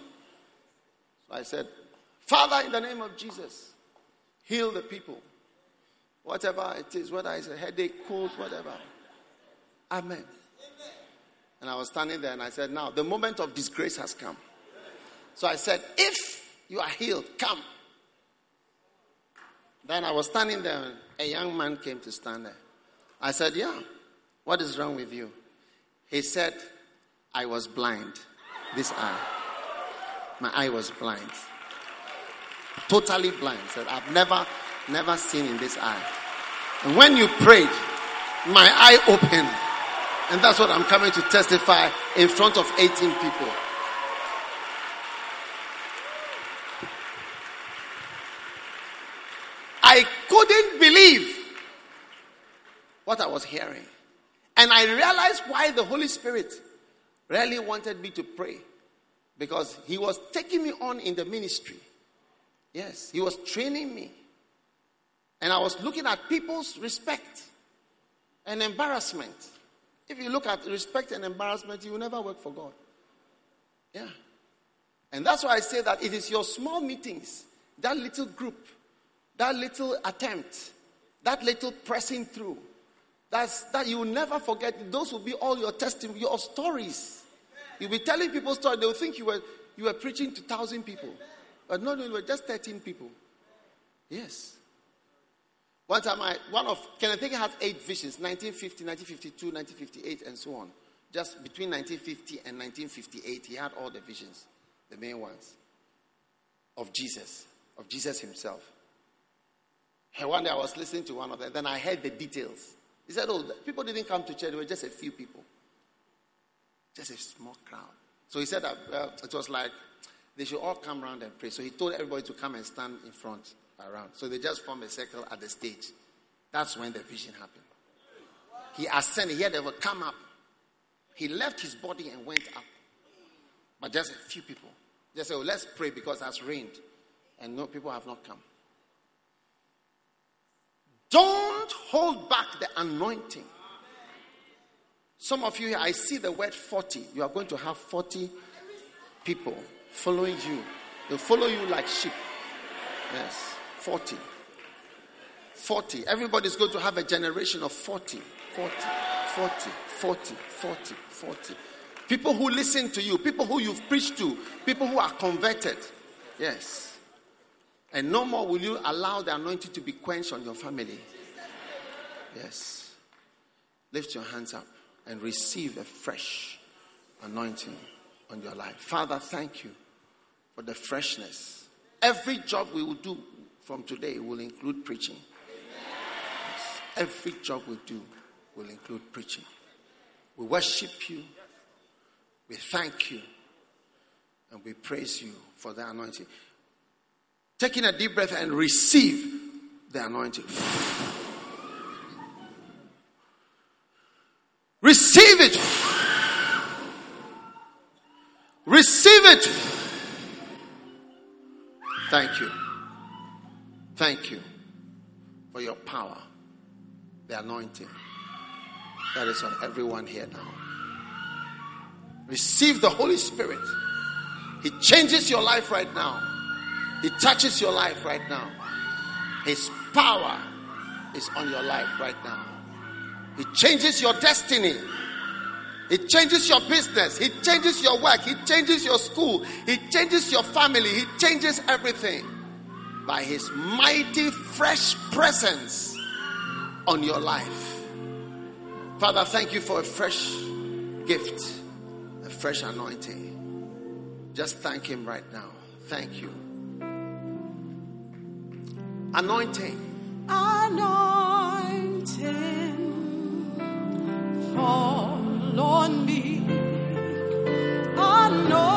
M: So I said, Father, in the name of Jesus, heal the people. Whatever it is, whether it's a headache, cold, whatever. Amen. And I was standing there and I said, Now, the moment of disgrace has come. So I said, If you are healed, come. Then I was standing there, a young man came to stand there. I said, Yeah, what is wrong with you? He said, I was blind. This eye. My eye was blind. Totally blind. Said, I've never, never seen in this eye. And when you prayed, my eye opened. And that's what I'm coming to testify in front of 18 people. I couldn't believe what I was hearing. And I realized why the Holy Spirit really wanted me to pray. Because he was taking me on in the ministry. Yes, he was training me. And I was looking at people's respect and embarrassment. If you look at respect and embarrassment, you will never work for God. Yeah. And that's why I say that it is your small meetings, that little group, that little attempt, that little pressing through, that's, that you will never forget. Those will be all your testimony, your stories. You'll be telling people stories. They will think you were, you were preaching to thousand people. But no, no, you were just 13 people. Yes. One time, I, one of can I think Hagin had eight visions 1950, 1952, 1958, and so on. Just between 1950 and 1958, he had all the visions, the main ones, of Jesus, of Jesus himself. And one day I was listening to one of them, then I heard the details. He said, Oh, people didn't come to church, there were just a few people, just a small crowd. So he said that uh, it was like they should all come around and pray. So he told everybody to come and stand in front around. So they just formed a circle at the stage. That's when the vision happened. He ascended, he had to come up. He left his body and went up. But just a few people. They said, oh, let's pray because it has rained. And no people have not come. Don't hold back the anointing. Some of you here, I see the word 40. You are going to have 40 people following you. They'll follow you like sheep. Yes. 40. 40. Everybody's going to have a generation of 40. 40, 40, 40, 40, 40. People who listen to you, people who you've preached to, people who are converted. Yes. And no more will you allow the anointing to be quenched on your family. Yes. Lift your hands up and receive a fresh anointing on your life. Father, thank you for the freshness. Every job we will do from today will include preaching. Yes. Every job we do will include preaching. We worship you. We thank you. And we praise you for the anointing. Taking a deep breath and receive the anointing. Receive it. Receive it. Thank you. Thank you for your power, the anointing that is on everyone here now. Receive the Holy Spirit. He changes your life right now. He touches your life right now. His power is on your life right now. He changes your destiny. He changes your business. He changes your work. He changes your school. He changes your family. He changes everything by His mighty, fresh presence on your life. Father, thank you for a fresh gift, a fresh anointing. Just thank Him right now. Thank you. Anointing.
J: Anointing. Fall on me. Anointing.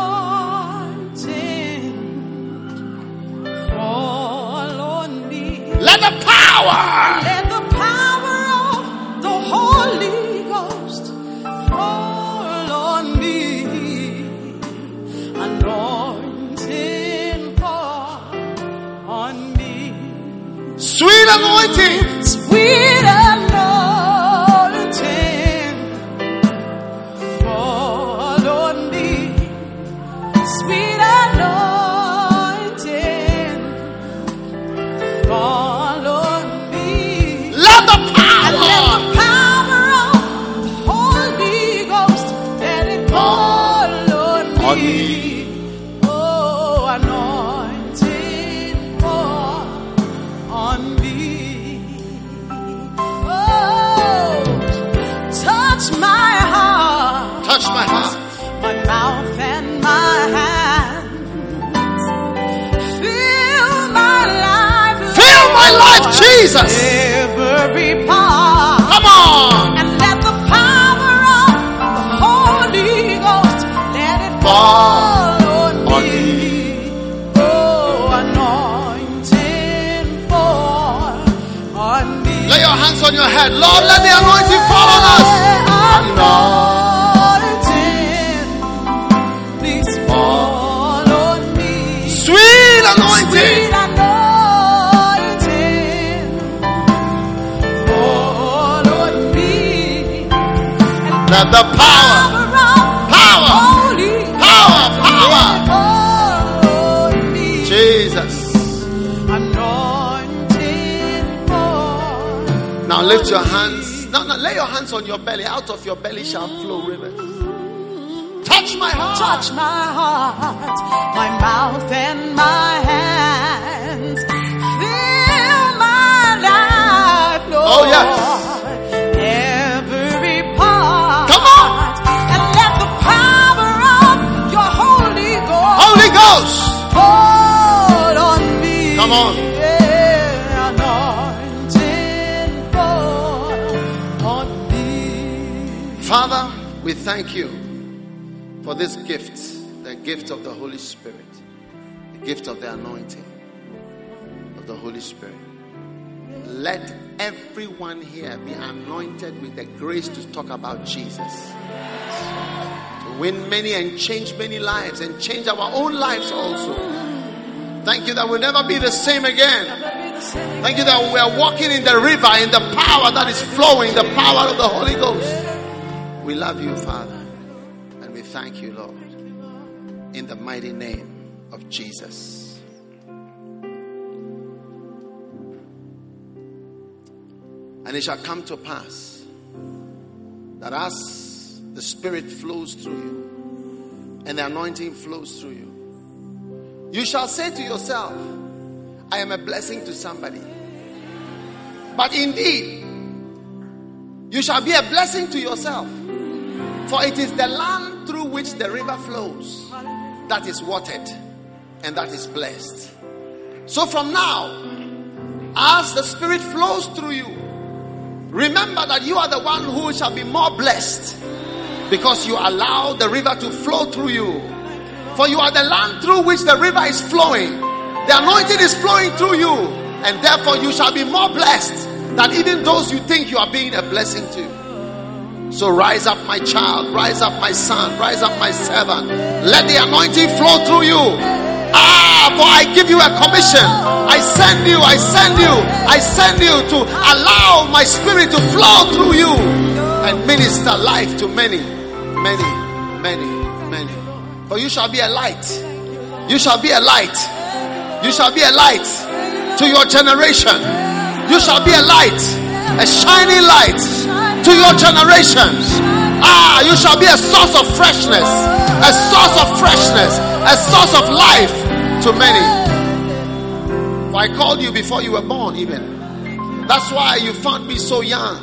J: Fall on me.
M: Let the power.
J: Let
M: Sweet anointing.
J: Sweet
M: head. Lord, let the anointing fall on us.
J: Anointing, please fall on me.
M: Sweet anointing.
J: Sweet anointing, fall on me.
M: Let the. Power. Lift your hands. Now, now lay your hands on your belly. Out of your belly shall flow rivers. Touch my heart.
J: Touch my heart, my mouth and my hands. Fill my life, Lord.
M: Oh, yes.
J: Every part.
M: Come on.
J: And let the power of your Holy Ghost
M: Holy Ghost.
J: fall on me.
M: Come on. We thank you for this gift, the gift of the Holy Spirit, the gift of the anointing of the Holy Spirit. Let everyone here be anointed with the grace to talk about Jesus. To win many and change many lives and change our own lives also. Thank you that we'll never be the same again. Thank you that we are walking in the river in the power that is flowing, the power of the Holy Ghost. We love you, Father, and we thank you, Lord, in the mighty name of Jesus. And it shall come to pass that as the Spirit flows through you and the anointing flows through you, you shall say to yourself, I am a blessing to somebody. But indeed, You shall be a blessing to yourself. For it is the land through which the river flows that is watered and that is blessed. So from now, as the Spirit flows through you, remember that you are the one who shall be more blessed because you allow the river to flow through you. For you are the land through which the river is flowing. The anointing is flowing through you, and therefore you shall be more blessed than even those you think you are being a blessing to. So rise up, my child, rise up, my son, rise up, my servant. Let the anointing flow through you. Ah, for I give you a commission. I send you, I send you, I send you to allow my spirit to flow through you and minister life to many, many, many, many. For you shall be a light. You shall be a light. You shall be a light to your generation. You shall be a light, a shining light to your generations. Ah, you shall be a source of freshness, a source of freshness, a source of life to many. For I called you before you were born, even. That's why you found me so young.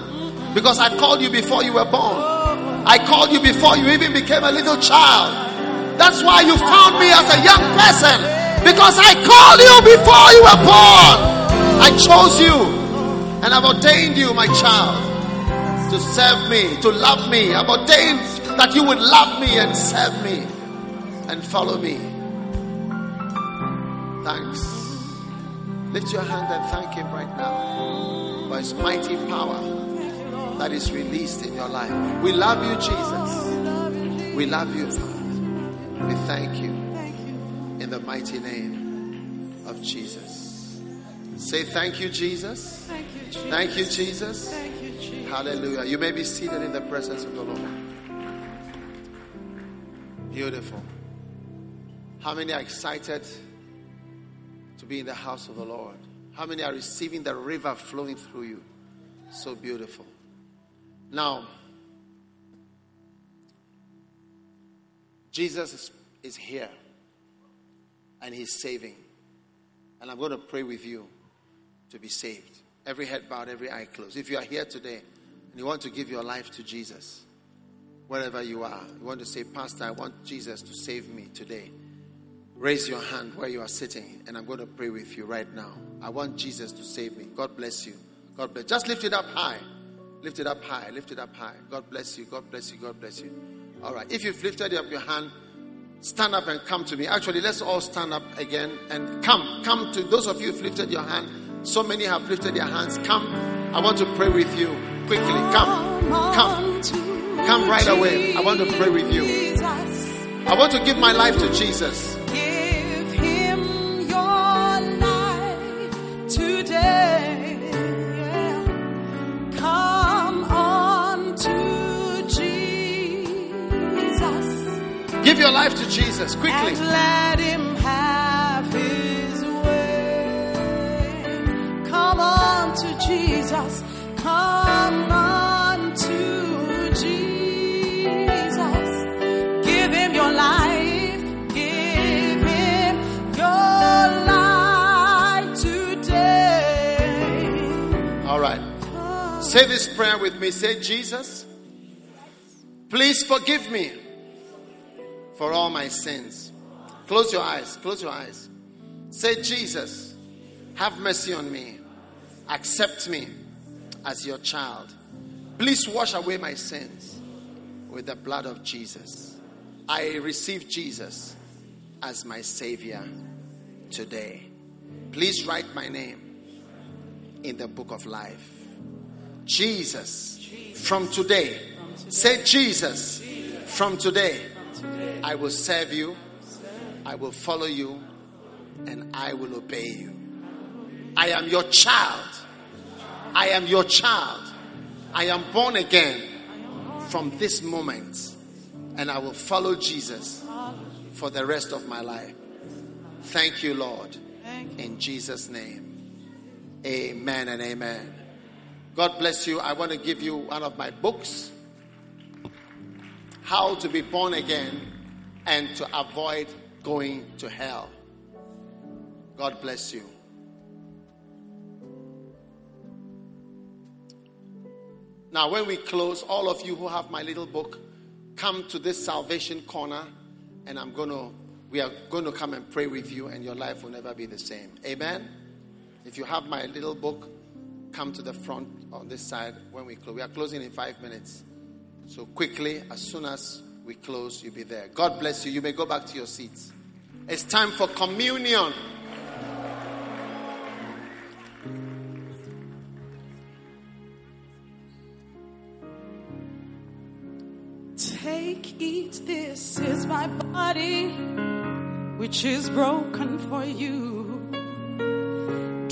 M: Because I called you before you were born. I called you before you even became a little child. That's why you found me as a young person. Because I called you before you were born. I chose you. And I've ordained you, my child, to serve me, to love me. I've ordained that you would love me and serve me and follow me. Thanks. Lift your hand and thank Him right now for His mighty power that is released in your life. We love you, Jesus. We love you, Father. We thank you in the mighty name of Jesus. Say thank you, Jesus.
J: Thank you, Jesus.
M: Thank you, Jesus.
J: Thank you, Jesus.
M: Hallelujah. You may be seated in the presence of the Lord. Beautiful. How many are excited to be in the house of the Lord? How many are receiving the river flowing through you? So beautiful. Now, Jesus is, is here and he's saving. And I'm going to pray with you to be saved. Every head bowed, every eye closed. If you are here today and you want to give your life to Jesus, wherever you are, you want to say, Pastor, I want Jesus to save me today. Raise your hand where you are sitting, and I'm going to pray with you right now. I want Jesus to save me. God bless you. God bless. Just lift it up high. Lift it up high. Lift it up high. God bless you. God bless you. God bless you. All right. If you've lifted up your hand, stand up and come to me. Actually, let's all stand up again and come. Come to those of you who've lifted your hand. So many have lifted their hands. Come. I want to pray with you quickly. Come. Come. Come right away. I want to pray with you. I want to give my life to Jesus.
J: Give him your life today. Come on to Jesus
M: Give your life to Jesus quickly.
J: Come on to Jesus. Come on to Jesus. Give him your life. Give him your life today.
M: All right. Say this prayer with me. Say, Jesus, please forgive me for all my sins. Close your eyes. Close your eyes. Say, Jesus, have mercy on me. Accept me as your child. Please wash away my sins with the blood of Jesus. I receive Jesus as my Savior today. Please write my name in the book of life. Jesus, from today, say Jesus, from today, I will serve you, I will follow you, and I will obey you. I am your child. I am your child. I am born again from this moment, and I will follow Jesus for the rest of my life. Thank you, Lord. In Jesus' name. Amen and amen. God bless you. I want to give you one of my books How to be Born Again and to Avoid Going to Hell. God bless you. Now, when we close, all of you who have my little book, come to this salvation corner, and I'm going to, we are going to come and pray with you, and your life will never be the same. Amen. If you have my little book, come to the front on this side when we close. We are closing in five minutes. So quickly, as soon as we close, you'll be there. God bless you. You may go back to your seats. It's time for communion.
J: Take, eat, this is my body, which is broken for you.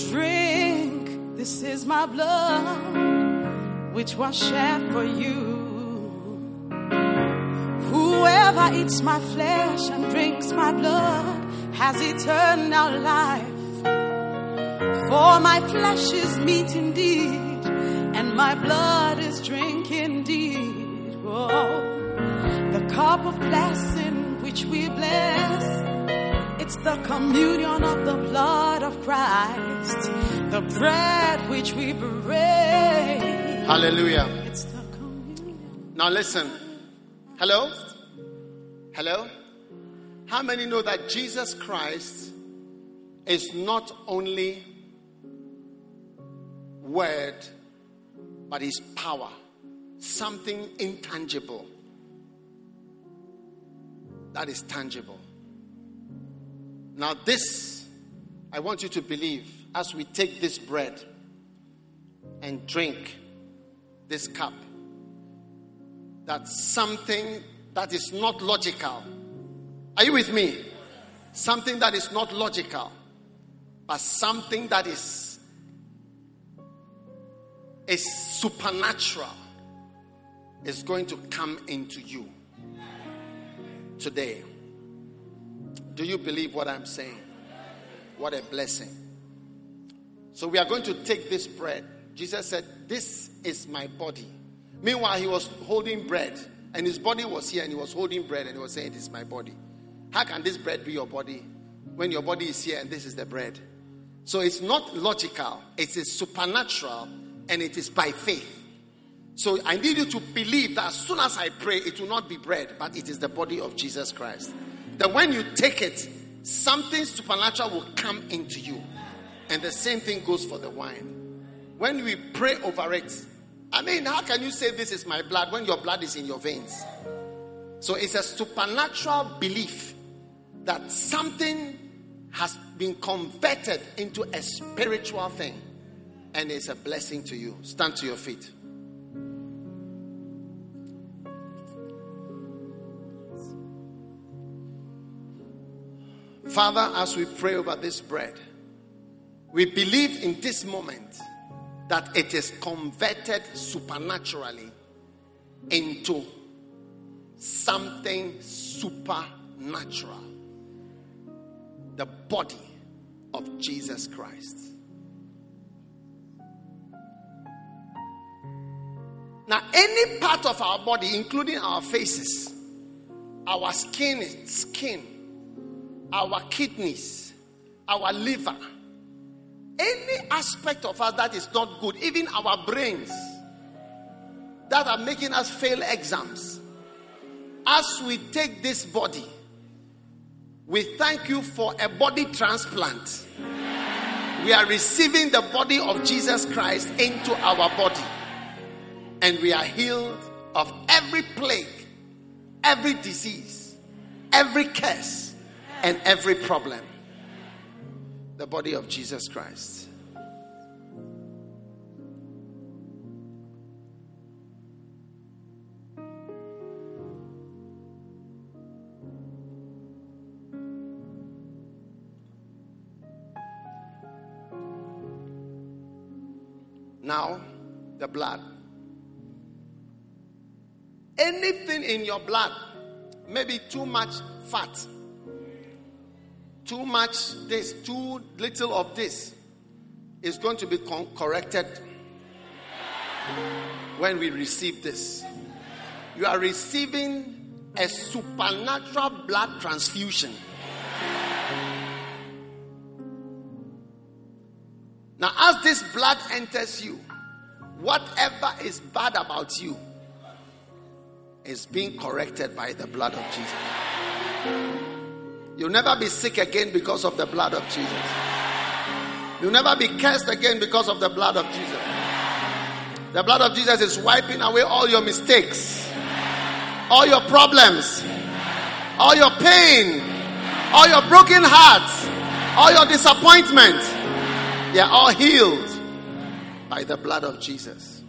J: Drink, this is my blood, which was shed for you. Whoever eats my flesh and drinks my blood has eternal life. For my flesh is meat indeed, and my blood is drink indeed. Cup of blessing which we bless, it's the communion of the blood of Christ, the bread which we break.
M: Hallelujah. Now listen. Hello? Hello? How many know that Jesus Christ is not only word, but his power? Something intangible that is tangible. Now, this, I want you to believe as we take this bread and drink this cup that something that is not logical. Are you with me? Something that is not logical, but something that is is supernatural is going to come into you today. Do you believe what I'm saying? What a blessing. So we are going to take this bread. Jesus said, This is my body. Meanwhile, he was holding bread, and his body was here, and he was holding bread, and he was saying, This is my body. How can this bread be your body when your body is here and this is the bread? So it's not logical, it is supernatural, and it is by faith. So I need you to believe that as soon as I pray, it will not be bread, but it is the body of Jesus Christ. That when you take it, something supernatural will come into you. And the same thing goes for the wine. When we pray over it, I mean, how can you say this is my blood when your blood is in your veins? So it's a supernatural belief that something has been converted into a spiritual thing and it's a blessing to you. Stand to your feet. Father, as we pray over this bread, we believe in this moment that it is converted supernaturally into something supernatural the body of Jesus Christ. Now, any part of our body, including our faces, our skin, skin, our kidneys, our liver, any aspect of us that is not good, even our brains that are making us fail exams, as we take this body, we thank you for a body transplant. We are receiving the body of Jesus Christ into our body, and we are healed of every plague, every disease, every curse and every problem. The body of Jesus Christ. Now, the blood. Anything in your blood, maybe too much fat, too much this, too little of this, is going to be con- corrected when we receive this. You are receiving a supernatural blood transfusion. Now, as this blood enters you, Whatever is bad about you is being corrected by the blood of Jesus. You'll never be sick again because of the blood of Jesus. You'll never be cursed again because of the blood of Jesus. The blood of Jesus is wiping away all your mistakes, all your problems, all your pain, all your broken hearts, all your disappointment. They are all healed by the blood of Jesus.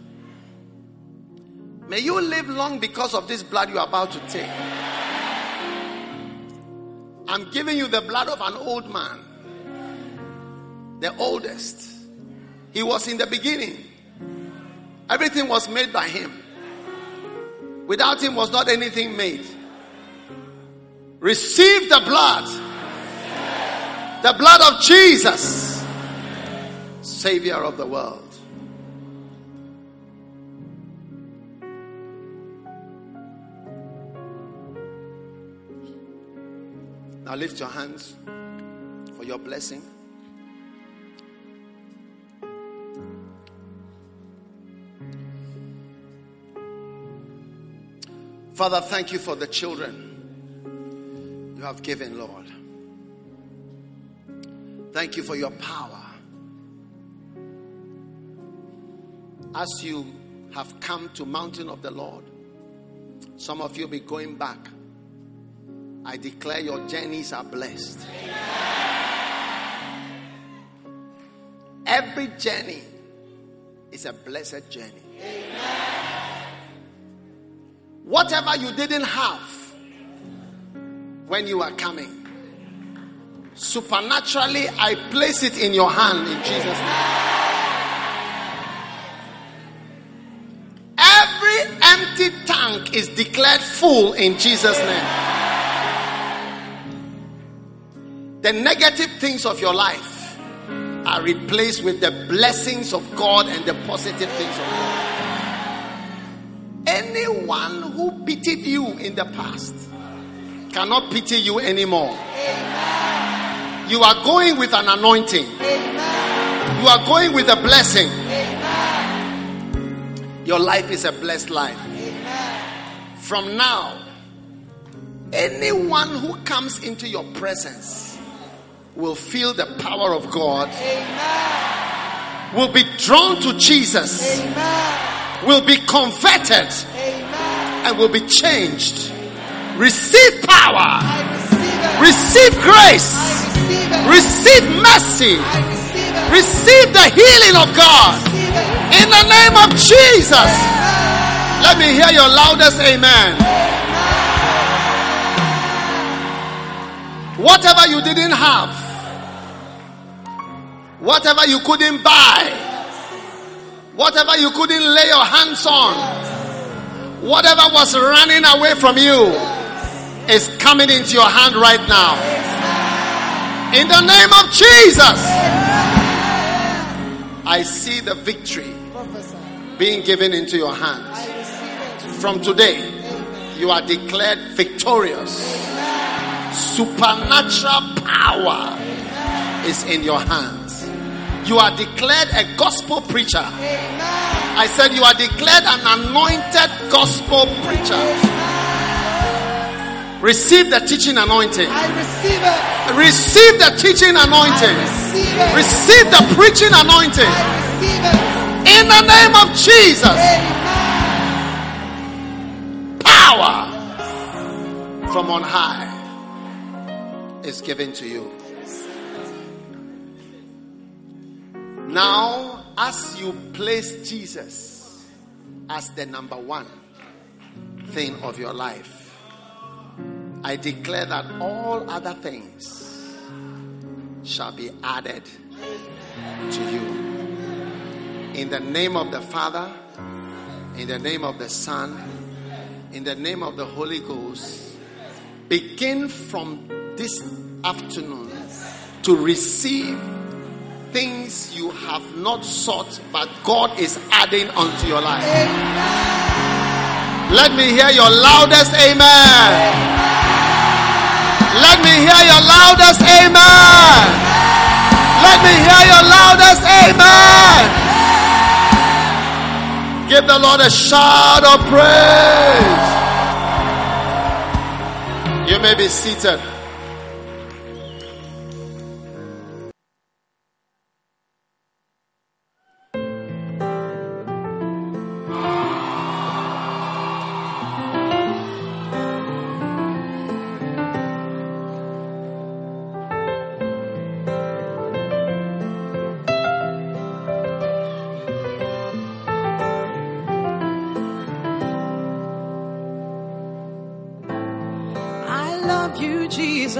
M: May you live long because of this blood you are about to take. I'm giving you the blood of an old man, the oldest. He was in the beginning. Everything was made by him. Without him was not anything made. Receive the blood. The blood of Jesus, Savior of the world. Now lift your hands for your blessing. Father, thank you for the children you have given, Lord. Thank you for your power. As you have come to mountain of the Lord, some of you will be going back. I declare your journeys are blessed. Every journey is a blessed journey. Whatever you didn't have when you are coming, supernaturally, I place it in your hand in Jesus' name. Every empty tank is declared full in Jesus' name. The negative things of your life are replaced with the blessings of God and the positive things of God. Anyone who pitied you in the past cannot pity you anymore. Amen. You are going with an anointing. Amen. You are going with a blessing. Amen. Your life is a blessed life. From now, anyone who comes into your presence will feel the power of God, Amen. will be drawn to Jesus Amen. will be converted Amen. and will be changed. Receive power. Receive, receive grace. Receive, receive mercy. Receive, receive, the healing of God. In the name of Jesus. Let me hear your loudest amen. Whatever you didn't have, whatever you couldn't buy, Whatever you couldn't lay your hands on, whatever was running away from you, is coming into your hand right now. In the name of Jesus, I see the victory being given into your hands. From today, you are declared victorious. Supernatural power is in your hands. You are declared a gospel preacher. Amen. I said you are declared an anointed gospel preacher. Amen. Receive the teaching anointing.
D: I receive it.
M: Receive the teaching anointing.
D: Receive,
M: receive, the preaching anointing. receive it In the name of Jesus. Amen. Power from on high is given to you. Now, as you place Jesus as the number one thing of your life, I declare that all other things shall be added to you. In the name of the Father, in the name of the Son, in the name of the Holy Ghost, begin from this afternoon to receive things you have not sought, but God is adding unto your life. Amen. Let me hear your loudest amen. amen. Let me hear your loudest amen. Let me hear your loudest amen. Give the Lord a shout of praise. You may be seated.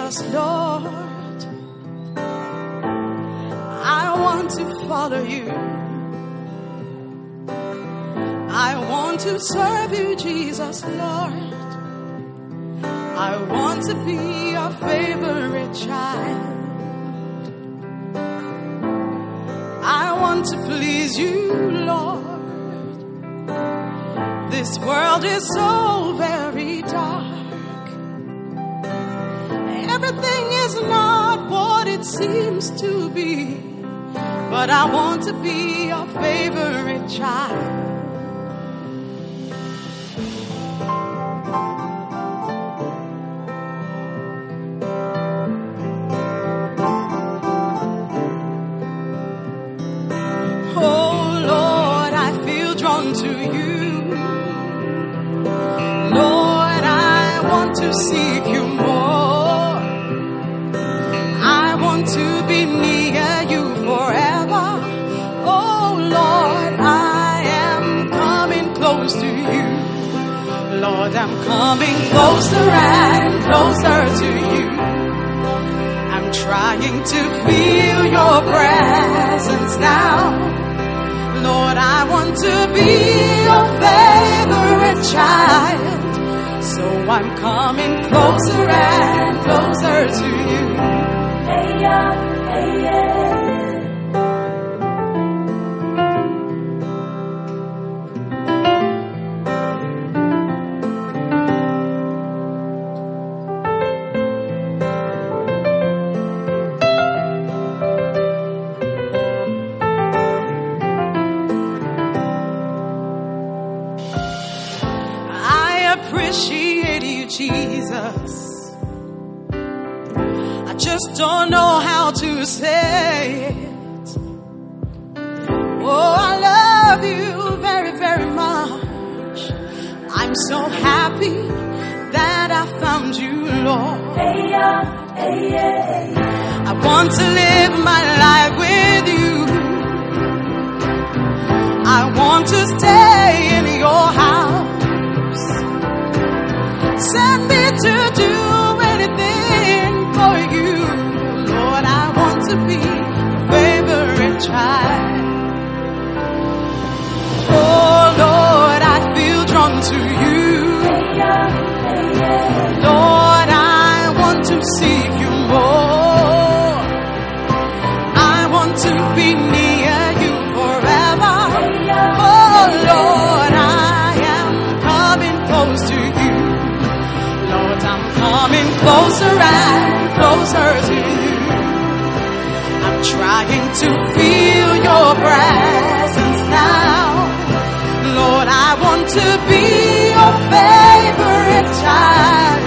J: Jesus, Lord. I want to follow you. I want to serve you, Jesus, Lord. I want to be your favorite child. I want to please you, Lord. This world is so very dark. Everything is not what it seems to be. But I want to be your favorite child. Oh Lord, Lord, I'm coming closer and closer to you. I'm trying to feel your presence now. Lord, I want to be your favorite child. So I'm coming closer and closer to you. Hey, yeah, hey, yeah. I want to live my life I'm to feel your presence now. Lord, I want to be your favorite child.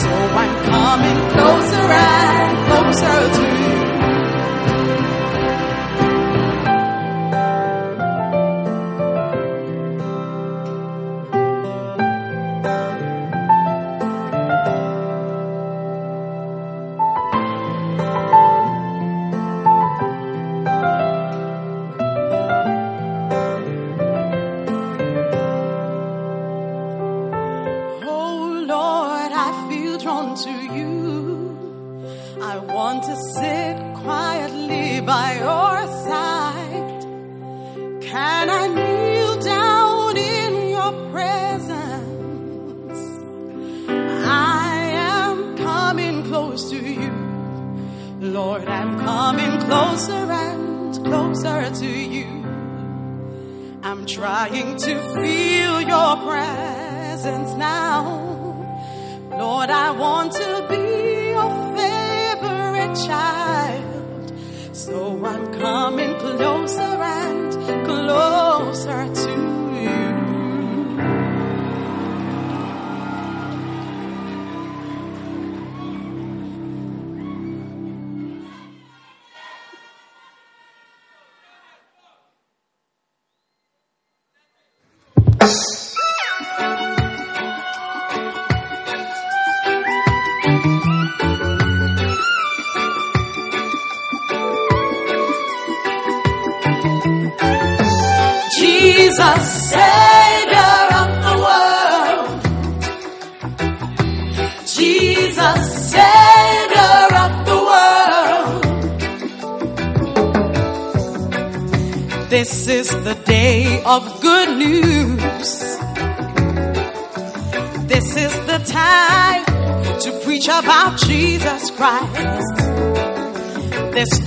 J: So I'm coming closer and closer to you.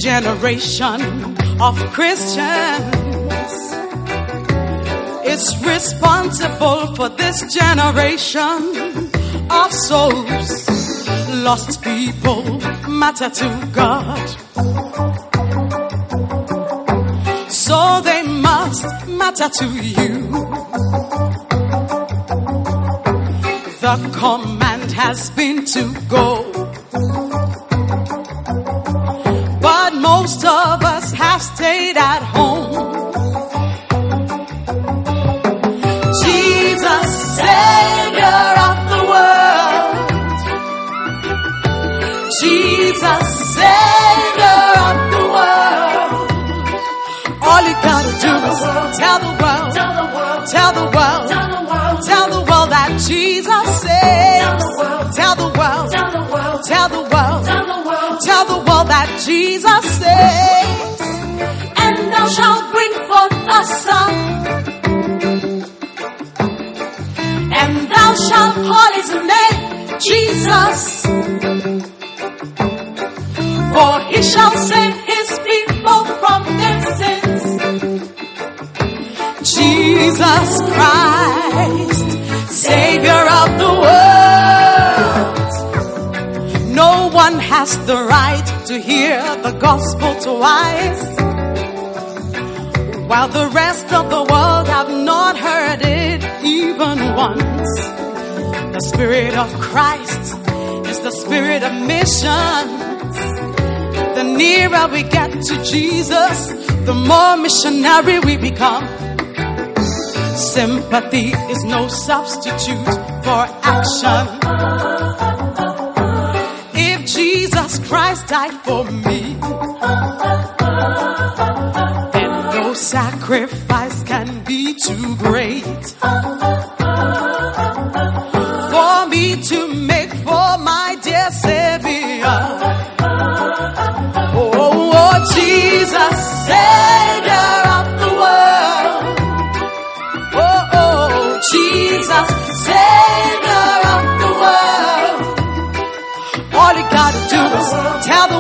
J: Generation of Christians is responsible for this generation of souls. Lost people matter to God. So they must matter to you. The command has been to go. Most of us have stayed at home. Jesus, Savior of the world. Jesus, Savior of the world. All you gotta do is tell the world, tell the world, tell the world, tell the world that Jesus saves. Tell the world, tell the world, tell the world, tell the world Jesus saves. And thou shalt bring forth a son. And thou shalt call his name Jesus. For he shall save his people from their sins. Jesus Christ, Savior of the world. No one has the right to hear the gospel twice, while the rest of the world have not heard it even once. The Spirit of Christ is the Spirit of missions. The nearer we get to Jesus, the more missionary we become. Sympathy is no substitute for action. Christ died for me, And no sacrifice can be too great for me to make for my dear Savior. Oh, oh, oh, Jesus, Savior of the world. Oh, oh, Jesus, Savior is tell the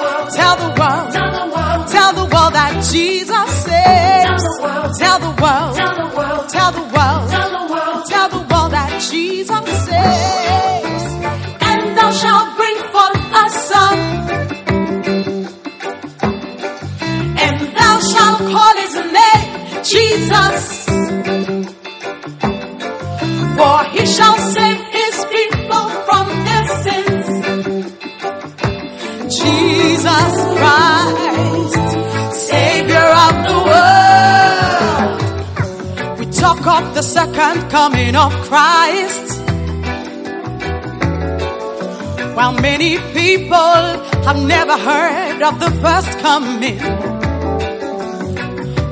J: world, tell the world, tell the world, tell the world that Jesus saves. Tell the world, tell the world, tell the world, tell the world that Jesus saves. And thou shalt bring forth a son. And thou shalt call his name Jesus. Christ, Savior of the world. We talk of the second coming of Christ. While many people have never heard of the first coming.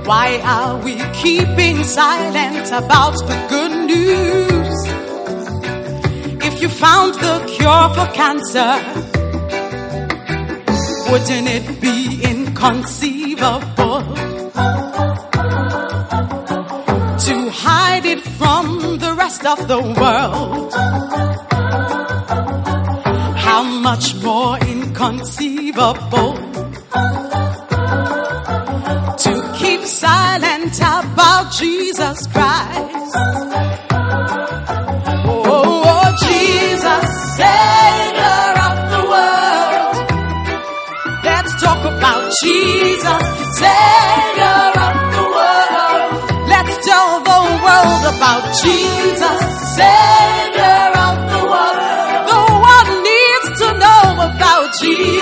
J: Why are we keeping silent about the good news? If you found the cure for cancer, wouldn't it be inconceivable to hide it from the rest of the world? How much more inconceivable to keep silent about Jesus Christ? Savior of the world. Let's tell the world about Jesus, Savior of the world. The world needs to know about Jesus,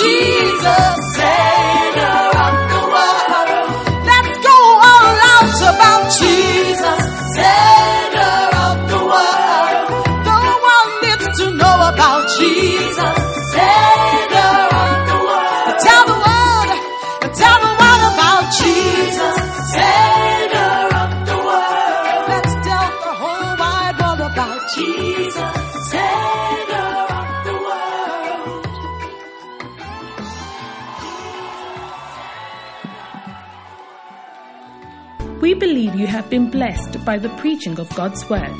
J: Jesus, Savior
B: have been blessed by the preaching of God's Word.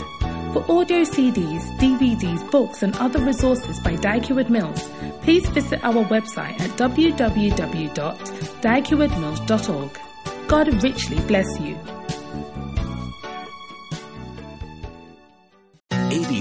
B: For audio CDs, DVDs, books, and other resources by Dag Heward-Mills, please visit our website at www.daghewardmills.org. God richly bless you.